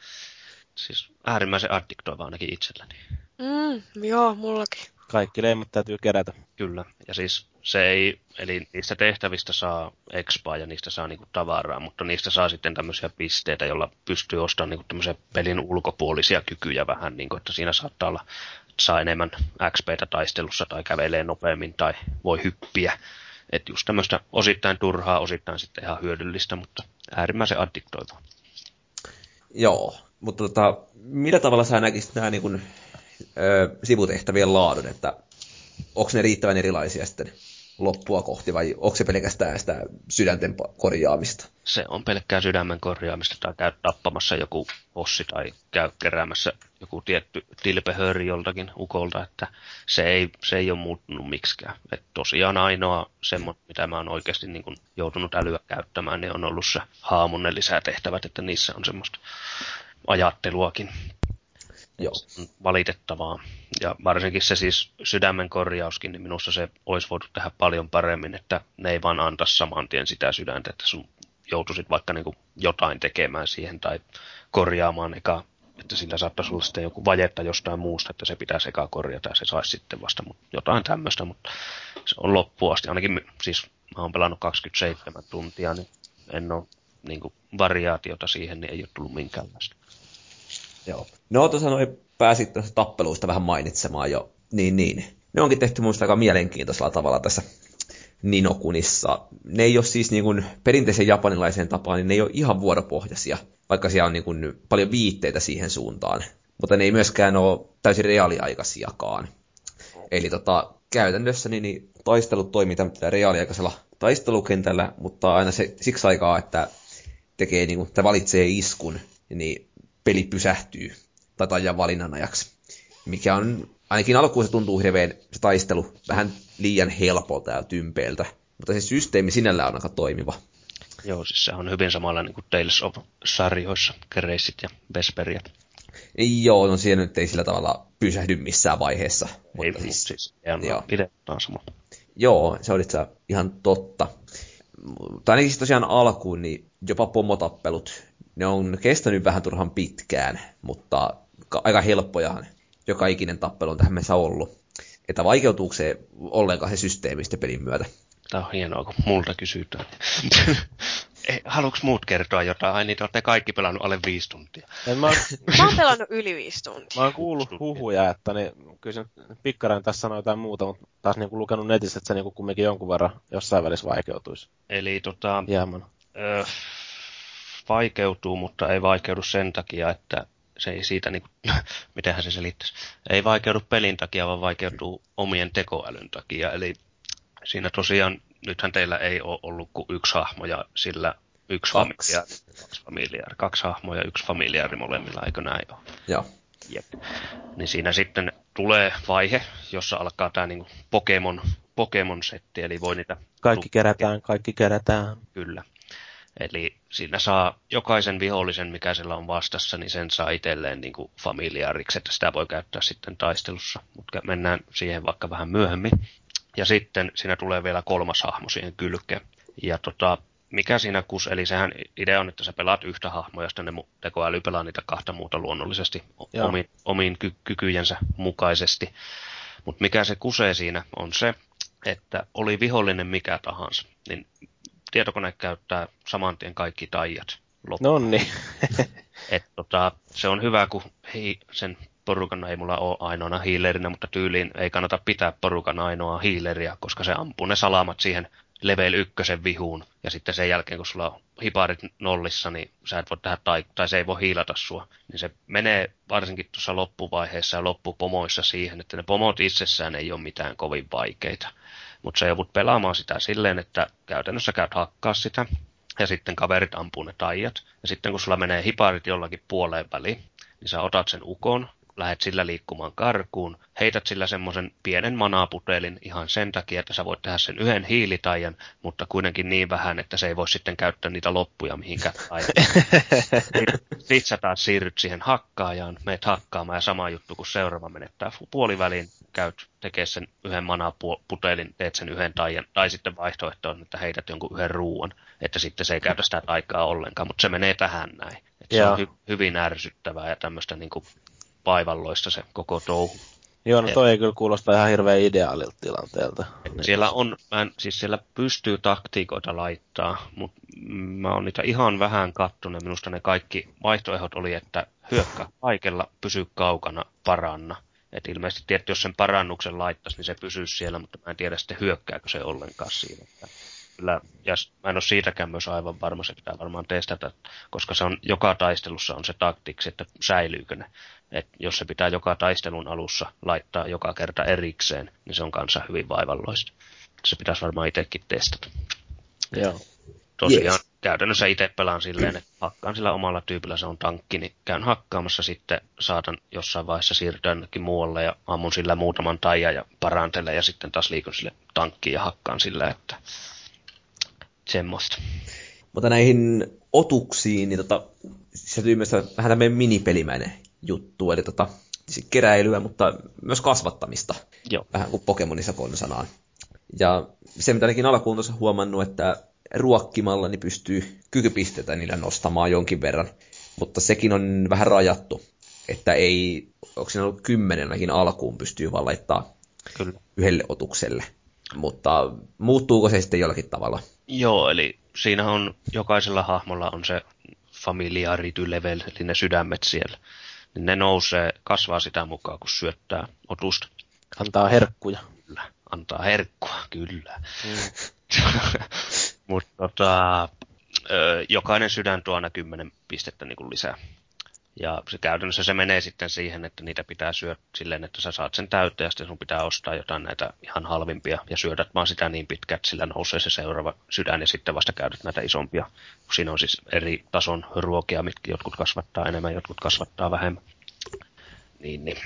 Siis äärimmäisen addiktoiva ainakin itselläni. Mm, joo, mullakin. Kaikki leimat täytyy kerätä. Kyllä. Ja siis se ei, eli niistä tehtävistä saa expaa ja niistä saa niinku tavaraa, mutta niistä saa sitten tämmöisiä pisteitä, joilla pystyy ostamaan niinku tämmöisiä pelin ulkopuolisia kykyjä vähän, niinku, että siinä saattaa olla, että saa enemmän XPtä taistelussa tai kävelee nopeammin tai voi hyppiä. Että just tämmöistä osittain turhaa, osittain sitten ihan hyödyllistä, mutta äärimmäisen addiktoivaa. Joo, mutta tota, millä tavalla sä näkisit nämä niin kuin, sivutehtävien laadun, että onko ne riittävän erilaisia sitten loppua kohti vai onko se pelkästään sitä sydänten korjaamista? se on pelkkää sydämen korjaamista tai käy tappamassa joku bossi tai käy keräämässä joku tietty tilpehöri joltakin ukolta, että se ei, se ei ole muuttunut miksikään. Et tosiaan ainoa semmoinen, mitä mä oon oikeasti niin kun joutunut älyä käyttämään, niin on ollut se haamun lisätehtävät, että niissä on semmoista ajatteluakin Joo. valitettavaa. Ja varsinkin se siis sydämen korjauskin, niin minusta se olisi voitu tehdä paljon paremmin, että ne ei vaan anta saman tien sitä sydäntä, että sun joutuisit vaikka niin jotain tekemään siihen tai korjaamaan eka, että sillä saattaisi olla sitten joku vajetta jostain muusta, että se pitäisi eka korjata ja se saisi sitten vasta mutta jotain tämmöistä, mutta se on loppuun asti. Ainakin siis mä oon pelannut 27 tuntia, niin en ole niin variaatiota siihen, niin ei ole tullut minkäänlaista. Joo. No tuossa noin pääsit tuosta tappeluista vähän mainitsemaan jo. Niin, niin. Ne onkin tehty minusta aika mielenkiintoisella tavalla tässä Ninokunissa. Ne ei ole siis niin kuin perinteisen japanilaiseen tapaan, niin ne ei ole ihan vuoropohjaisia, vaikka siellä on niin kuin paljon viitteitä siihen suuntaan. Mutta ne ei myöskään ole täysin reaaliaikaisiakaan. Eli tota, käytännössä niin, niin taistelut toimii tämmöisellä reaaliaikaisella taistelukentällä, mutta aina se siksi aikaa, että tekee niin kuin, valitsee iskun, niin peli pysähtyy tai ajan valinnan ajaksi. Mikä on, ainakin alkuun se tuntuu hirveän se taistelu vähän liian helpolta ja tympeeltä, mutta se systeemi sinällään on aika toimiva. Joo, siis se on hyvin samalla niin kuin Tales of-sarjoissa, Kereisit ja Vesperiat. Joo, no siellä nyt ei sillä tavalla pysähdy missään vaiheessa. Ei, Mutta mutta siis, siis, joo. taas sama. Joo, se oli itse ihan totta. Mutta ainakin siis tosiaan alkuun, niin jopa pomotappelut, ne on kestänyt vähän turhan pitkään, mutta ka- aika helppojahan joka ikinen tappelu on tähän mennessä ollut. Että vaikeutuuko se ollenkaan se systeemi sitten pelin myötä? Tämä on hienoa, kun multa kysytään. Ei, haluuks muut kertoa jotain? Ai niin, te olette kaikki pelannut alle viisi tuntia. En mä, oon- Mä oon pelannut yli viisi tuntia. mä oon kuullut huhuja, että niin, kyllä se Pikkarainen tässä sanoi jotain muuta, mutta taas niin lukenut netistä, että se niin kumminkin jonkun verran jossain välissä vaikeutuisi Eli tota, hieman. ö, vaikeutuu, mutta ei vaikeudu sen takia, että se ei siitä, niin kuin, mitenhän se selittäisi, ei vaikeudu pelin takia, vaan vaikeutuu omien tekoälyn takia. Eli siinä tosiaan, nythän teillä ei ole ollut kuin yksi hahmo ja sillä yksi Kaksi. familiaari, kaksi familiaari, kaksi hahmoa ja yksi familiaari molemmilla, eikö näin ole? Joo. Jep. Niin siinä sitten tulee vaihe, jossa alkaa tämä niin Pokemon, Pokemon-setti, eli voi niitä Kaikki kerätään, kaikki kerätään. Kyllä. Eli siinä saa jokaisen vihollisen, mikä sillä on vastassa, niin sen saa itselleen niin kuin familiaariksi, että sitä voi käyttää sitten taistelussa. Mutta mennään siihen vaikka vähän myöhemmin. Ja sitten siinä tulee vielä kolmas hahmo siihen kylkeen. Ja tota, mikä siinä kus, eli sehän idea on, että sä pelaat yhtä hahmoa ja sitten ne tekoäly pelaa niitä kahta muuta luonnollisesti Joo. omiin, omiin ky- kykyjensä mukaisesti. Mutta mikä se kusee siinä on se, että oli vihollinen mikä tahansa, niin tietokone käyttää saman tien kaikki taijat loppuun. No niin. Et tota, se on hyvä, kun hi, sen porukan ei mulla ole ainoana hiilerinä, mutta tyyliin ei kannata pitää porukan ainoa hiileriä, koska se ampuu ne salamat siihen level ykkösen vihuun. Ja sitten sen jälkeen, kun sulla on hiparit nollissa, niin sä et voi tehdä tai, tai se ei voi hiilata sua. Niin se menee varsinkin tuossa loppuvaiheessa ja loppupomoissa siihen, että ne pomot itsessään ei ole mitään kovin vaikeita. Mutta sä joudut pelaamaan sitä silleen, että käytännössä käyt hakkaa sitä, ja sitten kaverit ampuu ne taijat. Ja sitten kun sulla menee hiparit jollakin puoleen väliin, niin sä otat sen ukon, lähet sillä liikkumaan karkuun, heität sillä semmoisen pienen manaputelin ihan sen takia, että sä voit tehdä sen yhden hiilitajan, mutta kuitenkin niin vähän, että se ei voi sitten käyttää niitä loppuja mihinkään. Sitten sä taas siirryt siihen hakkaajaan, meet hakkaamaan ja sama juttu kuin seuraava menettää puoliväliin, käyt tekee sen yhden manaputelin, teet sen yhden taian, tai sitten vaihtoehto on, että heität jonkun yhden ruuan, että sitten se ei käytä sitä aikaa ollenkaan, mutta se menee tähän näin. Se on hy- hyvin ärsyttävää ja tämmöistä niin kuin vaivalloista se koko touhu. Joo, no toi ei kyllä kuulosta ihan hirveän ideaalilta tilanteelta. Siellä on, mä en, siis siellä pystyy taktiikoita laittaa, mutta mä oon niitä ihan vähän kattonut. Minusta ne kaikki vaihtoehdot oli, että hyökkää kaikella, pysy kaukana, paranna. Et ilmeisesti tietty, jos sen parannuksen laittaisi, niin se pysyisi siellä, mutta mä en tiedä sitten hyökkääkö se ollenkaan siinä. Että kyllä, ja mä en ole siitäkään myös aivan varma, se pitää varmaan testata, koska se on, joka taistelussa on se taktiksi, että säilyykö ne. Et jos se pitää joka taistelun alussa laittaa joka kerta erikseen, niin se on kanssa hyvin vaivalloista. Se pitäisi varmaan itsekin testata. Joo. Tosiaan yes. käytännössä itse pelaan silleen, että hakkaan sillä omalla tyypillä, se on tankki, niin käyn hakkaamassa sitten, saatan jossain vaiheessa siirtyä jonnekin muualle ja ammun sillä muutaman taian ja parantelen ja sitten taas liikun sille tankkiin ja hakkaan sillä, että semmoista. Mutta näihin otuksiin, niin tota, sisältyy myös vähän tämmöinen minipelimäinen juttu, eli tota, siis keräilyä, mutta myös kasvattamista. Joo. Vähän kuin Pokemonissa sanaan. Ja se, mitä ainakin alkuun tuossa huomannut, että ruokkimalla niin pystyy kykypisteitä niillä nostamaan jonkin verran, mutta sekin on vähän rajattu, että ei, onko siinä ollut kymmenenäkin alkuun pystyy vaan laittaa Kyllä. yhdelle otukselle. Mutta muuttuuko se sitten jollakin tavalla? Joo, eli siinä on, jokaisella hahmolla on se familiarity level, eli ne sydämet siellä. Niin ne nousee, kasvaa sitä mukaan, kun syöttää otusta. Antaa herkkuja. Kyllä, antaa herkkua, kyllä. Mm. Mutta tota, jokainen sydän tuo aina 10 pistettä niin kuin lisää. Ja se käytännössä se menee sitten siihen, että niitä pitää syödä silleen, että sä saat sen täyteen ja sitten sun pitää ostaa jotain näitä ihan halvimpia ja syödät vaan sitä niin pitkään, että sillä nousee se seuraava sydän ja sitten vasta käydät näitä isompia. Siinä on siis eri tason ruokia, mitkä jotkut kasvattaa enemmän, jotkut kasvattaa vähemmän. Niin, niin.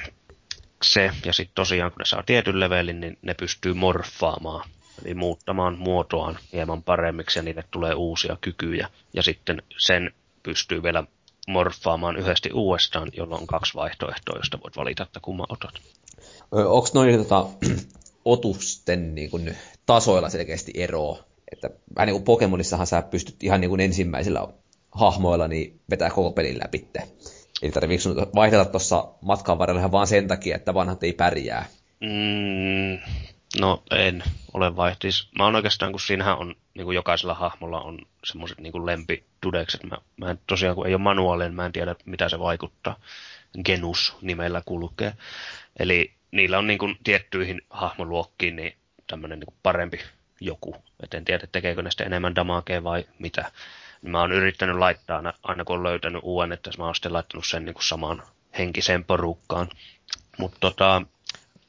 Se, ja sitten tosiaan kun ne saa tietyn levelin, niin ne pystyy morfaamaan eli muuttamaan muotoaan hieman paremmiksi ja niille tulee uusia kykyjä. Ja sitten sen pystyy vielä morfaamaan yhdesti uudestaan, jolloin on kaksi vaihtoehtoa, josta voit valita, että kumman otat. Onko noin tota, otusten niin kun, tasoilla selkeästi eroa? Että vähän niin kuin Pokemonissahan sä pystyt ihan niin kuin ensimmäisillä hahmoilla niin vetää koko pelin läpi. Eli tarviiko vaihdella tuossa matkan varrella ihan vaan sen takia, että vanhat ei pärjää? Mm, no en ole vaihtis. Mä oon oikeastaan, kun siinähän on, niin kuin jokaisella hahmolla on semmoiset niin lempidudekset. Mä, mä en tosiaan, kun ei ole manuaalinen, mä en tiedä, mitä se vaikuttaa. Genus nimellä kulkee. Eli niillä on niin kuin tiettyihin hahmoluokkiin niin tämmöinen niin parempi joku. Et en tiedä, tekeekö ne enemmän damakea vai mitä. Mä oon yrittänyt laittaa aina, aina kun on löytänyt uuden, että mä oon sitten laittanut sen niin kuin samaan henkiseen porukkaan. Mutta tota,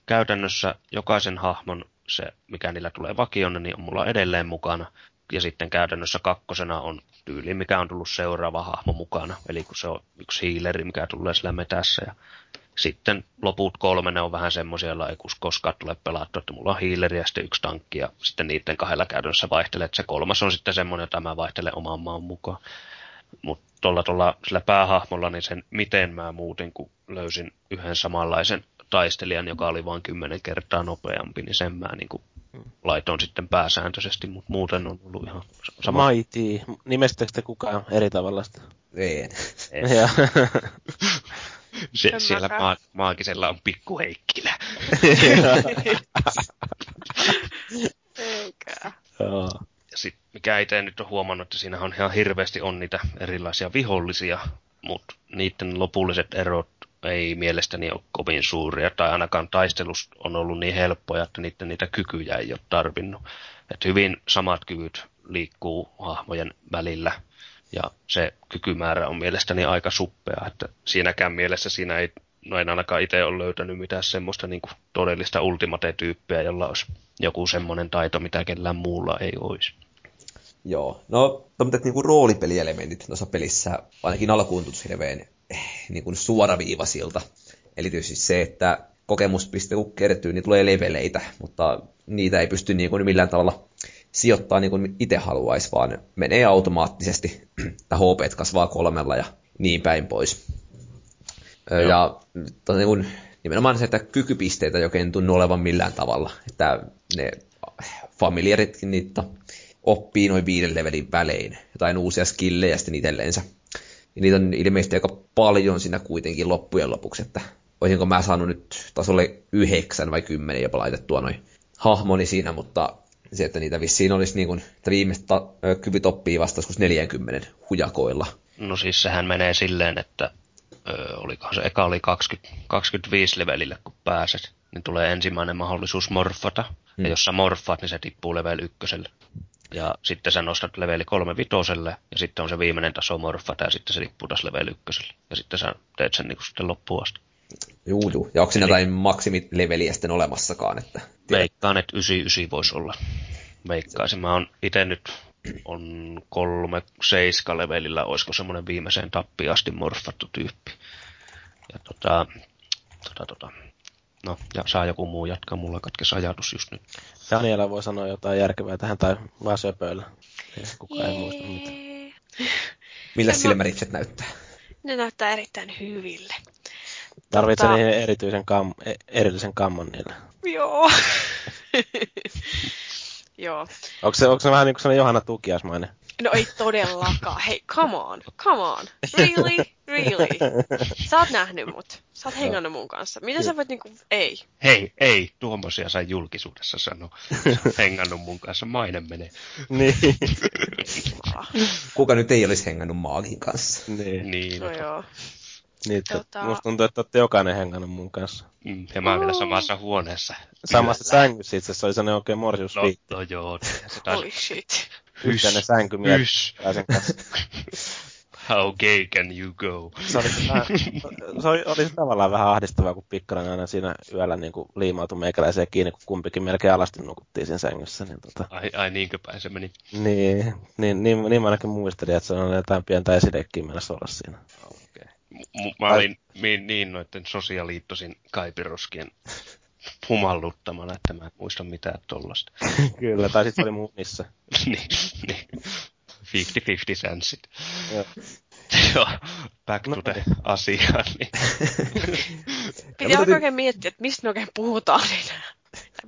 käytännössä jokaisen hahmon se, mikä niillä tulee vakiona, niin on mulla edelleen mukana. Ja sitten käytännössä kakkosena on tyyli, mikä on tullut seuraava hahmo mukana. Eli kun se on yksi hiileri, mikä tulee sillä metässä. Ja sitten loput kolme, ne on vähän semmoisia, joilla ei koskaan tule pelattu, että mulla on hiileri ja sitten yksi tankki ja sitten niiden kahdella käytännössä vaihtelee. Että se kolmas on sitten semmoinen, jota mä vaihtelen oman maan mukaan. Mutta tuolla, tuolla sillä päähahmolla, niin sen miten mä muutin, kun löysin yhden samanlaisen taistelijan, joka oli vain kymmenen kertaa nopeampi, niin sen mä niin kuin laitoin sitten pääsääntöisesti, mutta muuten on ollut ihan sama. Mighty. Nimestettekö te kukaan eri tavalla sitä? En. Se, siellä ma- maagisella on pikku Heikkilä. Eikä. Ja sit, mikä itse nyt on huomannut, että siinä on ihan hirveästi on niitä erilaisia vihollisia, mutta niiden lopulliset erot ei mielestäni ole kovin suuria, tai ainakaan taistelus on ollut niin helppoja, että niiden niitä kykyjä ei ole tarvinnut. Et hyvin samat kyvyt liikkuu hahmojen välillä, ja se kykymäärä on mielestäni aika suppea, että siinäkään mielessä siinä ei, no en ainakaan itse ole löytänyt mitään semmoista niin kuin todellista ultimate-tyyppiä, jolla olisi joku semmoinen taito, mitä kellään muulla ei olisi. Joo, no tämmöiset niin roolipelielementit tuossa pelissä ainakin alkuun tuntuu hirveän niin kuin suoraviivaisilta. Eli siis se, että kokemuspiste kun kertyy, niin tulee leveleitä, mutta niitä ei pysty niin kuin millään tavalla sijoittaa niin kuin itse haluaisi, vaan menee automaattisesti, että HP kasvaa kolmella ja niin päin pois. Joo. Ja to, niin kuin, nimenomaan se, että kykypisteitä ei oikein tunnu olevan millään tavalla, että ne familiaritkin niitä oppii noin viiden levelin välein, jotain uusia skillejä sitten itselleensä. Ja niitä on ilmeisesti aika paljon siinä kuitenkin loppujen lopuksi, että olisinko mä saanut nyt tasolle yhdeksän vai kymmenen jopa laitettua noin hahmoni siinä, mutta se, että niitä vissiin olisi niin kuin, että viimeistä kyvyt oppii vasta joskus 40 hujakoilla. No siis sehän menee silleen, että ö, olikohan se eka oli 20, 25 levelille kun pääset, niin tulee ensimmäinen mahdollisuus morfata. Hmm. Ja jos sä morfaat, niin se tippuu level ykköselle. Ja sitten sä nostat leveli kolme vitoselle, ja sitten on se viimeinen taso morfata, ja sitten se tippuu taas level ykköselle. Ja sitten sä teet sen niin kuin sitten loppuun asti. Juu, juu. Ja onko siinä jotain maksimileveliä sitten olemassakaan? Että Veikkaan, että 99 voisi olla. Veikkaisin. Mä oon itse nyt on kolme seiska levelillä, olisiko semmoinen viimeiseen tappiin asti morfattu tyyppi. Ja tota, tota, tota. No, ja saa joku muu jatkaa, mulla katkesi ajatus just nyt. Daniela voi sanoa jotain järkevää tähän tai vaan söpöillä. Kukaan ei muista mitä. Millä silmäritset näyttää? Ne näyttää erittäin hyville. Tarvitsee tota... niihin erityisen kam, e- erillisen kammon niille. Joo. Joo. Onko se, onko se vähän niin kuin sellainen Johanna Tukiasmainen? No ei todellakaan. Hei, come on, come on. Really? Really? Sä oot nähnyt mut. Sä oot hengannut mun kanssa. Miten sä voit niinku, ei. Hei, ei, tuommoisia sai julkisuudessa sanoa. hengannut mun kanssa, maine menee. niin. Kuka nyt ei olisi hengannut maagin kanssa? Niin. niin No joo. Niin, Tota- musta tuntuu, että olette jokainen hengannut mun kanssa. Mm, ja mä oon vielä samassa huoneessa. Samassa sängyssä itse asiassa oli sellainen oikein No, morsiusviitti. no joo, se taas Holy shit. Yhteinen sänky Hys. sen kanssa. How gay can you go? Se oli, se oli, oli tavallaan vähän ahdistavaa, kun pikkarainen aina siinä yöllä niin kuin liimautui meikäläiseen kiinni, kun kumpikin melkein alasti nukuttiin siinä sängyssä. Niin, tota, Ai, ai niinkö päin se meni? niin, niin, niin, niin, mä ainakin muistelin, että se on jotain pientä esidekkiä mennessä olla siinä. M- mä olin niin, niin noiden sosiaaliittosin kaipiroskien humalluttamana, että mä en muista mitään tollasta. Kyllä, tai sitten oli mun missä. niin, niin. 50-50 sänssit. Joo. Joo, back to No the niin. asiaan. Niin. Piti alkaa oikein miettiä, että mistä me oikein puhutaan enää.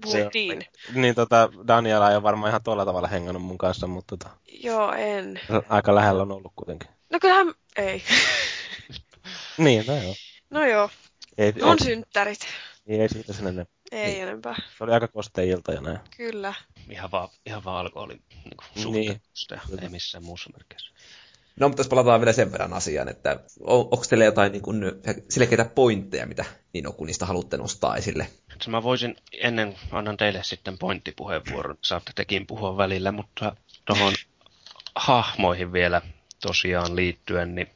Puhuttiin. Niin tota, Daniela ei ole varmaan ihan tuolla tavalla hengannut mun kanssa, mutta tota, Joo, en. aika lähellä on ollut kuitenkin. No kyllähän, ei. Niin, no joo. No joo, Ei, on synttärit. Ei, ei siitä sen enempää. Ei Niin. enempää. Se oli aika kostea ilta ja näin. Kyllä. Ihan vaan, ihan vaan alkoholin niin Niin. suhteesta, ei missään muussa merkeissä. No, mutta jos palataan vielä sen verran asiaan, että on, onko teillä jotain niin kuin, selkeitä pointteja, mitä niin on, kun niistä haluatte nostaa esille? Että mä voisin, ennen annan teille sitten pointtipuheenvuoron, saatte tekin puhua välillä, mutta tuohon hahmoihin vielä tosiaan liittyen, niin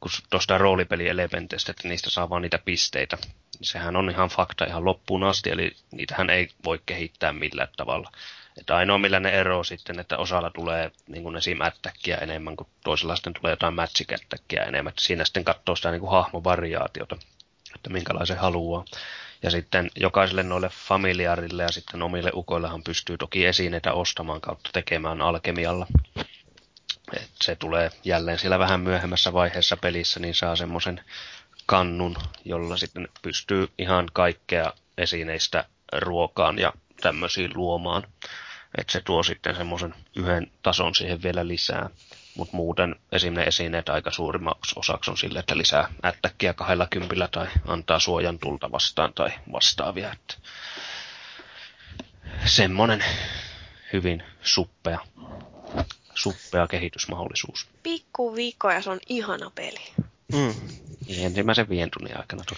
kun tuosta roolipelielementeistä, että niistä saa vaan niitä pisteitä, niin sehän on ihan fakta ihan loppuun asti, eli niitähän ei voi kehittää millään tavalla. Että ainoa millä ne eroo sitten, että osalla tulee niin kuin esim. enemmän kuin toisella sitten tulee jotain mätsikättäkkiä enemmän. Että siinä sitten katsoo sitä niin kuin hahmovariaatiota, että minkälaisen haluaa. Ja sitten jokaiselle noille familiaarille ja sitten omille ukoillehan pystyy toki esineitä ostamaan kautta tekemään alkemialla. Et se tulee jälleen siellä vähän myöhemmässä vaiheessa pelissä, niin saa semmoisen kannun, jolla sitten pystyy ihan kaikkea esineistä ruokaan ja tämmöisiin luomaan. Että se tuo sitten semmoisen yhden tason siihen vielä lisää. Mutta muuten esim. ne esineet aika suurimmaksi osaksi on sille, että lisää ättäkkiä kahdella kympillä tai antaa suojan tulta vastaan tai vastaavia. Että semmonen hyvin suppea, suppea kehitysmahdollisuus. Pikku viikko ja se on ihana peli. Mm. Ensimmäisen viien tunnin aikana. To-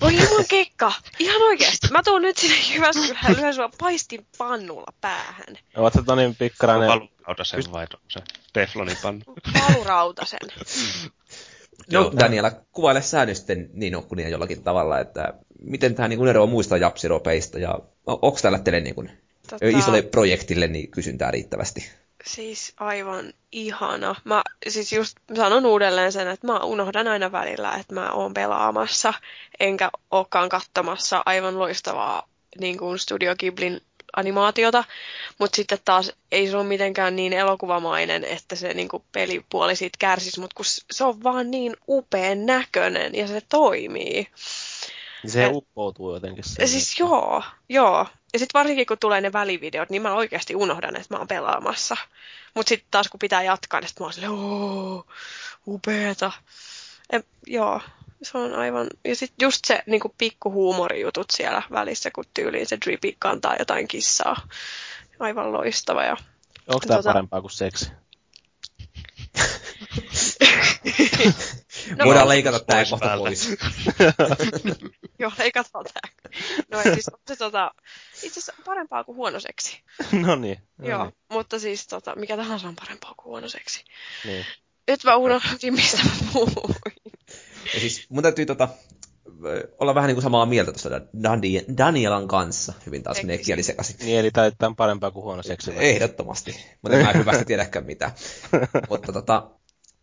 Voi juman kekka, ihan oikeasti. Mä tuun nyt sinne Jyväskylään lyhyen sua paistin pannulla päähän. Oot sä niin pikkarainen... Valurautasen vai se teflonin pannu? Valurautasen. No, Joo. Daniela, kuvaile säännösten niin okkunia jollakin tavalla, että miten tämä niin eroaa muista japsiropeista ja onko tällä teille niin kuin, Tota- isolle projektille niin kysyntää riittävästi? Siis aivan ihana. Mä siis just sanon uudelleen sen, että mä unohdan aina välillä, että mä oon pelaamassa, enkä olekaan katsomassa aivan loistavaa niin kuin Studio Ghiblin animaatiota, mutta sitten taas ei se ole mitenkään niin elokuvamainen, että se niin kuin pelipuoli siitä kärsisi, mutta kun se on vaan niin upean näköinen ja se toimii. Se Et, uppoutuu jotenkin. Sen siis joo, joo. Ja sitten varsinkin kun tulee ne välivideot, niin mä oikeasti unohdan, että mä oon pelaamassa. Mutta sitten taas kun pitää jatkaa, niin sit mä oon silleen, ooo, upeeta. Et, joo, se on aivan... Ja sitten just se niin pikku huumorijutut siellä välissä, kun tyyliin se Drippy kantaa jotain kissaa. Aivan loistava. Ja, Onko tämä tuota... parempaa kuin seksi? no, Voidaan leikata tämä kohta pois. Joo, leikataan tämä. No ei siis se tota, itse asiassa parempaa kuin huono seksi. no niin. No Joo, niin. mutta siis tota, mikä tahansa on parempaa kuin huono seksi. Niin. Nyt mä unohdin, mistä mä puhuin. Ja siis mun täytyy tota, olla vähän niin kuin samaa mieltä tuosta Danielan kanssa. Hyvin taas menee kieli sekaisin. Niin, eli tämä on parempaa kuin huono seksi. Ehdottomasti. Mutta en mä hyvästä tiedäkään mitä. Mutta tota,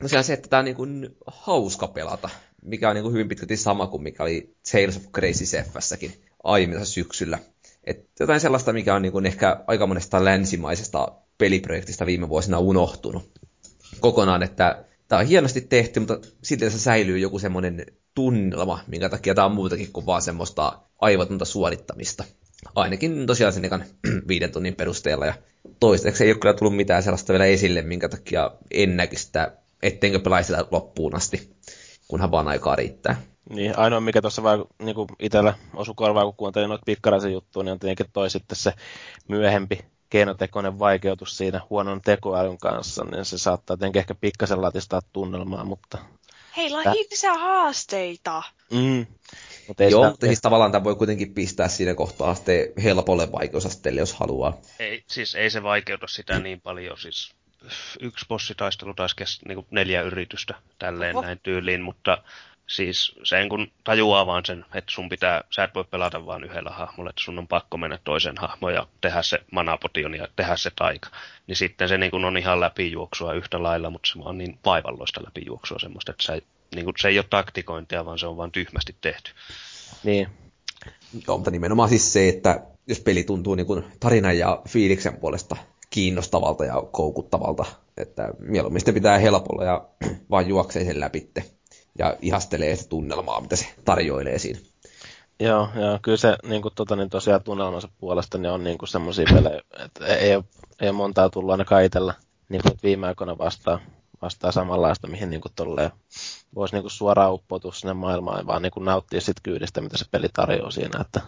tosiaan se, että tämä on niin kuin hauska pelata, mikä on niin kuin hyvin pitkälti sama kuin mikä oli Tales of Crazy Seffassakin aiemmissa syksyllä. Et jotain sellaista, mikä on niin ehkä aika monesta länsimaisesta peliprojektista viime vuosina unohtunut kokonaan, että tämä on hienosti tehty, mutta sitten se säilyy joku semmoinen tunnelma, minkä takia tämä on muutakin kuin vaan semmoista aivotonta suorittamista. Ainakin tosiaan sen ekan viiden tunnin perusteella. Ja toistaiseksi ei ole kyllä tullut mitään sellaista vielä esille, minkä takia en näkisi sitä, ettenkö pelaisi loppuun asti, kunhan vaan aikaa riittää. Niin, ainoa mikä tuossa vaan niin itsellä osu korvaa, kun kuuntelin noita pikkaraisen juttuja, niin on tietenkin toi sitten se myöhempi keinotekoinen vaikeutus siinä huonon tekoälyn kanssa, niin se saattaa tietenkin ehkä pikkasen latistaa tunnelmaa, mutta... Hei, lahi lisää haasteita! Mm. Mutta ei Joo, sitä... mutta siis tavallaan tämä voi kuitenkin pistää siinä kohtaa sitten helpolle vaikeusasteelle, jos haluaa. Ei, siis ei se vaikeuta sitä niin paljon, siis yksi bossitaistelu taisi kestää niin neljä yritystä tälleen Oho. näin tyyliin, mutta Siis sen kun tajuaa vaan sen, että sun pitää, sä et voi pelata vaan yhdellä hahmolla, että sun on pakko mennä toisen hahmoon ja tehdä se manapotion ja tehdä se taika. Niin sitten se niin kun on ihan läpijuoksua yhtä lailla, mutta se on niin vaivalloista läpijuoksua semmoista, että se, niin kun, se ei ole taktikointia, vaan se on vaan tyhmästi tehty. Niin. Joo, mutta nimenomaan siis se, että jos peli tuntuu niin kuin tarinan ja fiiliksen puolesta kiinnostavalta ja koukuttavalta, että mieluummin sitten pitää helpolla ja vaan juoksee sen läpitte ja ihastelee sitä tunnelmaa, mitä se tarjoilee siinä. Joo, joo kyllä se niin kuin, tota, niin tosiaan tunnelmansa puolesta niin on niin kuin semmoisia pelejä, että ei ei ole montaa tullut ainakaan itsellä niin kuin, viime aikoina vastaa, vastaa samanlaista, mihin niin kuin, voisi niin kuin, suoraan uppoutua sinne maailmaan, vaan niin kuin, nauttia sit kyydistä, mitä se peli tarjoaa siinä, että,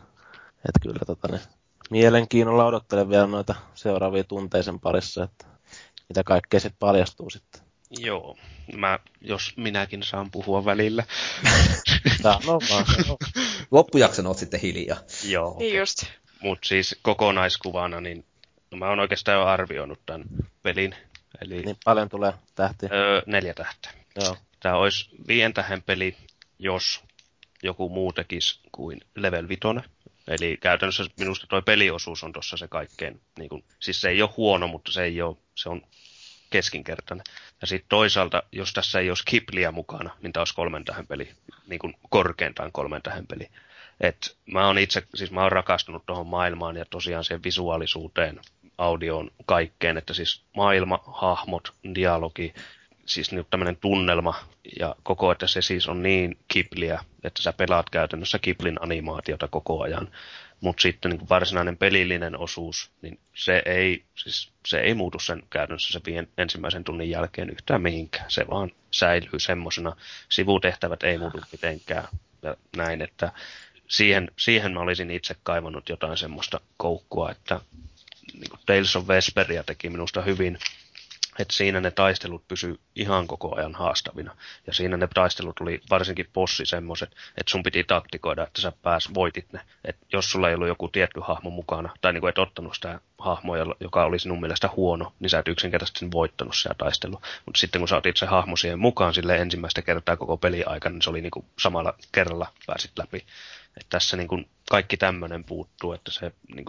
että kyllä tota, niin, mielenkiinnolla odottelen vielä noita seuraavia tunteisen parissa, että mitä kaikkea sitten paljastuu sitten. Joo, mä, jos minäkin saan puhua välillä. no vaan. Loppujakson oot sitten hiljaa. Joo. Niin okay. just. Mut siis kokonaiskuvana, niin no mä oon oikeastaan jo arvioinut tämän pelin. Eli, niin paljon tulee tähtiä? Öö, neljä tähteä. Joo. Tämä olisi viien tähän peli, jos joku muu tekisi kuin Level 5. Eli käytännössä minusta tuo peliosuus on tuossa se kaikkein, niin kun, siis se ei ole huono, mutta se ei ole, se on keskinkertainen. Ja sitten toisaalta, jos tässä ei olisi Kipliä mukana, niin olisi kolmen tähän peli, niin kuin korkeintaan kolmen tähän peli. Et mä oon itse, siis mä oon rakastunut tuohon maailmaan ja tosiaan siihen visuaalisuuteen, audioon, kaikkeen, että siis maailma, hahmot, dialogi, siis nyt tämmöinen tunnelma ja koko, että se siis on niin kipliä, että sä pelaat käytännössä kiplin animaatiota koko ajan. Mutta sitten niin varsinainen pelillinen osuus, niin se ei, siis, se ei muutu sen käytännössä se vien, ensimmäisen tunnin jälkeen yhtään mihinkään. Se vaan säilyy semmoisena. Sivutehtävät ei muutu mitenkään ja näin, että siihen, siihen mä olisin itse kaivannut jotain semmoista koukkua, että niin Tales of Vesperia teki minusta hyvin että siinä ne taistelut pysy ihan koko ajan haastavina. Ja siinä ne taistelut oli varsinkin possi semmoiset, että sun piti taktikoida, että sä pääs voitit ne. Että jos sulla ei ollut joku tietty hahmo mukana, tai niin kuin et ottanut sitä hahmoa, joka oli sinun mielestä huono, niin sä et yksinkertaisesti sen voittanut sitä taistelua. Mutta sitten kun sä otit se hahmo siihen mukaan sille ensimmäistä kertaa koko peli aikana, niin se oli niin kuin samalla kerralla pääsit läpi. Että tässä niin kaikki tämmöinen puuttuu, että se niin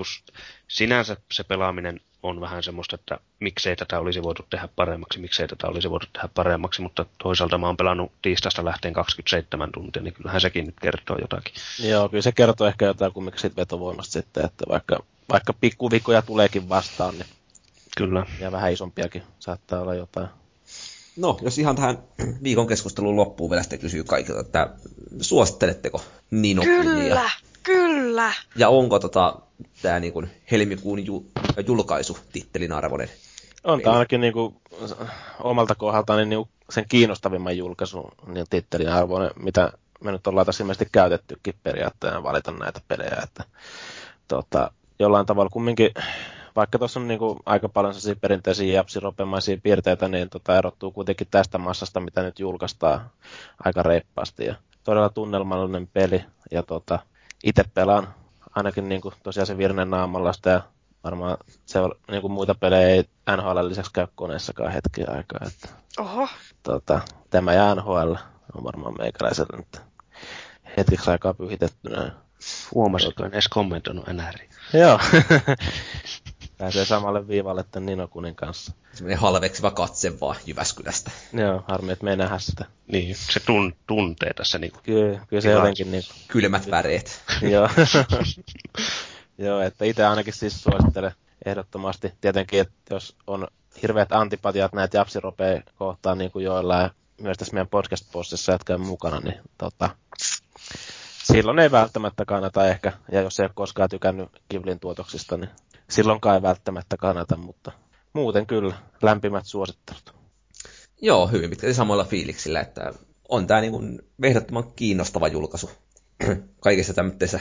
sinänsä se pelaaminen on vähän semmoista, että miksei tätä olisi voitu tehdä paremmaksi, miksei tätä olisi voitu tehdä paremmaksi, mutta toisaalta mä oon pelannut tiistaista lähteen 27 tuntia, niin kyllähän sekin nyt kertoo jotakin. Joo, kyllä se kertoo ehkä jotain kumminkin siitä vetovoimasta sitten, että vaikka, vaikka pikkuvikoja tuleekin vastaan, niin Kyllä. ja vähän isompiakin saattaa olla jotain. No, jos ihan tähän viikon keskustelun loppuun vielä sitten kysyy kaikilta, että suositteletteko Nino Kyllä, kyllä. Ja onko tota, tämä niinku helmikuun ju, julkaisu tittelin arvoinen? On tämä ainakin niinku, omalta kohdaltaan niin niinku sen kiinnostavimman julkaisun niin tittelin arvoinen, mitä me nyt ollaan tässä ilmeisesti käytettykin periaatteena valita näitä pelejä. Että, tota, jollain tavalla kumminkin, vaikka tuossa on niinku aika paljon sellaisia perinteisiä japsiropemaisia piirteitä, niin tota, erottuu kuitenkin tästä massasta, mitä nyt julkaistaan aika reippaasti. Ja todella tunnelmallinen peli. Ja tota, itse pelaan ainakin niinku, tosiaan se Virnen naamallasta ja varmaan se, niin kuin muita pelejä ei NHL lisäksi käy koneessakaan hetki aikaa. Että, Oho, tota, tämä ja NHL on varmaan meikäläisellä nyt hetkeksi aikaa pyhitettynä. Huomasitko, en edes kommentoinut enää. Joo. Pääsee samalle viivalle tämän Nino Kunin kanssa. Semmoinen halveksiva katse vaan Jyväskylästä. Joo, harmi, että me ei nähdä sitä. Niin, se tun, tuntee tässä niinku. Kyllä, kyllä se jotenkin niin Kylmät väreet. Joo. Joo, että itse ainakin siis suosittelen ehdottomasti. Tietenkin, että jos on hirveät antipatiat näitä japsiropeja kohtaan, niin kuin joillain myös tässä meidän podcast-postissa, jotka on mukana, niin tota, silloin ei välttämättä kannata ehkä, ja jos ei ole koskaan tykännyt Kivlin tuotoksista, niin silloinkaan ei välttämättä kannata, mutta muuten kyllä, lämpimät suosittelut. Joo, hyvin pitkälti samoilla fiiliksillä, että on tämä niin ehdottoman kiinnostava julkaisu kaikessa tämmöisessä,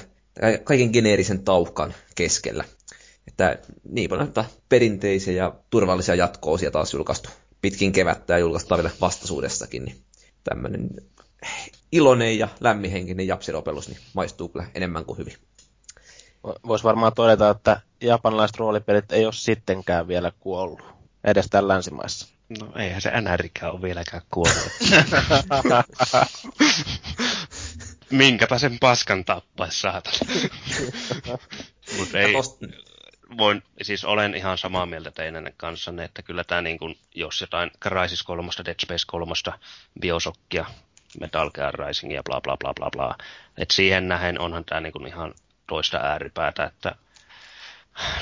kaiken geneerisen tauhkan keskellä. Että niin paljon perinteisiä ja turvallisia jatko-osia taas julkaistu pitkin kevättä ja julkaistaan vielä vastaisuudessakin, niin tämmöinen iloinen ja lämminhenkinen japsiropelus niin maistuu kyllä enemmän kuin hyvin. Voisi varmaan todeta, että japanilaiset roolipelit ei ole sittenkään vielä kuollut, edes täällä länsimaissa. No eihän se NRikään ole vieläkään kuollut. Minkäpä sen paskan tappais saatana. Mut ei, voin, siis olen ihan samaa mieltä teidän kanssanne, että kyllä tämä niin kuin, jos jotain Crysis 3, Dead Space 3, Biosockia, Metal Gear Risingia, bla bla bla bla bla. Et siihen nähen onhan tämä niin kuin ihan toista ääripäätä, että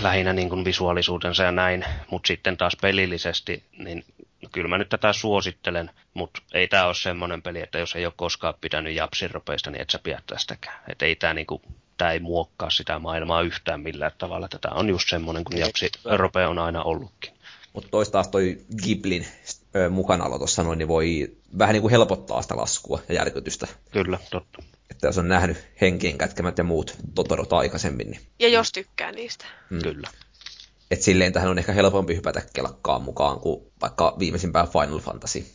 lähinnä niin kuin visuaalisuutensa ja näin, mutta sitten taas pelillisesti, niin kyllä mä nyt tätä suosittelen, mutta ei tämä ole semmoinen peli, että jos ei ole koskaan pitänyt japsiropeista, niin et sä pidä tästäkään. Että ei tämä niinku, tää ei muokkaa sitä maailmaa yhtään millään tavalla. Tätä on just semmoinen kuin japsirope on aina ollutkin. Mutta toista taas toi Giblin mukanaolo tuossa noin, niin voi vähän niin kuin helpottaa sitä laskua ja järkytystä. Kyllä, totta. Että jos on nähnyt henkien kätkemät ja muut Totorot aikaisemmin, niin ja jos tykkää niistä. Mm. Kyllä. et silleen tähän on ehkä helpompi hypätä kelkkaan mukaan kuin vaikka viimeisimpään Final Fantasy.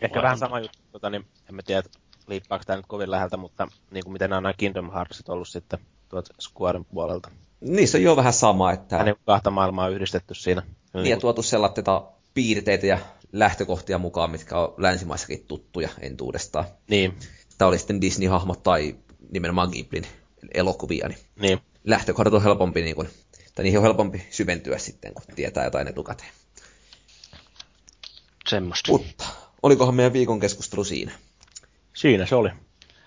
Ehkä vähän sama juttu, tota, niin en mä tiedä, liippaako tämä nyt kovin läheltä, mutta niin kuin miten nämä on nämä Kingdom Heartsit ollut sitten tuolta Squaren puolelta. Niissä on jo vähän sama, että Ja niin kahta maailmaa yhdistetty siinä. niin, ja tuotu sellaisia piirteitä ja lähtökohtia mukaan, mitkä on länsimaissakin tuttuja entuudestaan. niin, Tämä oli sitten Disney-hahmot tai nimenomaan Giblin elokuvia, niin niin. lähtökohdat on helpompi, niin kuin, tai niihin on helpompi syventyä sitten, kun tietää jotain etukäteen. Semmosta. Mutta olikohan meidän viikon keskustelu siinä? Siinä se oli.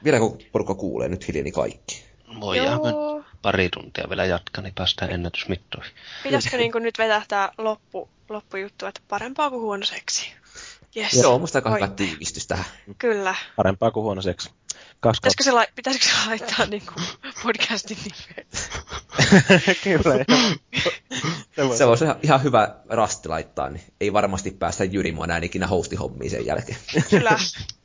Vieläkö porukka kuulee nyt hiljeni kaikki? Voidaan Joo. pari tuntia vielä jatkaa, niin päästään ennätysmittoihin. Pitäisikö niinku nyt vetää tää loppu, loppujuttu, että parempaa kuin huono seksi? Yes. Joo, musta aika hyvä tiivistys tähän. Kyllä. Parempaa kuin huono seksi. Kaksi Pitäisikö se, lai- pitäisikö se laittaa niinku podcastin nimeen? Kyllä. Se voisi ihan, ihan hyvä rasti laittaa, niin ei varmasti päästä Jyri enää ikinä hostihommiin sen jälkeen. Kyllä.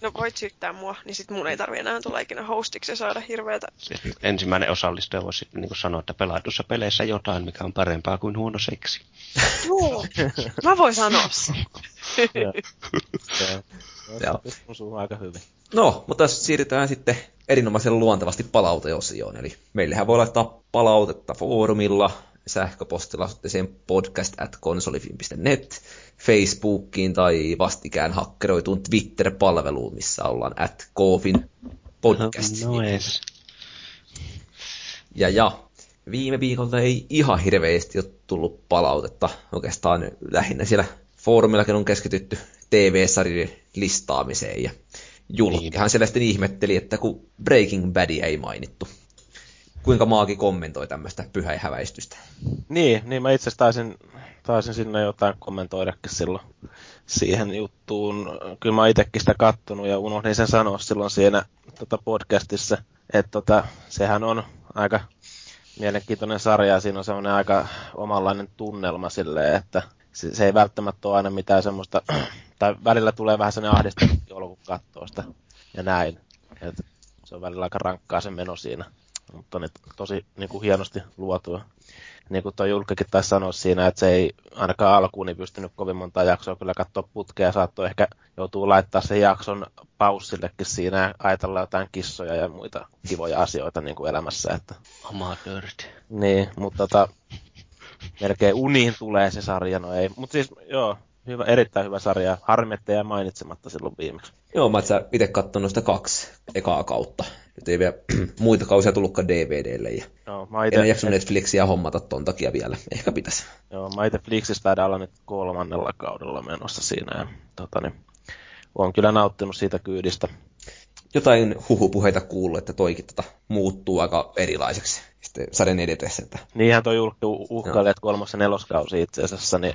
No voit syyttää mua, niin sit mun ei tarvi enää tulla ikinä hostiksi ja saada hirveätä. Sitten ensimmäinen osallistuja voisi sitten niin sanoa, että pelatussa peleissä jotain, mikä on parempaa kuin huono seksi. Joo, mä voin sanoa sen. Joo. Aika hyvin. No, mutta siirrytään sitten erinomaisen luontevasti palauteosioon. Eli meillähän voi laittaa palautetta foorumilla, sähköpostilla osoitteeseen podcast at konsolifin.net, Facebookiin tai vastikään hakkeroituun Twitter-palveluun, missä ollaan at Kofin podcast. No ees. Ja, ja viime viikolta ei ihan hirveästi ole tullut palautetta. Oikeastaan lähinnä siellä foorumillakin on keskitytty TV-sarjojen listaamiseen. Ja Julkkihan niin. siellä sitten ihmetteli, että kun Breaking Bad ei mainittu. Kuinka Maaki kommentoi tämmöistä pyhäihäväistystä? Niin, niin mä itse taisin, taisin sinne jotain kommentoidakin silloin siihen juttuun. Kyllä mä itsekin sitä kattonut ja unohdin sen sanoa silloin siinä tota podcastissa, että tota, sehän on aika mielenkiintoinen sarja ja siinä on semmoinen aika omanlainen tunnelma silleen, että se, se ei välttämättä ole aina mitään semmoista, tai välillä tulee vähän sellainen ahdistunut olo, kun sitä ja näin. Et se on välillä aika rankkaa se meno siinä, mutta ne tosi niin kuin hienosti luotua. Niin kuin tuo Julkkikin taisi sanoa siinä, että se ei ainakaan alkuun niin pystynyt kovin monta jaksoa kyllä katsoa putkea ja saattoi ehkä joutuu laittaa sen jakson paussillekin siinä ja ajatella jotain kissoja ja muita kivoja asioita niin kuin elämässä. Että... Amatöörit. Niin, mutta tota, melkein uniin tulee se sarja, no ei. Mutta siis joo, hyvä, erittäin hyvä sarja. Harmi, ettei mainitsematta silloin viimeksi. Joo, mä itse katsonut sitä kaksi ekaa kautta. Nyt ei vielä muita kausia tullutkaan DVDlle. Ja no, mä ite... En jaksanut Netflixiä hommata ton takia vielä. Ehkä pitäisi. Joo, mä itse Flixistä taidan olla nyt kolmannella kaudella menossa siinä. Ja, tota, niin, olen kyllä nauttinut siitä kyydistä. Jotain huhupuheita kuullut, että toikin tota, muuttuu aika erilaiseksi sitten sarjan edetessä. Että... Niinhän toi julkki uhkaili, että kolmas ja neloskausi itse asiassa niin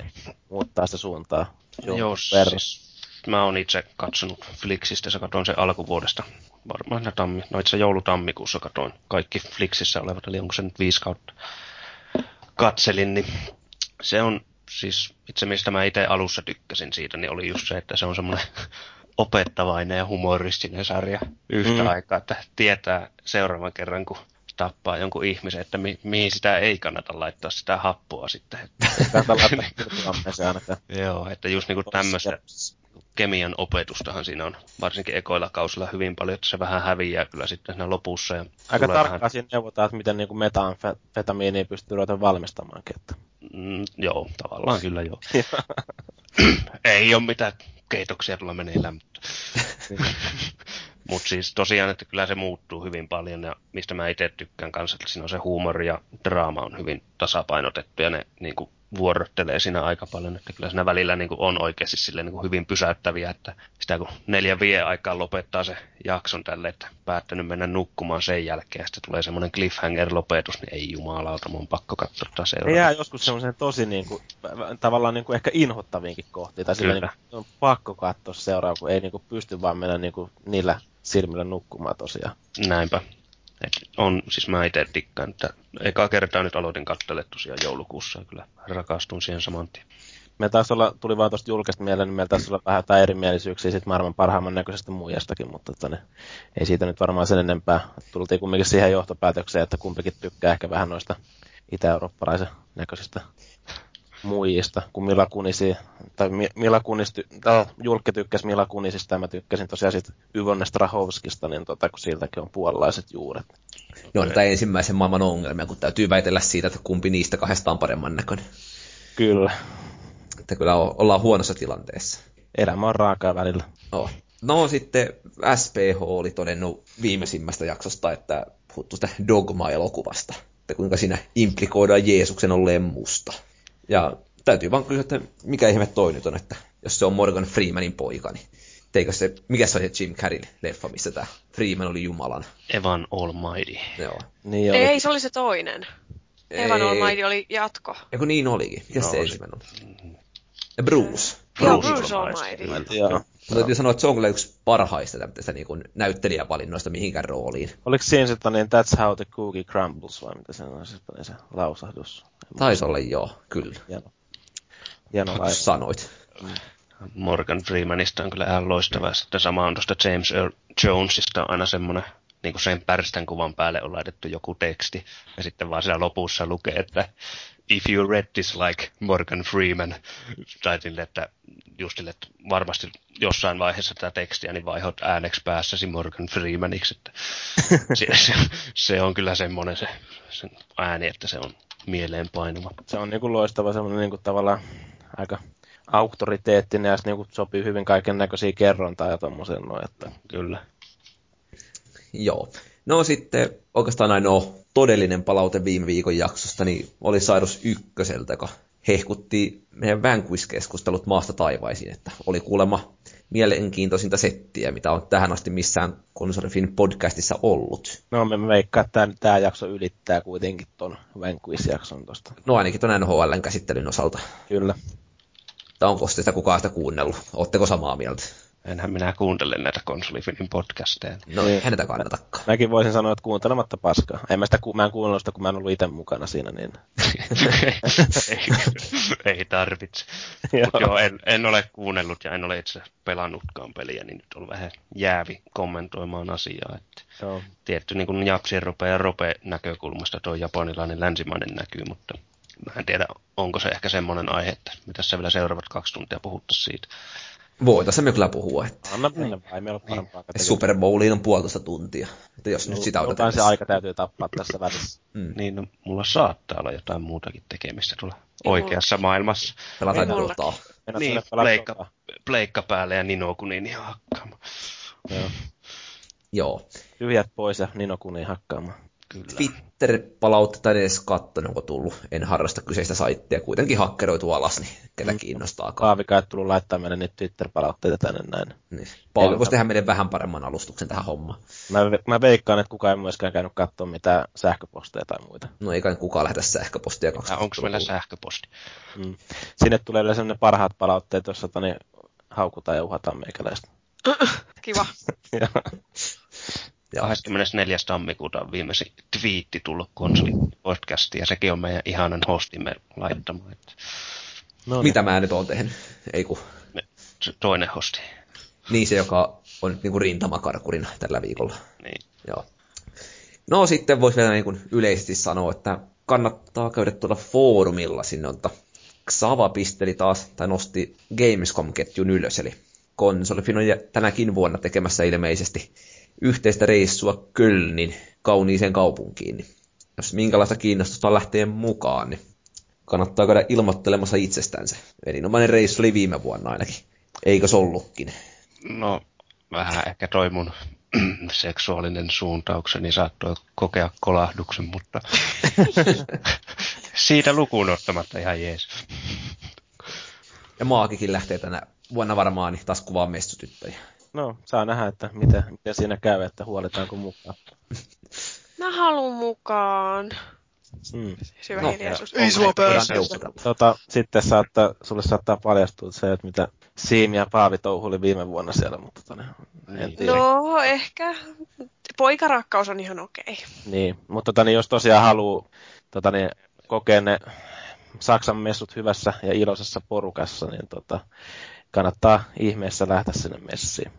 muuttaa sitä suuntaa. Joo, siis mä oon itse katsonut Flixistä, se katoin sen alkuvuodesta. Varmaan tammi, no itse joulutammikuussa katoin kaikki Flixissä olevat, eli onko se nyt viisi kautta katselin, niin se on siis itse mistä mä itse alussa tykkäsin siitä, niin oli just se, että se on semmoinen opettavainen ja humoristinen sarja yhtä mm. aikaa, että tietää seuraavan kerran, kun tappaa jonkun ihmisen, että mi- mihin sitä ei kannata laittaa sitä happoa sitten. Joo, että just niinku tämmöistä kemian opetustahan siinä on, varsinkin ekoilla kausilla hyvin paljon, että se vähän häviää kyllä sitten siinä lopussa. Ja Aika tarkkaan vähän... siinä neuvotaan, että miten niin metanfetamiiniä pystyy ruveta valmistamaankin. Että... Mm, joo, tavallaan kyllä joo. ei ole mitään keitoksia tulla meneillään, mutta... Mutta siis tosiaan, että kyllä se muuttuu hyvin paljon ja mistä mä itse tykkään kanssa, että siinä on se huumori ja draama on hyvin tasapainotettu ja ne niin kuin, vuorottelee siinä aika paljon, että kyllä siinä välillä niin kuin, on oikeasti silleen, niin kuin, hyvin pysäyttäviä, että sitä kun neljä vie aikaa lopettaa se jakson tälle, että päättänyt mennä nukkumaan sen jälkeen ja sitten tulee semmoinen cliffhanger-lopetus, niin ei jumalauta, mun on pakko katsoa seuraava. Jää joskus semmoisen tosi niin kuin, tavallaan niin kuin ehkä inhottaviinkin kohti, tai silleen, niin kuin, on pakko katsoa seuraava, kun ei niin kuin, pysty vaan mennä niin kuin, niillä silmillä nukkumaan tosiaan. Näinpä. Et on, siis mä itse dikkaan, että eka kertaa nyt aloitin katselle tosiaan joulukuussa ja kyllä rakastun siihen saman tien. Me taas olla, tuli vaan tuosta julkista mieleen, niin meillä taisi olla vähän jotain erimielisyyksiä sit maailman parhaimman näköisestä muijastakin, mutta tonne, tota ei siitä nyt varmaan sen enempää. Tultiin kumminkin siihen johtopäätökseen, että kumpikin tykkää ehkä vähän noista itä-eurooppalaisen näköisistä muijista kuin Mila Kunisi, tai Mila Kunis, tai Julkki tykkäsi Mila Kunisista ja mä tykkäsin tosiaan siitä Yvonne Strahovskista, niin tota, kun siltäkin on puolalaiset juuret. Joo, tämä ensimmäisen maailman ongelmia, kun täytyy väitellä siitä, että kumpi niistä kahdesta on paremman näköinen. Kyllä. Että kyllä ollaan huonossa tilanteessa. Elämä on raakaa välillä. Oh. No sitten SPH oli todennut viimeisimmästä jaksosta, että puhuttu sitä Dogma-elokuvasta, että kuinka siinä implikoidaan Jeesuksen olleen musta. Ja täytyy vaan kysyä, että mikä ihme toi nyt on, että jos se on Morgan Freemanin poika, niin teikö se, mikä se oli se Jim Carrey leffa, missä tämä Freeman oli Jumalan? Evan Almighty. Joo. Niin oli. Ei, se oli se toinen. Ei. Evan Almighty oli jatko. Eikö niin olikin? Mikä no, se ensimmäinen oli? Ja Bruce. Joo, Bruce, Bruce Almighty. Almighty. Joo. Mutta täytyy sanoa, että se on kyllä yksi parhaista tämmöistä niin kuin näyttelijävalinnoista mihinkään rooliin. Oliko siinä sitten niin That's how the cookie crumbles vai mitä se on se, se lausahdus? Taisi olla joo, kyllä. Hieno. Hieno Sanoit. Morgan Freemanista on kyllä ihan loistava. Sitten sama on tuosta James Earl Jonesista aina semmoinen niin kuin sen pärstän kuvan päälle on laitettu joku teksti. Ja sitten vaan siellä lopussa lukee, että if you read this like Morgan Freeman, tai sille, että just sille, että varmasti jossain vaiheessa tätä tekstiä, niin vaihot ääneksi päässäsi Morgan Freemaniksi. Että se, se, se, on kyllä semmoinen se, se ääni, että se on mieleen painuva. Se on niinku loistava semmoinen niinku tavallaan aika auktoriteettinen ja se niinku sopii hyvin kaiken näköisiä kerrontaa ja tommosen no, että kyllä. Joo. No sitten oikeastaan ainoa todellinen palaute viime viikon jaksosta, niin oli Sairus ykköseltä, joka hehkutti meidän Vanquish-keskustelut maasta taivaisiin, että oli kuulemma mielenkiintoisinta settiä, mitä on tähän asti missään Konsolifin podcastissa ollut. No me veikkaa, että tämä jakso ylittää kuitenkin ton Vanquish-jakson tosta. No ainakin ton NHLn käsittelyn osalta. Kyllä. Tai onko sitä kukaan sitä kuunnellut? Oletteko samaa mieltä? Enhän minä kuuntele näitä konsolifinin podcasteja. No ei näitä kannatakaan. Mäkin voisin sanoa, että kuuntelematta paskaa. En mä, sitä, mä en kuunnellut sitä, kun mä en ollut itse mukana siinä. Niin... ei, ei tarvitse. Mutta joo, en, en, ole kuunnellut ja en ole itse pelannutkaan peliä, niin nyt on vähän jäävi kommentoimaan asiaa. Että joo. Tietty niin kuin Japsien rope ja rope näkökulmasta tuo japanilainen länsimainen näkyy, mutta mä en tiedä, onko se ehkä semmoinen aihe, että mitä se vielä seuraavat kaksi tuntia puhuttaisiin siitä. Voitaisiin me kyllä puhua. Että... Anna mennä vai, meillä on parempaa niin. Super Bowliin on puolitoista tuntia. Että jos no, nyt sitä otetaan. se aika täytyy tappaa tässä välissä. Mm. Niin, no, mulla saattaa olla jotain muutakin tekemistä tuolla oikeassa maailmassa. Pelataan Dotaa. Niin, pleikka, pleikka päälle ja Nino Kunin ihan hakkaamaan. Joo. Joo. Tyhjät pois ja Nino Kunin hakkaamaan. Kyllä. Twitter-palautetta en edes katsonut, onko tullut. En harrasta kyseistä saittia. Kuitenkin hakkeroitu alas, niin ketä mm. kiinnostaa. Paavika ei tullut laittaa meille niitä Twitter-palautteita tänne näin. Niin. Paavi voisi tehdä meidän vähän paremman alustuksen tähän hommaan. Mä, mä veikkaan, että kukaan ei myöskään käynyt katsoa mitään sähköposteja tai muita. No ei kai kukaan lähetä sähköpostia. Onko meillä sähköposti? Mm. Sinne tulee yleensä ne parhaat palautteet, joissa tani haukutaan ja uhataan meikäläistä. Kiva. 24. tammikuuta on viimeisin twiitti tullut konsolipodcastiin, ja sekin on meidän ihanan hostimme laittama. Että... No, niin. Mitä mä nyt oon tehnyt? Ei ku... Toinen hosti. Niin se, joka on nyt niinku rintamakarkurina tällä viikolla. Niin. Joo. No sitten voisi vielä niin kuin yleisesti sanoa, että kannattaa käydä tuolla foorumilla sinne, että Xava pisteli taas, tai nosti Gamescom-ketjun ylös, eli konsolifin on tänäkin vuonna tekemässä ilmeisesti yhteistä reissua Kölnin kauniiseen kaupunkiin. Jos minkälaista kiinnostusta lähtee mukaan, niin kannattaa käydä ilmoittelemassa itsestänsä. Erinomainen reissu oli viime vuonna ainakin. Eikö se ollutkin? No, vähän ehkä toi mun seksuaalinen suuntaukseni saattoi kokea kolahduksen, mutta siitä lukuun ottamatta ihan jees. Ja Maakikin lähtee tänä vuonna varmaan niin taas kuvaa messutyttöjä. No, saa nähdä, että mitä, mitä siinä käy, että huoletaanko mukaan. Mä haluun mukaan. Mm. Syvä no, hiljaisuus. Ei sua pääse. Tota, sitten saattaa, sulle saattaa paljastua se, että mitä Siimi ja Paavi touhuli viime vuonna siellä, mutta tota, en tiedä. No, ehkä. Poikarakkaus on ihan okei. Okay. Niin, mutta tota, niin jos tosiaan haluaa tota, niin, kokea ne Saksan messut hyvässä ja iloisessa porukassa, niin tota, kannattaa ihmeessä lähteä sinne messiin.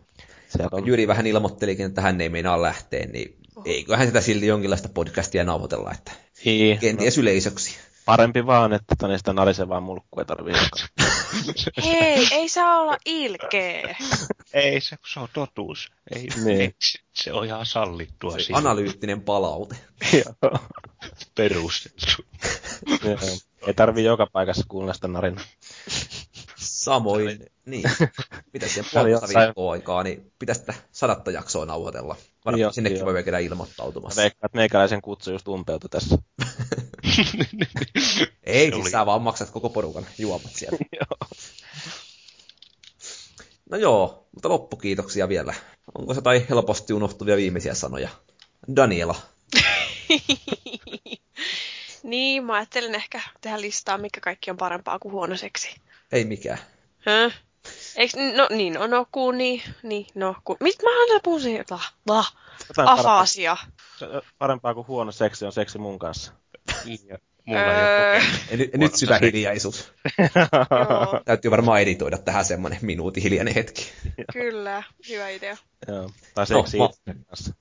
On... Jyri vähän ilmoittelikin, että hän ei meinaa lähteä, niin eiköhän sitä silti jonkinlaista podcastia nauhoitella, että niin, kenties no, yleisöksi. Parempi vaan, että tänne sitä narisevaa mulkkua ei tarvitse Hei, ei saa olla ilkeä. ei, se, se on totuus. Ei, niin. se, se on ihan sallittua. Se analyyttinen palaute. Perustettu. ei tarvi joka paikassa kuulla sitä narinaa. Samoin, niin. Pitäisi siihen puolesta viikkoa aikaa, niin pitäisi sitä sadatta jaksoa nauhoitella. Varmaan jo, sinnekin jo. voi vielä ilmoittautumassa. Veikkaat meikäläisen kutsu just umpeutui tässä. Ei, siis sä vaan maksat koko porukan juomat siellä. no joo, mutta loppukiitoksia vielä. Onko se tai helposti unohtuvia viimeisiä sanoja? Daniela. niin, mä ajattelin ehkä tehdä listaa, mikä kaikki on parempaa kuin huonoseksi. Ei mikään. Hä? Eiks, no niin, no, no kuni, niin, no ku, mit mä aina puhun siihen, lah, afasia. Parempaa, parempaa kuin huono seksi on seksi mun kanssa. Niin, mulla öö... ei nyt, nyt syvä hiljaisuus. Täytyy varmaan editoida tähän semmonen minuutin hiljainen hetki. Kyllä, hyvä idea. Joo, tai seksi no, kanssa.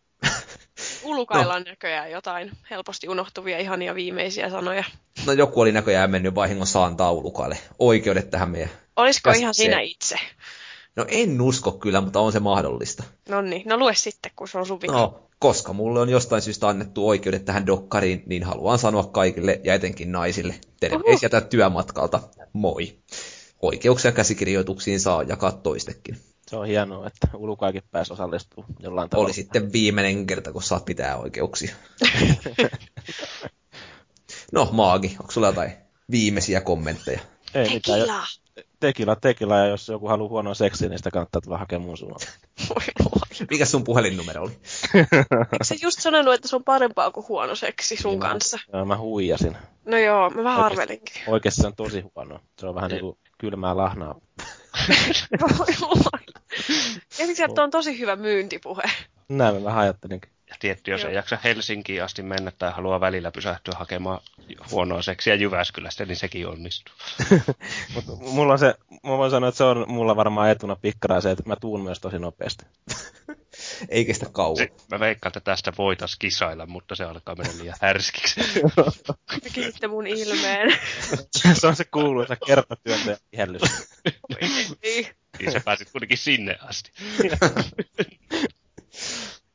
Ulukailla no. näköjään jotain helposti unohtuvia ihania viimeisiä sanoja. No joku oli näköjään mennyt vahingossa antaa ulukaille oikeudet tähän meidän Olisiko ihan sinä itse? No en usko kyllä, mutta on se mahdollista. No niin, no lue sitten, kun se on sun vika. No, koska mulle on jostain syystä annettu oikeudet tähän dokkariin, niin haluan sanoa kaikille ja etenkin naisille terveisiä tätä työmatkalta. Moi. Oikeuksia käsikirjoituksiin saa jakaa toistekin. Se on hienoa, että ulkoakin pääsi osallistumaan jollain tavalla. Oli sitten viimeinen kerta, kun saat pitää oikeuksia. no, Maagi, onko sulla jotain viimeisiä kommentteja? Ei mitään. Tekila! Tekila, ja jos joku haluaa huonoa seksiä, niin sitä kannattaa tulla hakemaan mun suunnalta. Mikä sun puhelinnumero oli? Eikö sä just sanonut, että se on parempaa kuin huono seksi sun Niin mä- kanssa? Joo, mä huijasin. No joo, mä vähän Oikeesti. arvelinkin. Oikeasti se on tosi huono. Se on vähän Niin. niinku kylmää lahnaa. Voi. Ja että on tosi hyvä myyntipuhe. Näin mä vähän ajattelinkin. Ja tietty, jos Joo. ei jaksa Helsinkiin asti mennä tai haluaa välillä pysähtyä hakemaan huonoa seksiä Jyväskylästä, niin sekin onnistuu. Mutta mulla on se, mä voin sanoa, että se on mulla varmaan etuna pikkara se, että mä tuun myös tosi nopeasti. Ei kestä kauan. Se, mä veikkaan, että tästä voitais kisailla, mutta se alkaa mennä liian härskiksi. Kiitte mun ilmeen. se on se kuuluisa kertatyöntäjä ihellys. Ei. niin sä pääsit kuitenkin sinne asti.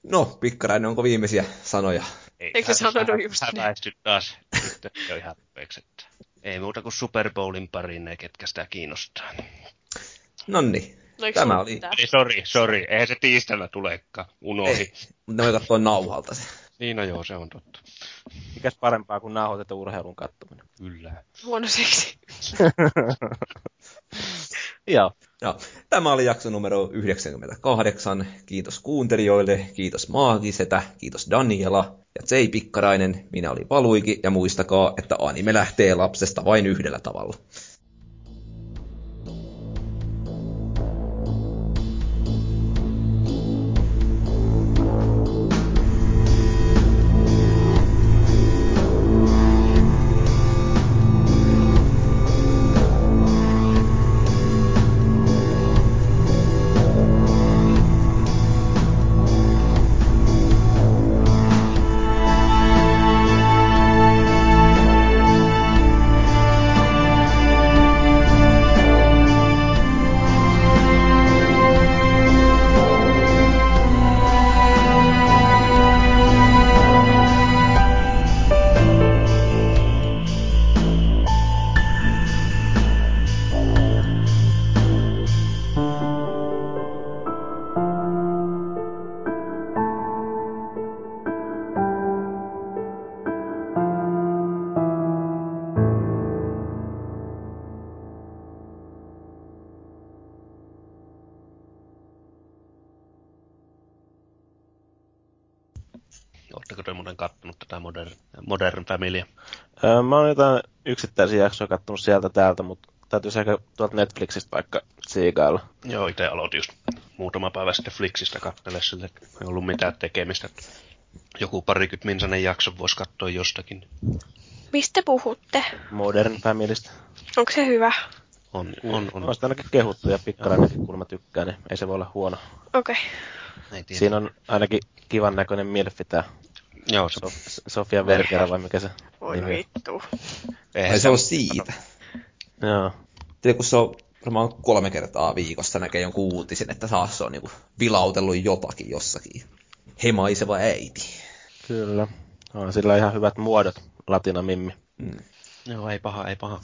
No, Pikkarainen, onko viimeisiä sanoja? Ei, Eikö sanonut just niin? häväisty taas. Nyt jo ihan että ei muuta kuin Super Bowlin pariin ne, ketkä sitä kiinnostaa. Nonni, No, Tämä oli- mitään? Ei, sori, sori, eihän se tiistaina tulekaan. Unohi. ei, mutta ne voi katsoa nauhalta se. Niin, no joo, se on totta. Mikäs parempaa kuin nauhoitettu urheilun kattominen? Kyllä. Huono seksi. Joo. Ja, tämä oli jakso numero 98. Kiitos kuuntelijoille, kiitos Maagisetä, kiitos Daniela ja J. Pikkarainen. Minä olin Valuiki ja muistakaa, että anime lähtee lapsesta vain yhdellä tavalla. Oletteko te muuten kattonut tätä Modern, modern Familya? Öö, mä oon jotain yksittäisiä jaksoja kattonut sieltä täältä, mutta täytyisi ehkä tuolta Netflixistä vaikka siigailla. Joo, itse aloitin just muutama päivä sitten Flixistä katsella sille, että ei ollut mitään tekemistä. Joku parikymmentä minsanen jakso voisi katsoa jostakin. Mistä puhutte? Modern Familystä. Onko se hyvä? On, on, on. On sitä ainakin kehuttu ja pikkarainenkin kuulemma tykkää, niin ei se voi olla huono. Okei. Ei tiedä. Siinä on ainakin kivan näköinen milfi tää Joo, se, Sof- Sofia Vergara vai mikä se Voi nimi on. vittu. Ei se ole siitä. Joo. Tiedä, kun se on varmaan kolme kertaa viikossa näkee jonkun uutisen, että taas se on niinku vilautellut jotakin jossakin. Hemaiseva äiti. Kyllä. On sillä ihan hyvät muodot, Latina Mimmi. Mm. joo, ei paha, ei paha.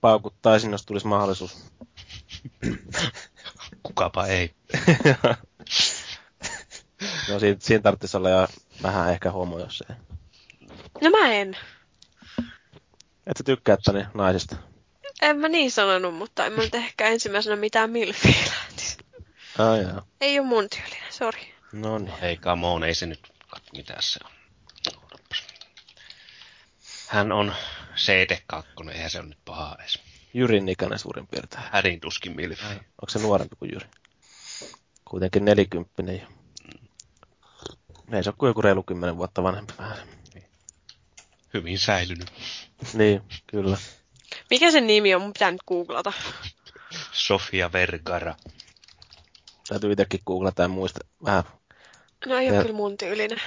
Paukuttaisin, jos tulisi mahdollisuus. Kukapa ei. No siinä, siinä tarvitsisi olla jo vähän ehkä homo, jos ei. No mä en. Et sä tykkää tänne naisista. En mä niin sanonut, mutta en mä nyt ehkä ensimmäisenä mitään milfiä lähtisi. Jaa. Ei oo mun tyylinen, sori. No niin. Ei come on, ei se nyt, kat, mitä se on. Hän on CD2, eihän se ole nyt paha edes. Jyrin ikäinen suurin piirtein. Hädin tuskin milfi. Onko se nuorempi kuin Jyri? Kuitenkin nelikymppinen jo. Ei se ole kuin joku reilu kymmenen vuotta vanhempi vähän. Hyvin säilynyt. Niin, kyllä. Mikä sen nimi on? Mun pitää nyt googlata. Sofia Vergara. Täytyy itsekin googlata ja muista vähän. No ei oo Ja- kyllä mun tyylinen.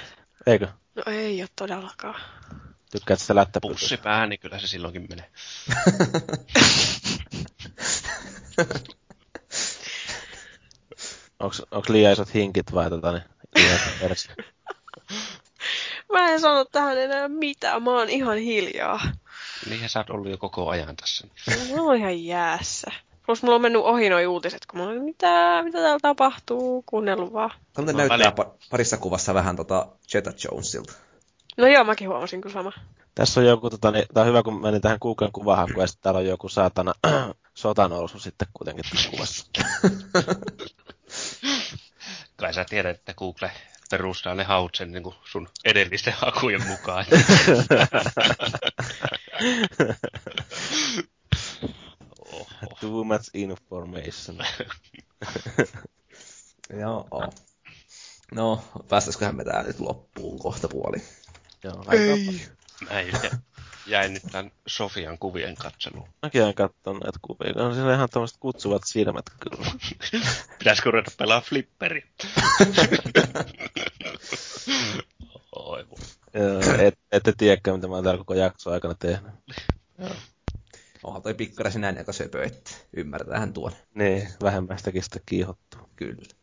Eikö? No ei oo todellakaan. Tykkäät sitä lättäpytyä? Pussi päähän, niin kyllä se silloinkin menee. Onks, onks liian isot hinkit vai tota niin? liian? Mä en sano tähän enää mitään, mä oon ihan hiljaa. Niinhän sä oot ollut jo koko ajan tässä. Mä oon ihan jäässä. Plus mulla on mennyt ohi noi uutiset, kun mulla oli, mitä, mitä täällä tapahtuu, kuunnellut vaan. Tämä No, näyttää väli- pa- parissa kuvassa vähän tota Jetta Jonesilta. No joo, mäkin huomasin kyllä sama. Tässä on joku, tota, niin, tää on hyvä, kun menin tähän Googlen kuvahakuun, ja sitten täällä on joku saatana sotanousu sitten kuitenkin tässä kuvassa. Kai sä tiedät, että Google perustaa ne haut sen niin kuin sun edellisten hakujen mukaan. Oho. Too much information. Joo. No, päästäisiköhän me tää nyt loppuun kohta puoli. Joo, aika Mä jä- jäin nyt tämän Sofian kuvien katseluun. Mäkin olen katsonut näitä kuvia. On siinä ihan tämmöiset kutsuvat silmät kyllä. Pitäisikö ruveta pelaa flipperi? Oi voi. Et, ette tiedäkään, mitä mä oon täällä koko jakson aikana tehnyt. Onhan toi pikkarasin näin aika söpö, että ymmärtähän tuon. Niin, vähemmästäkin sitä kiihottuu. Kyllä.